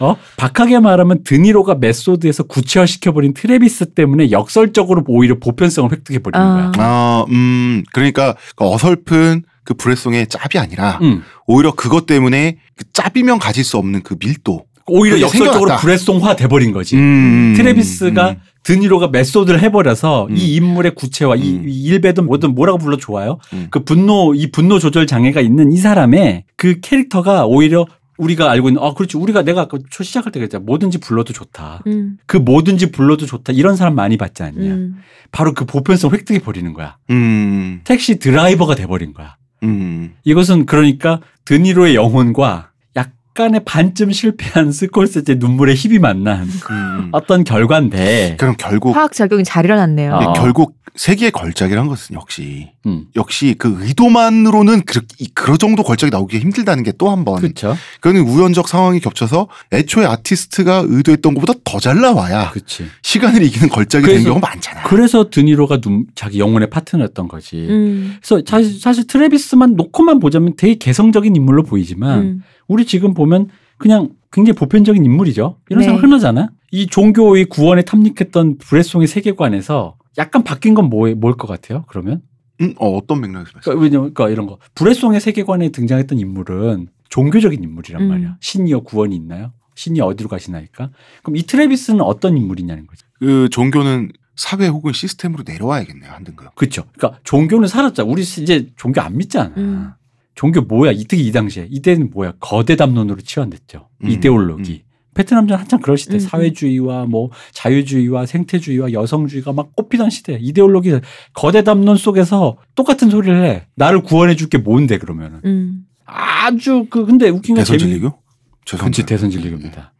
어? 박하게 말하면 드니로가 메소드에서 구체화시켜버린 트레비스 때문에 역설적으로 오히려 보편성을 획득해버리는 아. 거야. 아, 음, 그러니까 그 어설픈 그 브레송의 짭이 아니라 응. 오히려 그것 때문에 그 짭이면 가질 수 없는 그 밀도. 오히려 그게 역설적으로 생겨났다. 브레송화 돼버린 거지. 음, 트레비스가 음, 드니로가 메소드를 해버려서 음. 이 인물의 구체화, 이, 음. 이 일배든 뭐든 뭐라고 불러 좋아요. 음. 그 분노, 이 분노 조절 장애가 있는 이 사람의 그 캐릭터가 오히려 우리가 알고 있는, 아, 그렇지. 우리가 내가 아까 초 시작할 때 그랬잖아. 뭐든지 불러도 좋다. 음. 그 뭐든지 불러도 좋다. 이런 사람 많이 봤지 않냐. 음. 바로 그 보편성 획득해 버리는 거야. 음, 택시 드라이버가 돼 버린 거야. 음, 이것은 그러니까 드니로의 영혼과 약간의 반쯤 실패한 스콜세제 눈물의 힘이 만난 음. 어떤 결과인데. 그럼 결국 화학 작용이 잘 일어났네요. 아. 결국 세계의 걸작이란 것은 역시 음. 역시 그 의도만으로는 그, 그 정도 걸작이 나오기 힘들다는 게 또 한 번. 그렇죠. 그거는 우연적 상황이 겹쳐서 애초에 아티스트가 의도했던 것보다 더 잘 나와야 그렇지. 시간을 이기는 걸작이 그래서- 경우가 많잖아. 그래서 드니로가 눈, 자기 영혼의 파트너였던 거지. 음. 그래서 사실, 사실 트레비스만 놓고만 보자면 되게 개성적인 인물로 보이지만 음. 우리 지금 보면 그냥 굉장히 보편적인 인물이죠. 이런 네. 사람 흔하잖아. 이 종교의 구원에 탐닉했던 브레송의 세계관에서 약간 바뀐 건 뭐, 뭘것 같아요? 그러면? 음, 어, 어떤 맥락에서 말씀? 그러니까 왜냐면 그러니까 이런 거. 브레송의 세계관에 등장했던 인물은 종교적인 인물이란 음. 말이야. 신이여 구원이 있나요? 신이 어디로 가시나이까? 그럼 이 트레비스는 어떤 인물이냐는 거지. 그 종교는 사회 혹은 시스템으로 내려와야겠네요 한 등급. 그렇죠. 그러니까 종교는 살았잖아. 우리 이제 종교 안 믿잖아. 음. 종교 뭐야? 이 특히 이 당시에 이때는 뭐야? 거대 담론으로 치환됐죠. 음, 이데올로기. 베트남전 한참 그럴 시대. 음, 음. 사회주의와 뭐 자유주의와 생태주의와 여성주의가 막 꽃피던 시대. 이데올로기 거대 담론 속에서 똑같은 소리를 해. 나를 구원해 줄 게 뭔데 그러면은. 음. 아주 그 근데 웃긴 건 대순 재미. 진리교? 그렇지 죄송합니다. 대순 진리교입니다.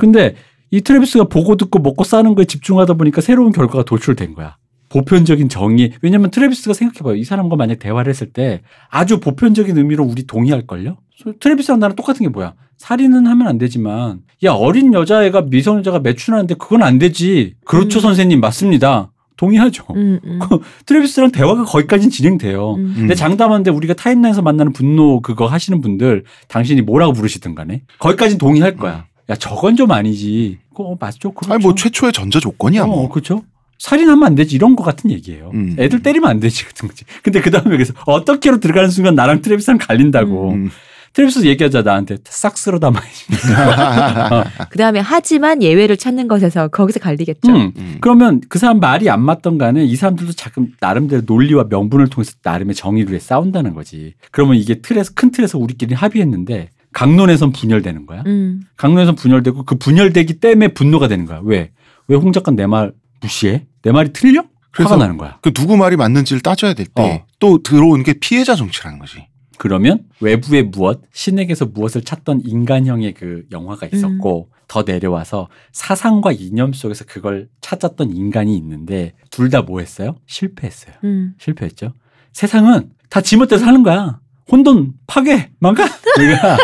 근데 이 트래비스가 보고 듣고 먹고 사는 거에 집중하다 보니까 새로운 결과가 도출된 거야. 보편적인 정의. 왜냐면 트래비스가 생각해봐요. 이 사람과 만약 대화를 했을 때 아주 보편적인 의미로 우리 동의할걸요? 트래비스랑 나랑 똑같은 게 뭐야? 살인은 하면 안 되지만, 야, 어린 여자애가 미성년자가 매춘하는데 그건 안 되지. 그렇죠, 음. 선생님. 맞습니다. 동의하죠. 음. 음. 트래비스랑 대화가 거기까지는 진행돼요. 음. 근데 장담하는데 우리가 타임라인에서 만나는 분노 그거 하시는 분들 당신이 뭐라고 부르시든 간에 거기까지는 동의할 거야. 야 저건 좀 아니지. 그거 맞죠? 그렇죠. 아니 뭐 최소의 전제 조건이야 어, 뭐. 그렇죠. 살인하면 안 되지 이런 거 같은 얘기예요. 음. 애들 때리면 안 되지 같은 거지. 근데 그 다음에 그래서 어떻게로 들어가는 순간 나랑 트래비스랑 갈린다고. 음. 트래비스 얘기하자 나한테 싹 쓸어 담아야지. 그 다음에 하지만 예외를 찾는 것에서 거기서 갈리겠죠. 음. 음. 그러면 그 사람 말이 안 맞던 간에 이 사람들도 자기 나름대로 논리와 명분을 통해서 나름의 정의를 위해 싸운다는 거지. 그러면 이게 틀에서 큰 틀에서 우리끼리 합의했는데 각론에선 분열되는 거야. 음. 각론에선 분열되고 그 분열되기 때문에 분노가 되는 거야. 왜? 왜 홍 작가 내 말 무시해? 내 말이 틀려? 그래서 화가 나는 거야. 그 누구 말이 맞는지를 따져야 될때 어. 또 들어오는 게 피해자 정치라는 거지. 그러면 외부의 무엇, 신에게서 무엇을 찾던 인간형의 그 영화가 있었고 더 내려와서 사상과 이념 속에서 그걸 찾았던 인간이 있는데 둘 다 뭐 했어요? 실패했어요. 음. 실패했죠. 세상은 다 지멋대로 사는 거야. 혼돈, 파괴, 망가. 내가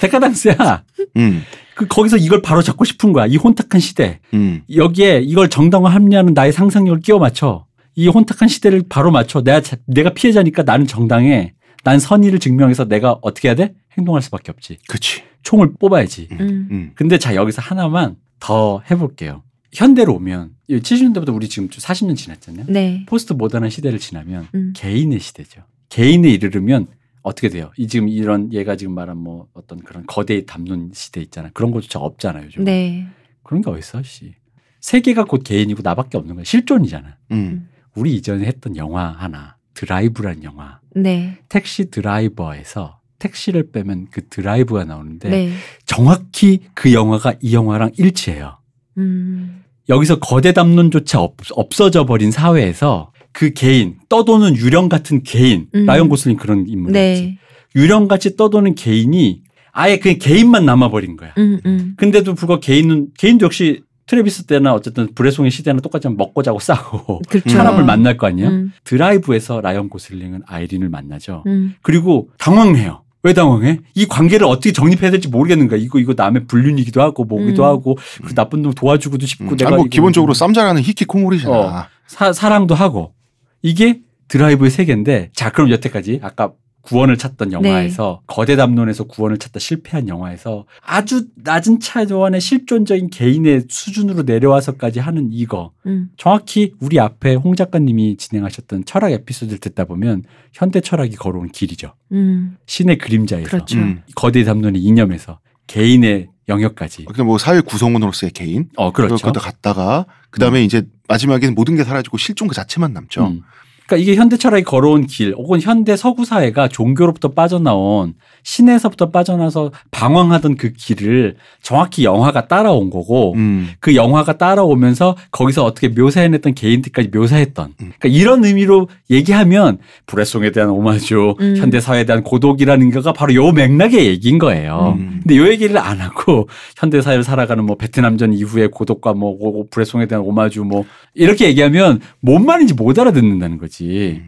데카당스야. 음, 그 거기서 이걸 바로 잡고 싶은 거야. 이 혼탁한 시대. 음, 여기에 이걸 정당화 합리하는 나의 상상력을 끼워 맞춰. 이 혼탁한 시대를 바로 맞춰. 내가 자- 내가 피해자니까 나는 정당해. 난 선의를 증명해서 내가 어떻게 해야 돼? 행동할 수밖에 없지. 그치. 총을 뽑아야지. 음. 음, 근데 자 여기서 하나만 더 해볼게요. 현대로 오면 70년대부터 우리 지금 40년 지났잖아요. 네. 포스트 모던한 시대를 지나면 음. 개인의 시대죠. 개인에 이르르면 어떻게 돼요? 이 지금 이런 얘가 지금 말한 뭐 어떤 그런 거대 담론 시대 있잖아요. 그런 것조차 없잖아요. 요즘. 네. 그런 게 어딨어, 씨. 세계가 곧 개인이고 나밖에 없는 거야. 실존이잖아. 음, 우리 이전에 했던 영화 하나, 드라이브란 영화. 네. 택시 드라이버에서 택시를 빼면 그 드라이브가 나오는데 네. 정확히 그 영화가 이 영화랑 일치해요. 음. 여기서 거대 담론조차 없, 없어져 버린 사회에서 그 개인, 떠도는 유령 같은 개인, 음. 라이언 고슬링 그런 인물이었지. 네. 유령 같이 떠도는 개인이 아예 그냥 개인만 남아버린 거야. 음, 음. 근데도 불구하고 개인은, 개인도 역시 트레비스 때나 어쨌든 브레송의 시대나 똑같이 먹고 자고 싸고 그렇죠. 사람을 만날 거 아니에요? 음, 드라이브에서 라이언 고슬링은 아이린을 만나죠. 음. 그리고 당황해요. 왜 당황해? 이 관계를 어떻게 정립해야 될지 모르겠는 거야. 이거 이거 남의 불륜이기도 하고 뭐기도 음. 하고 그 나쁜 놈 도와주고도 싶고 음. 내가 아, 뭐 기본적으로 쌈자라는 히키코모리잖아. 어. 사, 사랑도 하고 이게 드라이브의 세계인데 자 그럼 여태까지 아까 구원을 찾던 영화에서 거대 담론에서 구원을 찾다 실패한 영화에서 아주 낮은 차원의 실존적인 개인의 수준으로 내려와서까지 하는 이거 음. 정확히 우리 앞에 홍 작가님이 진행하셨던 철학 에피소드를 듣다 보면 현대 철학이 걸어온 길이죠. 음. 신의 그림자에서 그렇죠. 음. 거대 담론의 이념에서 개인의 영역까지. 그러니까 뭐 사회 구성원으로서의 개인. 어 그렇죠. 다 갔다가 그다음에 이제 마지막에는 모든 게 사라지고 실존 그 자체만 남죠. 음. 그러니까 이게 현대 철학이 걸어온 길, 혹은 현대 서구 사회가 종교로부터 빠져나온 신에서부터 빠져나서 방황하던 그 길을 정확히 영화가 따라온 거고, 음. 그 영화가 따라오면서 거기서 어떻게 묘사해냈던 개인들까지 묘사했던. 음. 그러니까 이런 의미로 얘기하면 불의송에 대한 오마주, 음. 현대 사회에 대한 고독이라는 거가 바로 요 맥락의 얘기인 거예요. 음. 근데 요 얘기를 안 하고 현대 사회를 살아가는 뭐 베트남전 이후의 고독과 뭐 고- 불의송에 대한 오마주 뭐 이렇게 얘기하면 뭔 말인지 못 알아듣는다는 거지.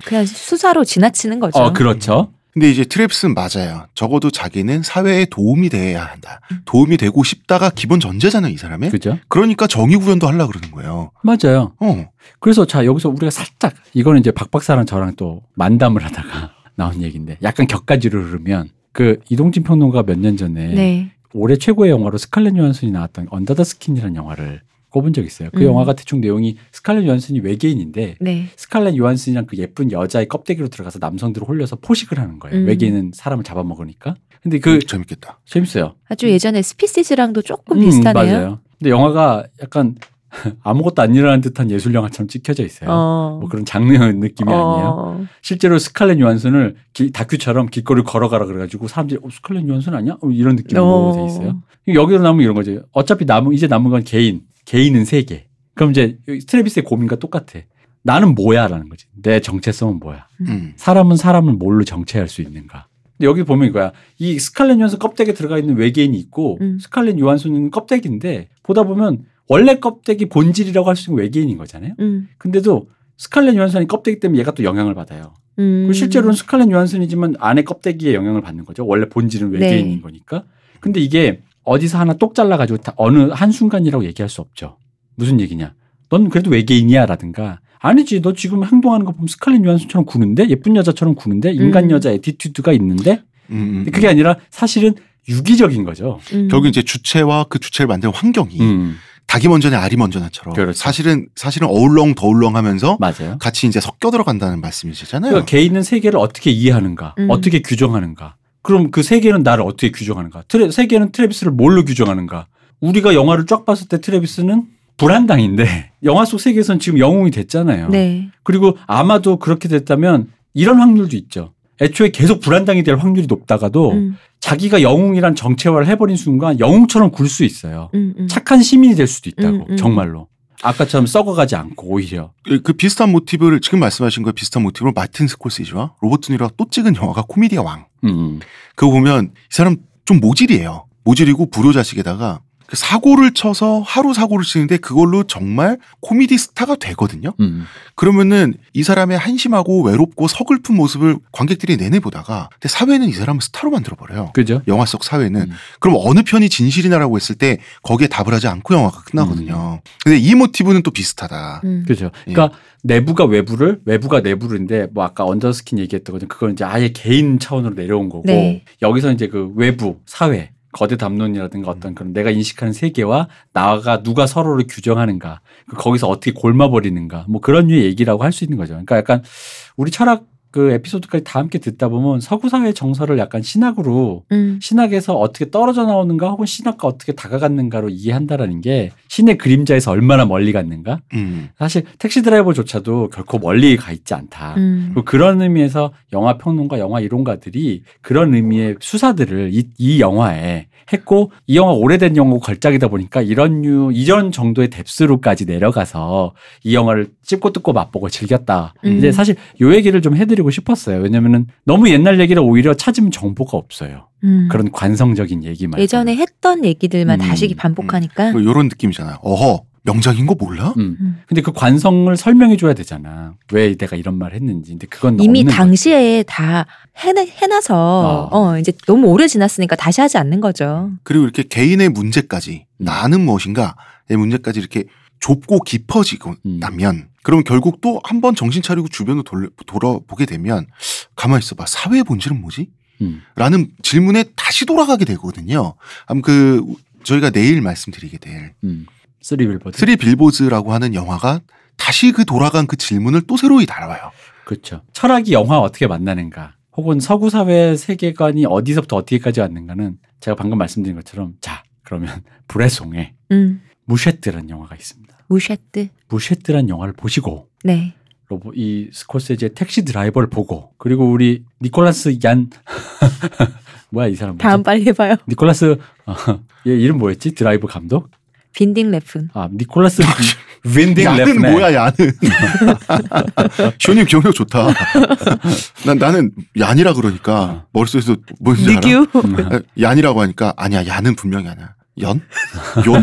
그냥 수사로 지나치는 거죠. 어, 그렇죠. 근데 이제 트래비스는 맞아요. 적어도 자기는 사회에 도움이 돼야 한다. 음. 도움이 되고 싶다가 기본 전제잖아요, 이 사람의. 그죠? 그러니까 정의 구현도 하려 그러는 거예요. 맞아요. 어. 그래서 자, 여기서 우리가 살짝 이거는 이제 박 박사랑 저랑 또 만담을 하다가 나온 얘기인데 약간 곁가지로 흐르면 그 이동진 평론가 몇 년 전에 네. 올해 최고의 영화로 스칼렛 요한슨이 나왔던 언더 더 스킨이라는 영화를 꼽은 적이 있어요. 그 음. 영화가 대충 내용이 스칼렛 요한슨이 외계인인데 네. 스칼렛 요한슨이랑 그 예쁜 여자의 껍데기로 들어가서 남성들을 홀려서 포식을 하는 거예요. 음. 외계인은 사람을 잡아먹으니까. 근데 그 재밌겠다. 재밌어요. 아주 예전에 스피시즈랑도 조금 음, 비슷하네요. 맞아요. 근데 영화가 약간 아무것도 안 일어나는 듯한 예술 영화처럼 찍혀져 있어요. 어. 뭐 그런 장르 느낌이 아니에요. 어. 실제로 스칼렛 요한슨을 길- 다큐처럼 길거리를 걸어가라 그래가지고 사람들이 어, 스칼렛 요한슨 아니야? 어, 이런 느낌으로 어. 돼 있어요. 여기로 남으면 이런 거죠. 어차피 남은 이제 남은 건 개인, 개인은 세계. 그럼 이제 트래비스의 고민과 똑같아. 나는 뭐야라는 거지. 내 정체성은 뭐야? 음. 사람은 사람을 뭘로 정체할 수 있는가? 근데 여기 보면 이거야. 이 스칼렛 요한슨 껍데기에 들어가 있는 외계인이 있고 음. 스칼렛 요한슨은 껍데기인데 보다 보면 원래 껍데기 본질이라고 할 수 있는 외계인인 거잖아요. 음. 근데도 스칼렛 요한슨이 껍데기 때문에 얘가 또 영향을 받아요. 음. 실제로는 스칼렛 요한슨이지만 안에 껍데기에 영향을 받는 거죠. 원래 본질은 외계인인 네. 거니까. 근데 이게 어디서 하나 똑 잘라가지고 다 어느 한 순간이라고 얘기할 수 없죠. 무슨 얘기냐? 넌 그래도 외계인이야 라든가 아니지. 너 지금 행동하는 거 보면 스칼렛 요한슨처럼 구는데 예쁜 여자처럼 구는데 인간 음. 여자 attitude가 있는데 음, 음, 근데 그게 아니라 사실은 유기적인 거죠. 음. 결국 이제 주체와 그 주체를 만드는 환경이 음, 닭이 먼저냐 알이 먼저냐처럼 그렇죠. 사실은 사실은 어울렁 더울렁하면서 맞아요. 같이 이제 섞여 들어간다는 말씀이시잖아요. 그러니까 개인은 세계를 어떻게 이해하는가, 음. 어떻게 규정하는가. 그럼 그 세계는 나를 어떻게 규정하는가? 트레, 세계는 트래비스를 뭘로 규정하는가? 우리가 영화를 쫙 봤을 때 트래비스는 불한당인데 영화 속 세계에서는 지금 영웅이 됐잖아요. 네. 그리고 아마도 그렇게 됐다면 이런 확률도 있죠. 애초에 계속 불한당이 될 확률이 높다가도 음. 자기가 영웅이란 정체화를 해버린 순간 영웅처럼 굴 수 있어요. 음. 음. 착한 시민이 될 수도 있다고 음, 음. 정말로. 아까처럼 썩어가지 않고 오히려 그, 그 비슷한 모티브를 지금 말씀하신 거 비슷한 모티브를 마틴 스콜세지와 로버트 드니로가 또 찍은 영화가 코미디의 왕. 음. 그거 보면 이 사람 좀 모질이에요. 모질이고 불효자식에다가 그 사고를 쳐서 하루 사고를 치는데 그걸로 정말 코미디 스타가 되거든요. 음. 그러면은 이 사람의 한심하고 외롭고 서글픈 모습을 관객들이 내내 보다가 근데 사회는 이 사람을 스타로 만들어 버려요. 그죠? 영화 속 사회는 음. 그럼 어느 편이 진실이나라고 했을 때 거기에 답을 하지 않고 영화가 끝나거든요. 근데 이 모티브는 또 비슷하다. 음. 그죠. 예. 그러니까 내부가 외부를 외부가 내부인데 뭐 아까 언더스킨 얘기했던 거죠. 그건 이제 아예 개인 차원으로 내려온 거고 네. 여기서 이제 그 외부 사회 거대 담론이라든가 어떤 그런 내가 인식하는 세계와 나가 누가 서로를 규정하는가 그 거기서 어떻게 곪아버리는가 뭐 그런 류의 얘기라고 할 수 있는 거죠. 그러니까 약간 우리 철학 그 에피소드까지 다 함께 듣다 보면 서구 사회의 정서를 약간 신학으로 음. 신학에서 어떻게 떨어져 나오는가 혹은 신학과 어떻게 다가갔는가로 이해한다라는 게 신의 그림자에서 얼마나 멀리 갔는가 음. 사실 택시 드라이버조차도 결코 멀리 가 있지 않다. 음. 그리고 그런 의미에서 영화 평론가, 영화 이론가들이 그런 의미의 수사들을 이, 이 영화에 했고 이 영화 오래된 영화고 걸작이다 보니까 이런 류 이전 정도의 뎁스로까지 내려가서 이 영화를 씹고 뜯고 맛보고 즐겼다. 음. 이제 사실 요 얘기를 좀 해드리고 싶었어요. 왜냐면은 너무 옛날 얘기를 오히려 찾으면 정보가 없어요. 음. 그런 관성적인 얘기만. 예전에 했던 얘기들만 음, 다시 반복하니까. 뭐 이런 느낌이잖아요. 어허 명작인 거 몰라? 음. 음. 근데 그 관성을 설명해 줘야 되잖아. 왜 내가 이런 말 했는지. 근데 그건 이미 없는 당시에 다 해내, 해놔서 어. 어. 이제 너무 오래 지났으니까 다시 하지 않는 거죠. 그리고 이렇게 개인의 문제까지 음. 나는 무엇인가의 문제까지 이렇게 좁고 깊어지고 음. 나면 그러면 결국 또 한 번 정신 차리고 주변으로 돌려, 돌아보게 되면 가만히 있어봐 사회의 본질은 뭐지? 음. 라는 질문에 다시 돌아가게 되거든요. 아무 그 저희가 내일 말씀드리게 될 음. 쓰리 빌보드. 쓰리 빌보즈라고 하는 영화가 다시 그 돌아간 그 질문을 또 새로이 다뤄요. 그렇죠. 철학이 영화 어떻게 만나는가, 혹은 서구 사회 세계관이 어디서부터 어디까지 왔는가는 제가 방금 말씀드린 것처럼 자 그러면 브레송의 음. 무쉐트라는 영화가 있습니다. 무셰트. 무쉐트라는 영화를 보시고 네. 로보 이 스코세지의 택시 드라이버를 보고 그리고 우리 니콜라스 얀 뭐야 이 사람 뭐지? 다음 빨리 해봐요. 니콜라스 어, 얘 이름 뭐였지 드라이브 감독 윈딩 레픈. 아 니콜라스 윈딩 야는 레픈에 뭐야 야는. 시원님 기억력 좋다. 난 나는 얀이라 그러니까 어. 머릿속에서 뭔지 알아? 아, 얀이라고 하니까 아니야 얀은 분명히 아니야. 연? 용?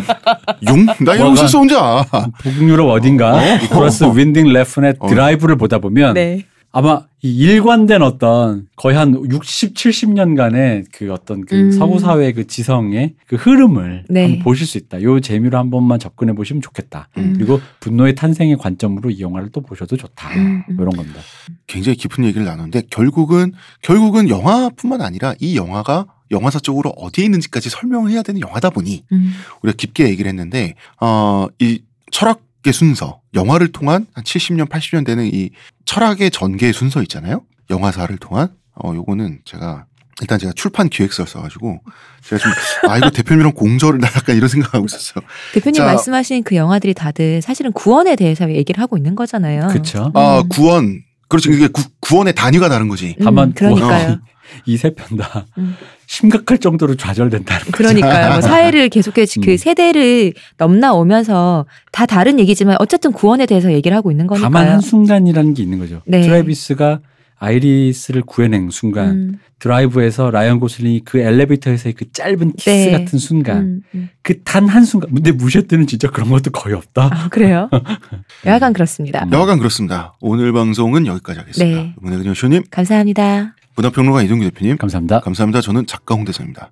용? 나 이런 거 뭐가? 쓸수 혼자. 북유럽 어딘가 니콜라스 윈딩 레픈의 어. 드라이브를 보다 보면 네. 아마 이 일관된 어떤 거의 한 60, 70년간의 그 어떤 그 음. 서구 사회의 그 지성의 그 흐름을 네. 한번 보실 수 있다. 요 재미로 한 번만 접근해 보시면 좋겠다. 음. 그리고 분노의 탄생의 관점으로 이 영화를 또 보셔도 좋다. 음, 음. 이런 겁니다. 굉장히 깊은 얘기를 나누는데 결국은 결국은 영화뿐만 아니라 이 영화가 영화사적으로 어디에 있는지까지 설명을 해야 되는 영화다 보니 음. 우리가 깊게 얘기를 했는데 어 이 철학의 순서 영화를 통한 한 70년 80년 되는 이 철학의 전개 순서 있잖아요 영화사를 통한 어 요거는 제가 일단 제가 출판 기획서를 써가지고 제가 좀 아 이거 대표님이랑 공저를 나 약간 이런 생각하고 있었어요 대표님 자. 말씀하신 그 영화들이 다들 사실은 구원에 대해서 얘기를 하고 있는 거잖아요. 그렇죠. 아 음. 구원 그렇지 이게 구, 구원의 단위가 다른 거지 음, 다만 그러니까요. 이 세 편다 음. 심각할 정도로 좌절된다는 거죠. 그러니까요. 뭐 사회를 계속해서 음. 그 세대를 넘나오면서 다 다른 얘기지만 어쨌든 구원에 대해서 얘기를 하고 있는 거니까요. 다만 한 순간이라는 게 있는 거죠. 네. 트래비스가 아이리스를 구해낸 순간 음, 드라이브에서 라이언 고슬링이 그 엘리베이터에서의 그 짧은 키스 네. 같은 순간 음, 음. 그 단 한 순간 근데 무셰트는 진짜 그런 것도 거의 없다. 아, 그래요? 여하간 그렇습니다. 여하간 그렇습니다 오늘 방송은 여기까지 하겠습니다 네. 문혜근 여쇼님 감사합니다. 문화평론가 이동규 대표님. 감사합니다. 감사합니다. 저는 작가 홍대선입니다